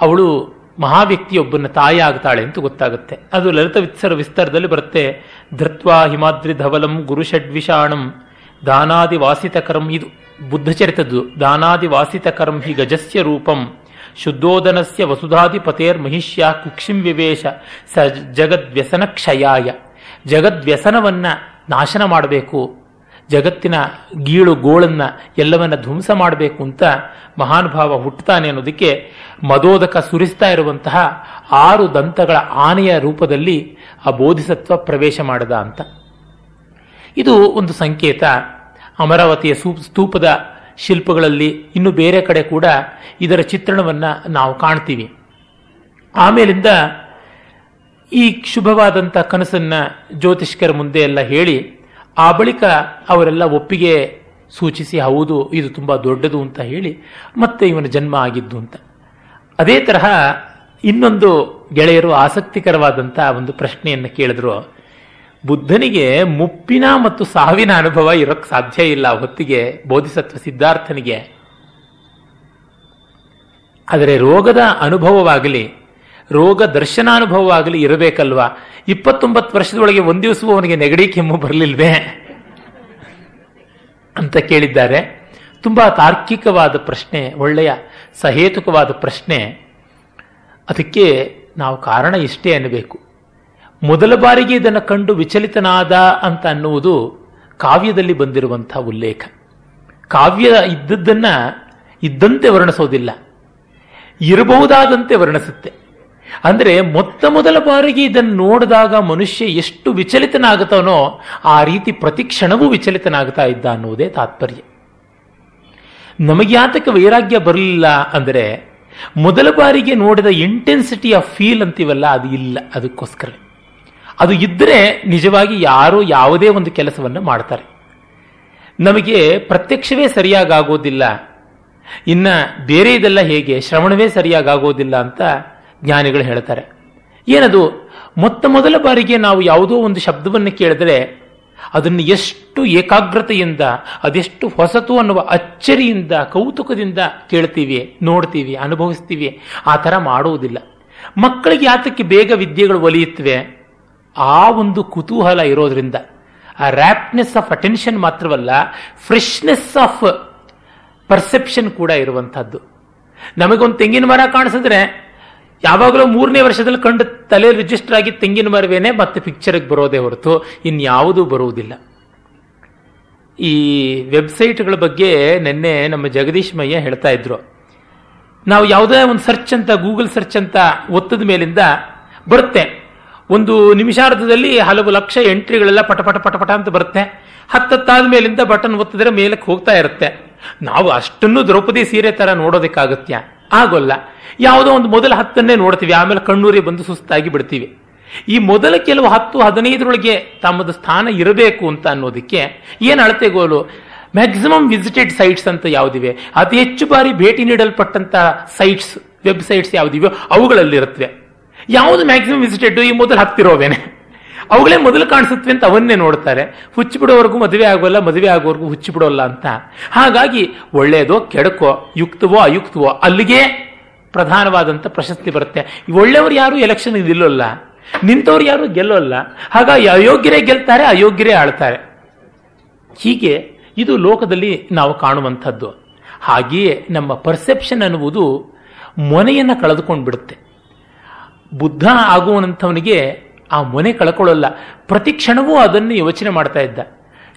ಅವಳು ಮಹಾವ್ಯಕ್ತಿಯೊಬ್ಬನ ತಾಯಿ ಆಗ್ತಾಳೆ ಅಂತ ಗೊತ್ತಾಗುತ್ತೆ. ಅದು ಲಲಿತ ವಿತ್ಸರ ವಿಸ್ತಾರದಲ್ಲಿ ಬರುತ್ತೆ. ಧೃತ್ವಾ ಹಿಮಾದ್ರಿ ಧವಲಂ ಗುರು ಷಡ್ವಿಷಾಣಂ ದಾನಾದಿ ವಾಸಿತಕರಂ ಇದು ಬುದ್ಧಚರಿತದ್ದು. ದಾನಾದಿ ವಾಸಿತಕರಂ ಹಿ ಗಜಸ್ಯ ರೂಪಂ. ಶುದ್ಧೋದನಸ್ಯ ವಸುಧಾಧಿಪತೇರ್ ಮಹಿಷ್ಯ ಕುಕ್ಷಿಂ ವಿವೇಶ ಸ ಜಗದ್ವ್ಯಸನ ಕ್ಷಯಾಯ ಜಗದ್ವ್ಯಸನವನ್ನ ನಾಶನ ಮಾಡಬೇಕು. ಜಗತ್ತಿನ ಗೀಳು ಗೋಳನ್ನ ಎಲ್ಲವನ್ನ ಧ್ವಂಸ ಮಾಡಬೇಕು ಅಂತ ಮಹಾನುಭಾವ ಹುಟ್ಟುತ್ತಾನೆ ಅನ್ನೋದಕ್ಕೆ ಮದೋದಕ ಸುರಿಸ್ತಾ ಇರುವಂತಹ ಆರು ದಂತಗಳ ಆನೆಯ ರೂಪದಲ್ಲಿ ಆ ಬೋಧಿಸತ್ವ ಪ್ರವೇಶ ಮಾಡದ ಅಂತ. ಇದು ಒಂದು ಸಂಕೇತ. ಅಮರಾವತಿಯ ಸ್ತೂಪದ ಶಿಲ್ಪಗಳಲ್ಲಿ ಇನ್ನು ಬೇರೆ ಕಡೆ ಕೂಡ ಇದರ ಚಿತ್ರಣವನ್ನು ನಾವು ಕಾಣ್ತೀವಿ. ಆಮೇಲಿಂದ ಈ ಶುಭವಾದಂಥ ಕನಸನ್ನ ಜ್ಯೋತಿಷ್ಕರ ಮುಂದೆ ಎಲ್ಲ ಹೇಳಿ, ಆ ಬಳಿಕ ಅವರೆಲ್ಲ ಒಪ್ಪಿಗೆ ಸೂಚಿಸಿ, ಹೌದು, ಇದು ತುಂಬ ದೊಡ್ಡದು ಅಂತ ಹೇಳಿ ಮತ್ತೆ ಇವನ ಜನ್ಮ ಆಗಿದ್ದು ಅಂತ. ಅದೇ ತರಹ ಇನ್ನೊಂದು ಗೆಳೆಯರು ಆಸಕ್ತಿಕರವಾದಂಥ ಒಂದು ಪ್ರಶ್ನೆಯನ್ನು ಕೇಳಿದ್ರು. ಬುದ್ಧನಿಗೆ ಮುಪ್ಪಿನ ಮತ್ತು ಸಾವಿನ ಅನುಭವ ಇರೋಕ್ ಸಾಧ್ಯ ಇಲ್ಲ. ಹೊತ್ತಿಗೆ ಬೋಧಿಸತ್ವ ಸಿದ್ಧಾರ್ಥನಿಗೆ. ಆದರೆ ರೋಗದ ಅನುಭವವಾಗಲಿ, ರೋಗ ದರ್ಶನಾನುಭವವಾಗಲಿ ಇರಬೇಕಲ್ವಾ? ಇಪ್ಪತ್ತೊಂಬತ್ತು ವರ್ಷದೊಳಗೆ ಒಂದು ದಿವಸವೂ ಅವನಿಗೆ ನೆಗಡಿ ಕೆಮ್ಮು ಬರಲಿಲ್ವೇ? ಅಂತ ಕೇಳಿದ್ದಾರೆ. ತುಂಬಾ ತಾರ್ಕಿಕವಾದ ಪ್ರಶ್ನೆ, ಒಳ್ಳೆಯ ಸಹೇತುಕವಾದ ಪ್ರಶ್ನೆ. ಅದಕ್ಕೆ ನಾವು ಕಾರಣ ಇಷ್ಟೇ ಅನ್ನಬೇಕು. ಮೊದಲ ಬಾರಿಗೆ ಇದನ್ನು ಕಂಡು ವಿಚಲಿತನಾದ ಅಂತ ಅನ್ನುವುದು ಕಾವ್ಯದಲ್ಲಿ ಬಂದಿರುವಂತಹ ಉಲ್ಲೇಖ. ಕಾವ್ಯ ಇದ್ದದ್ದನ್ನ ಇದ್ದಂತೆ ವರ್ಣಿಸೋದಿಲ್ಲ. ಇರಬಹುದಾದಂತೆ ವರ್ಣಿಸುತ್ತೆ. ಅಂದರೆ ಮೊತ್ತ ಮೊದಲ ಬಾರಿಗೆ ಇದನ್ನು ನೋಡಿದಾಗ ಮನುಷ್ಯ ಎಷ್ಟು ವಿಚಲಿತನಾಗುತ್ತಾನೋ ಆ ರೀತಿ ಪ್ರತಿ ಕ್ಷಣವೂ ವಿಚಲಿತನಾಗ್ತಾ ಇದ್ದ ಅನ್ನುವುದೇ ತಾತ್ಪರ್ಯ. ನಮಗ್ಯಾತಕ್ಕೆ ವೈರಾಗ್ಯ ಬರಲಿಲ್ಲ ಅಂದರೆ ಮೊದಲ ಬಾರಿಗೆ ನೋಡಿದ ಇಂಟೆನ್ಸಿಟಿ ಆಫ್ ಫೀಲ್ ಅಂತೀವಲ್ಲ, ಅದು ಇಲ್ಲ ಅದಕ್ಕೋಸ್ಕರ ಅದು ಇದ್ದರೆ ನಿಜವಾಗಿ ಯಾರು ಯಾವುದೇ ಒಂದು ಕೆಲಸವನ್ನು ಮಾಡ್ತಾರೆ. ನಮಗೆ ಪ್ರತ್ಯಕ್ಷವೇ ಸರಿಯಾಗೋದಿಲ್ಲ ಇನ್ನ ಬೇರೆ ಇದೆಲ್ಲ ಹೇಗೆ? ಶ್ರವಣವೇ ಸರಿಯಾಗೋದಿಲ್ಲ ಅಂತ ಜ್ಞಾನಿಗಳು ಹೇಳ್ತಾರೆ. ಏನದು? ಮೊತ್ತ ಮೊದಲ ಬಾರಿಗೆ ನಾವು ಯಾವುದೋ ಒಂದು ಶಬ್ದವನ್ನು ಕೇಳಿದ್ರೆ ಅದನ್ನು ಎಷ್ಟು ಏಕಾಗ್ರತೆಯಿಂದ, ಅದೆಷ್ಟು ಹೊಸತು ಅನ್ನುವ ಅಚ್ಚರಿಯಿಂದ, ಕೌತುಕದಿಂದ ಕೇಳ್ತೀವಿ, ನೋಡ್ತೀವಿ, ಅನುಭವಿಸ್ತೀವಿ. ಆ ಥರ ಮಾಡುವುದಿಲ್ಲ ಮಕ್ಕಳಿಗೆ ಯಾತಕ್ಕೆ ಬೇಗ ವಿದ್ಯೆಗಳು ಒಲಿಯುತ್ತವೆ. ಆ ಒಂದು ಕುತೂಹಲ ಇರೋದ್ರಿಂದ, ಆ ರ್ಯಾಪ್ನೆಸ್ ಆಫ್ ಅಟೆನ್ಷನ್ ಮಾತ್ರವಲ್ಲ ಫ್ರೆಶ್ನೆಸ್ ಆಫ್ ಪರ್ಸೆಪ್ಷನ್ ಕೂಡ ಇರುವಂತಹದ್ದು ನಮಗೊಂದು ತೆಂಗಿನ ಮರ ಕಾಣಿಸಿದ್ರೆ, ಯಾವಾಗಲೂ ಮೂರನೇ ವರ್ಷದಲ್ಲಿ ಕಂಡು ತಲೆ ರಿಜಿಸ್ಟರ್ ಆಗಿ ತೆಂಗಿನ ಮರವೇನೆ ಮತ್ತೆ ಪಿಕ್ಚರ್ಗೆ ಬರೋದೇ ಹೊರತು ಇನ್ಯಾವುದೂ ಬರುವುದಿಲ್ಲ. ಈ ವೆಬ್ಸೈಟ್ಗಳ ಬಗ್ಗೆ ನಿನ್ನೆ ನಮ್ಮ ಜಗದೀಶ್ ಮಯ್ಯ ಹೇಳ್ತಾ ಇದ್ರು. ನಾವು ಯಾವುದೇ ಒಂದು ಸರ್ಚ್ ಅಂತ ಗೂಗಲ್ ಸರ್ಚ್ ಅಂತ ಒತ್ತದ ಮೇಲಿಂದ ಬರುತ್ತೆ. ಒಂದು ನಿಮಿಷಾರ್ಧದಲ್ಲಿ ಹಲವು ಲಕ್ಷ ಎಂಟ್ರಿಗಳೆಲ್ಲ ಪಟ ಪಟ ಪಟ ಪಟ ಅಂತ ಬರುತ್ತೆ. ಹತ್ತತ್ತಾದ ಮೇಲಿಂದ ಬಟನ್ ಒತ್ತಿದ್ರೆ ಮೇಲಕ್ಕೆ ಹೋಗ್ತಾ ಇರುತ್ತೆ. ನಾವು ಅಷ್ಟನ್ನು ದ್ರೌಪದಿ ಸೀರೆ ತರ ನೋಡೋದಕ್ಕಾಗತ್ಯ. ಆಗೋಲ್ಲ. ಯಾವುದೋ ಒಂದು ಮೊದಲ ಹತ್ತನ್ನೇ ನೋಡ್ತೀವಿ. ಆಮೇಲೆ ಕಣ್ಣೂರಿ ಬಂದು ಸುಸ್ತಾಗಿ ಬಿಡ್ತೀವಿ. ಈ ಮೊದಲ ಕೆಲವು ಹತ್ತು ಹದಿನೈದರೊಳಗೆ ತಮ್ಮದು ಸ್ಥಾನ ಇರಬೇಕು ಅಂತ ಅನ್ನೋದಕ್ಕೆ ಏನು ಅಳತೆಗೋಲು ಮ್ಯಾಕ್ಸಿಮಮ್ ವಿಸಿಟೆಡ್ ಸೈಟ್ಸ್ ಅಂತ ಯಾವುದಿವೆ? ಅತಿ ಹೆಚ್ಚು ಬಾರಿ ಭೇಟಿ ನೀಡಲ್ಪಟ್ಟಂತ ಸೈಟ್ಸ್, ವೆಬ್ಸೈಟ್ಸ್ ಯಾವುದಿವೆ? ಅವುಗಳಲ್ಲಿರುತ್ತವೆ. ಯಾವುದು ಮ್ಯಾಕ್ಸಿಮಮ್ ವಿಸಿಟೆಡ್ ಈ ಮೊದಲು ಹತ್ತಿರೋವೇನೆ ಅವುಗಳೇ ಮೊದಲು ಕಾಣಿಸುತ್ತವೆ ಅಂತ ಅವನ್ನೇ ನೋಡ್ತಾರೆ. ಹುಚ್ಚಿ ಬಿಡೋವರೆಗೂ ಮದುವೆ ಆಗೋಲ್ಲ ಮದುವೆ ಆಗೋವರೆಗೂ ಹುಚ್ಚಿ ಬಿಡೋಲ್ಲ ಅಂತ. ಹಾಗಾಗಿ ಒಳ್ಳೆಯದೋ ಕೆಡಕೋ, ಯುಕ್ತವೋ ಅಯುಕ್ತವೋ, ಅಲ್ಲಿಗೆ ಪ್ರಧಾನವಾದಂಥ ಪ್ರಶಸ್ತಿ ಬರುತ್ತೆ. ಒಳ್ಳೆಯವರು ಯಾರು? ಎಲೆಕ್ಷನ್ ನಿಲ್ಲೋಲ್ಲ. ನಿಂತವ್ರು ಯಾರು? ಗೆಲ್ಲೋಲ್ಲ. ಹಾಗಾಗಿ ಅಯೋಗ್ಯರೇ ಗೆಲ್ತಾರೆ, ಅಯೋಗ್ಯರೇ ಆಳ್ತಾರೆ. ಹೀಗೆ ಇದು ಲೋಕದಲ್ಲಿ ನಾವು ಕಾಣುವಂಥದ್ದು. ಹಾಗೆಯೇ ನಮ್ಮ ಪರ್ಸೆಪ್ಷನ್ ಅನ್ನುವುದು ಮೊನೆಯನ್ನು ಕಳೆದುಕೊಂಡು ಬಿಡುತ್ತೆ ಬುದ್ಧ ಆಗುವಂಥವನಿಗೆ ಆ ಮೊನೆ ಕಳ್ಕೊಳ್ಳಲ್ಲ. ಪ್ರತಿ ಕ್ಷಣವೂ ಅದನ್ನು ಯೋಚನೆ ಮಾಡ್ತಾ ಇದ್ದ.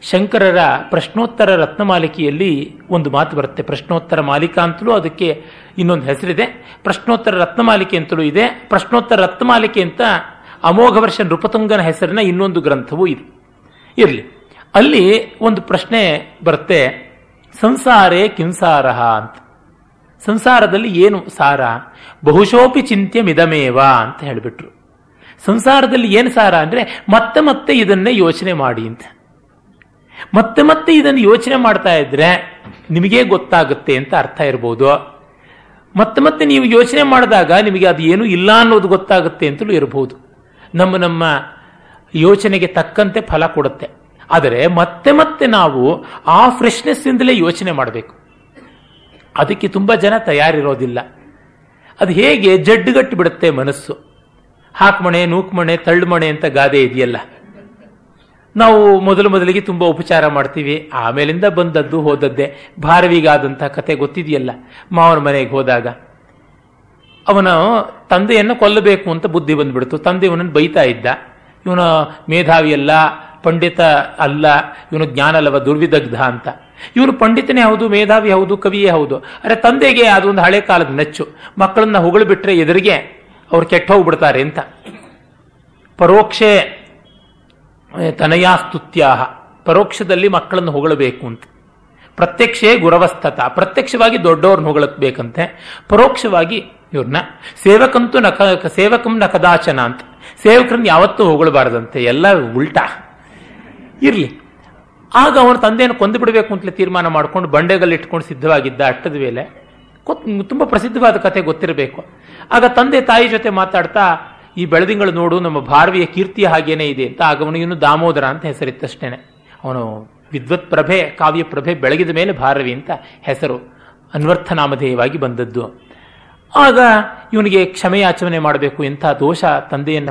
ಶಂಕರರ ಪ್ರಶ್ನೋತ್ತರ ರತ್ನಮಾಲಿಕೆಯಲ್ಲಿ ಒಂದು ಮಾತು ಬರುತ್ತೆ. ಪ್ರಶ್ನೋತ್ತರ ಮಾಲಿಕಾ ಅಂತಲೂ ಅದಕ್ಕೆ ಇನ್ನೊಂದು ಹೆಸರಿದೆ. ಪ್ರಶ್ನೋತ್ತರ ರತ್ನಮಾಲಿಕೆ ಅಂತಲೂ ಇದೆ. ಪ್ರಶ್ನೋತ್ತರ ರತ್ನಮಾಲಿಕೆ ಅಂತ ಅಮೋಘ ವರ್ಷ ನೃಪತುಂಗನ ಹೆಸರಿನ ಇನ್ನೊಂದು ಗ್ರಂಥವೂ ಇದೆ. ಇರಲಿ. ಅಲ್ಲಿ ಒಂದು ಪ್ರಶ್ನೆ ಬರುತ್ತೆ. ಸಂಸಾರೇ ಕಿಂಸಾರಹ ಅಂತ. ಸಂಸಾರದಲ್ಲಿ ಏನು ಸಾರ? ಬಹುಶೋಪಿ ಚಿಂತ್ಯ ಮಿದಮೇವ ಅಂತ ಹೇಳಿಬಿಟ್ರು. ಸಂಸಾರದಲ್ಲಿ ಏನು ಸಾರ ಅಂದರೆ ಮತ್ತೆ ಮತ್ತೆ ಇದನ್ನೇ ಯೋಚನೆ ಮಾಡಿ ಅಂತ. ಮತ್ತೆ ಮತ್ತೆ ಇದನ್ನು ಯೋಚನೆ ಮಾಡ್ತಾ ಇದ್ರೆ ನಿಮಗೇ ಗೊತ್ತಾಗುತ್ತೆ ಅಂತ ಅರ್ಥ ಇರ್ಬೋದು. ಮತ್ತೆ ಮತ್ತೆ ನೀವು ಯೋಚನೆ ಮಾಡಿದಾಗ ನಿಮಗೆ ಅದು ಏನು ಇಲ್ಲ ಅನ್ನೋದು ಗೊತ್ತಾಗುತ್ತೆ ಅಂತಲೂ ಇರಬಹುದು ನಮ್ಮ ನಮ್ಮ ಯೋಚನೆಗೆ ತಕ್ಕಂತೆ ಫಲ ಕೊಡುತ್ತೆ. ಆದರೆ ಮತ್ತೆ ಮತ್ತೆ ನಾವು ಆ ಫ್ರೆಶ್ನೆಸ್ ಇಂದಲೇ ಯೋಚನೆ ಮಾಡಬೇಕು. ಅದಕ್ಕೆ ತುಂಬ ಜನ ತಯಾರಿರೋದಿಲ್ಲ. ಅದು ಹೇಗೆ ಜಡ್ಡುಗಟ್ಟು ಬಿಡುತ್ತೆ ಮನಸ್ಸು. ಹಾಕ್ಮಣೆ, ನೂಕ್ಮಣೆ, ತಳ್ಳುಮಣೆ ಅಂತ ಗಾದೆ ಇದೆಯಲ್ಲ. ನಾವು ಮೊದಲು ಮೊದಲಿಗೆ ತುಂಬ ಉಪಚಾರ ಮಾಡ್ತೀವಿ. ಆಮೇಲಿಂದ ಬಂದದ್ದು ಹೋದದ್ದೇ. ಭಾರವಿಗಾದಂಥ ಕತೆ ಗೊತ್ತಿದೆಯಲ್ಲ ಮಾವನ ಮನೆಗೆ ಹೋದಾಗ. ಅವನ ತಂದೆಯನ್ನು ಕೊಲ್ಲಬೇಕು ಅಂತ ಬುದ್ಧಿ ಬಂದ್ಬಿಡ್ತು. ತಂದೆ ಇವನನ್ನು ಬೈತಾ ಇದ್ದ. ಇವನ ಮೇಧಾವಿಯಲ್ಲ ಪಂಡಿತ ಅಲ್ಲ, ಇವನು ಜ್ಞಾನಲವ ದುರ್ವಿದಗ್ಧ ಅಂತ. ಇವನು ಪಂಡಿತನೇ ಹೌದು, ಮೇಧಾವಿ ಹೌದು, ಕವಿಯೇ ಹೌದು. ಅರೆ ತಂದೆಗೆ ಅದೊಂದು ಹಳೆ ಕಾಲದ ನಚ್ಚು. ಮಕ್ಕಳನ್ನ ಹೊಗಳು ಬಿಟ್ಟರೆ ಎದುರಿಗೆ ಅವ್ರು ಕೆಟ್ಟ ಹೋಗ್ಬಿಡ್ತಾರೆ ಅಂತ. ಪರೋಕ್ಷೆ ತನಯಾಸ್ತುತ್ಯಾಹ. ಪರೋಕ್ಷದಲ್ಲಿ ಮಕ್ಕಳನ್ನು ಹೊಗಳಬೇಕು ಅಂತ. ಪ್ರತ್ಯಕ್ಷೇ ಗುರವಸ್ಥತ. ಪ್ರತ್ಯಕ್ಷವಾಗಿ ದೊಡ್ಡವ್ರನ್ನ ಹೊಗಳಬೇಕಂತೆ. ಪರೋಕ್ಷವಾಗಿ ಇವ್ರನ್ನ. ಸೇವಕಂತೂ ನಕ ಸೇವಕಂ ನ ಅಂತ. ಸೇವಕರನ್ನ ಯಾವತ್ತೂ ಹೊಗಳಬಾರ್ದಂತೆ. ಎಲ್ಲ ಉಲ್ಟಾ. ಇರ್ಲಿ. ಆಗ ಅವನ ತಂದೆಯನ್ನು ಕೊಂದು ಬಿಡಬೇಕು ಅಂತಲೇ ತೀರ್ಮಾನ ಮಾಡ್ಕೊಂಡು ಬಂಡೆಗಲ್ಲಿ ಇಟ್ಕೊಂಡು ಸಿದ್ಧವಾಗಿದ್ದ ಅಟ್ಟದ ಮೇಲೆ ತುಂಬ ಪ್ರಸಿದ್ಧವಾದ ಕಥೆ ಗೊತ್ತಿರಬೇಕು. ಆಗ ತಂದೆ ತಾಯಿ ಜೊತೆ ಮಾತಾಡ್ತಾ, ಈ ಬೆಳದಿಂಗಳು ನೋಡು, ನಮ್ಮ ಭಾರವಿಯ ಕೀರ್ತಿಯ ಹಾಗೇನೇ ಇದೆ ಅಂತ ಆಗ ಅವನಿಗಿನ್ನು ದಾಮೋದರ ಅಂತ ಹೆಸರಿತ್ತಷ್ಟೇನೆ. ಅವನು ವಿದ್ವತ್ ಪ್ರಭೆ, ಕಾವ್ಯ ಪ್ರಭೆ ಬೆಳಗಿದ ಮೇಲೆ ಭಾರವಿ ಅಂತ ಹೆಸರು ಅನ್ವರ್ಥ ನಾಮಧೇಯವಾಗಿ ಬಂದದ್ದು. ಆಗ ಇವನಿಗೆ ಕ್ಷಮೆಯಾಚರಣೆ ಮಾಡಬೇಕು ಎಂಥ ದೋಷ ತಂದೆಯನ್ನ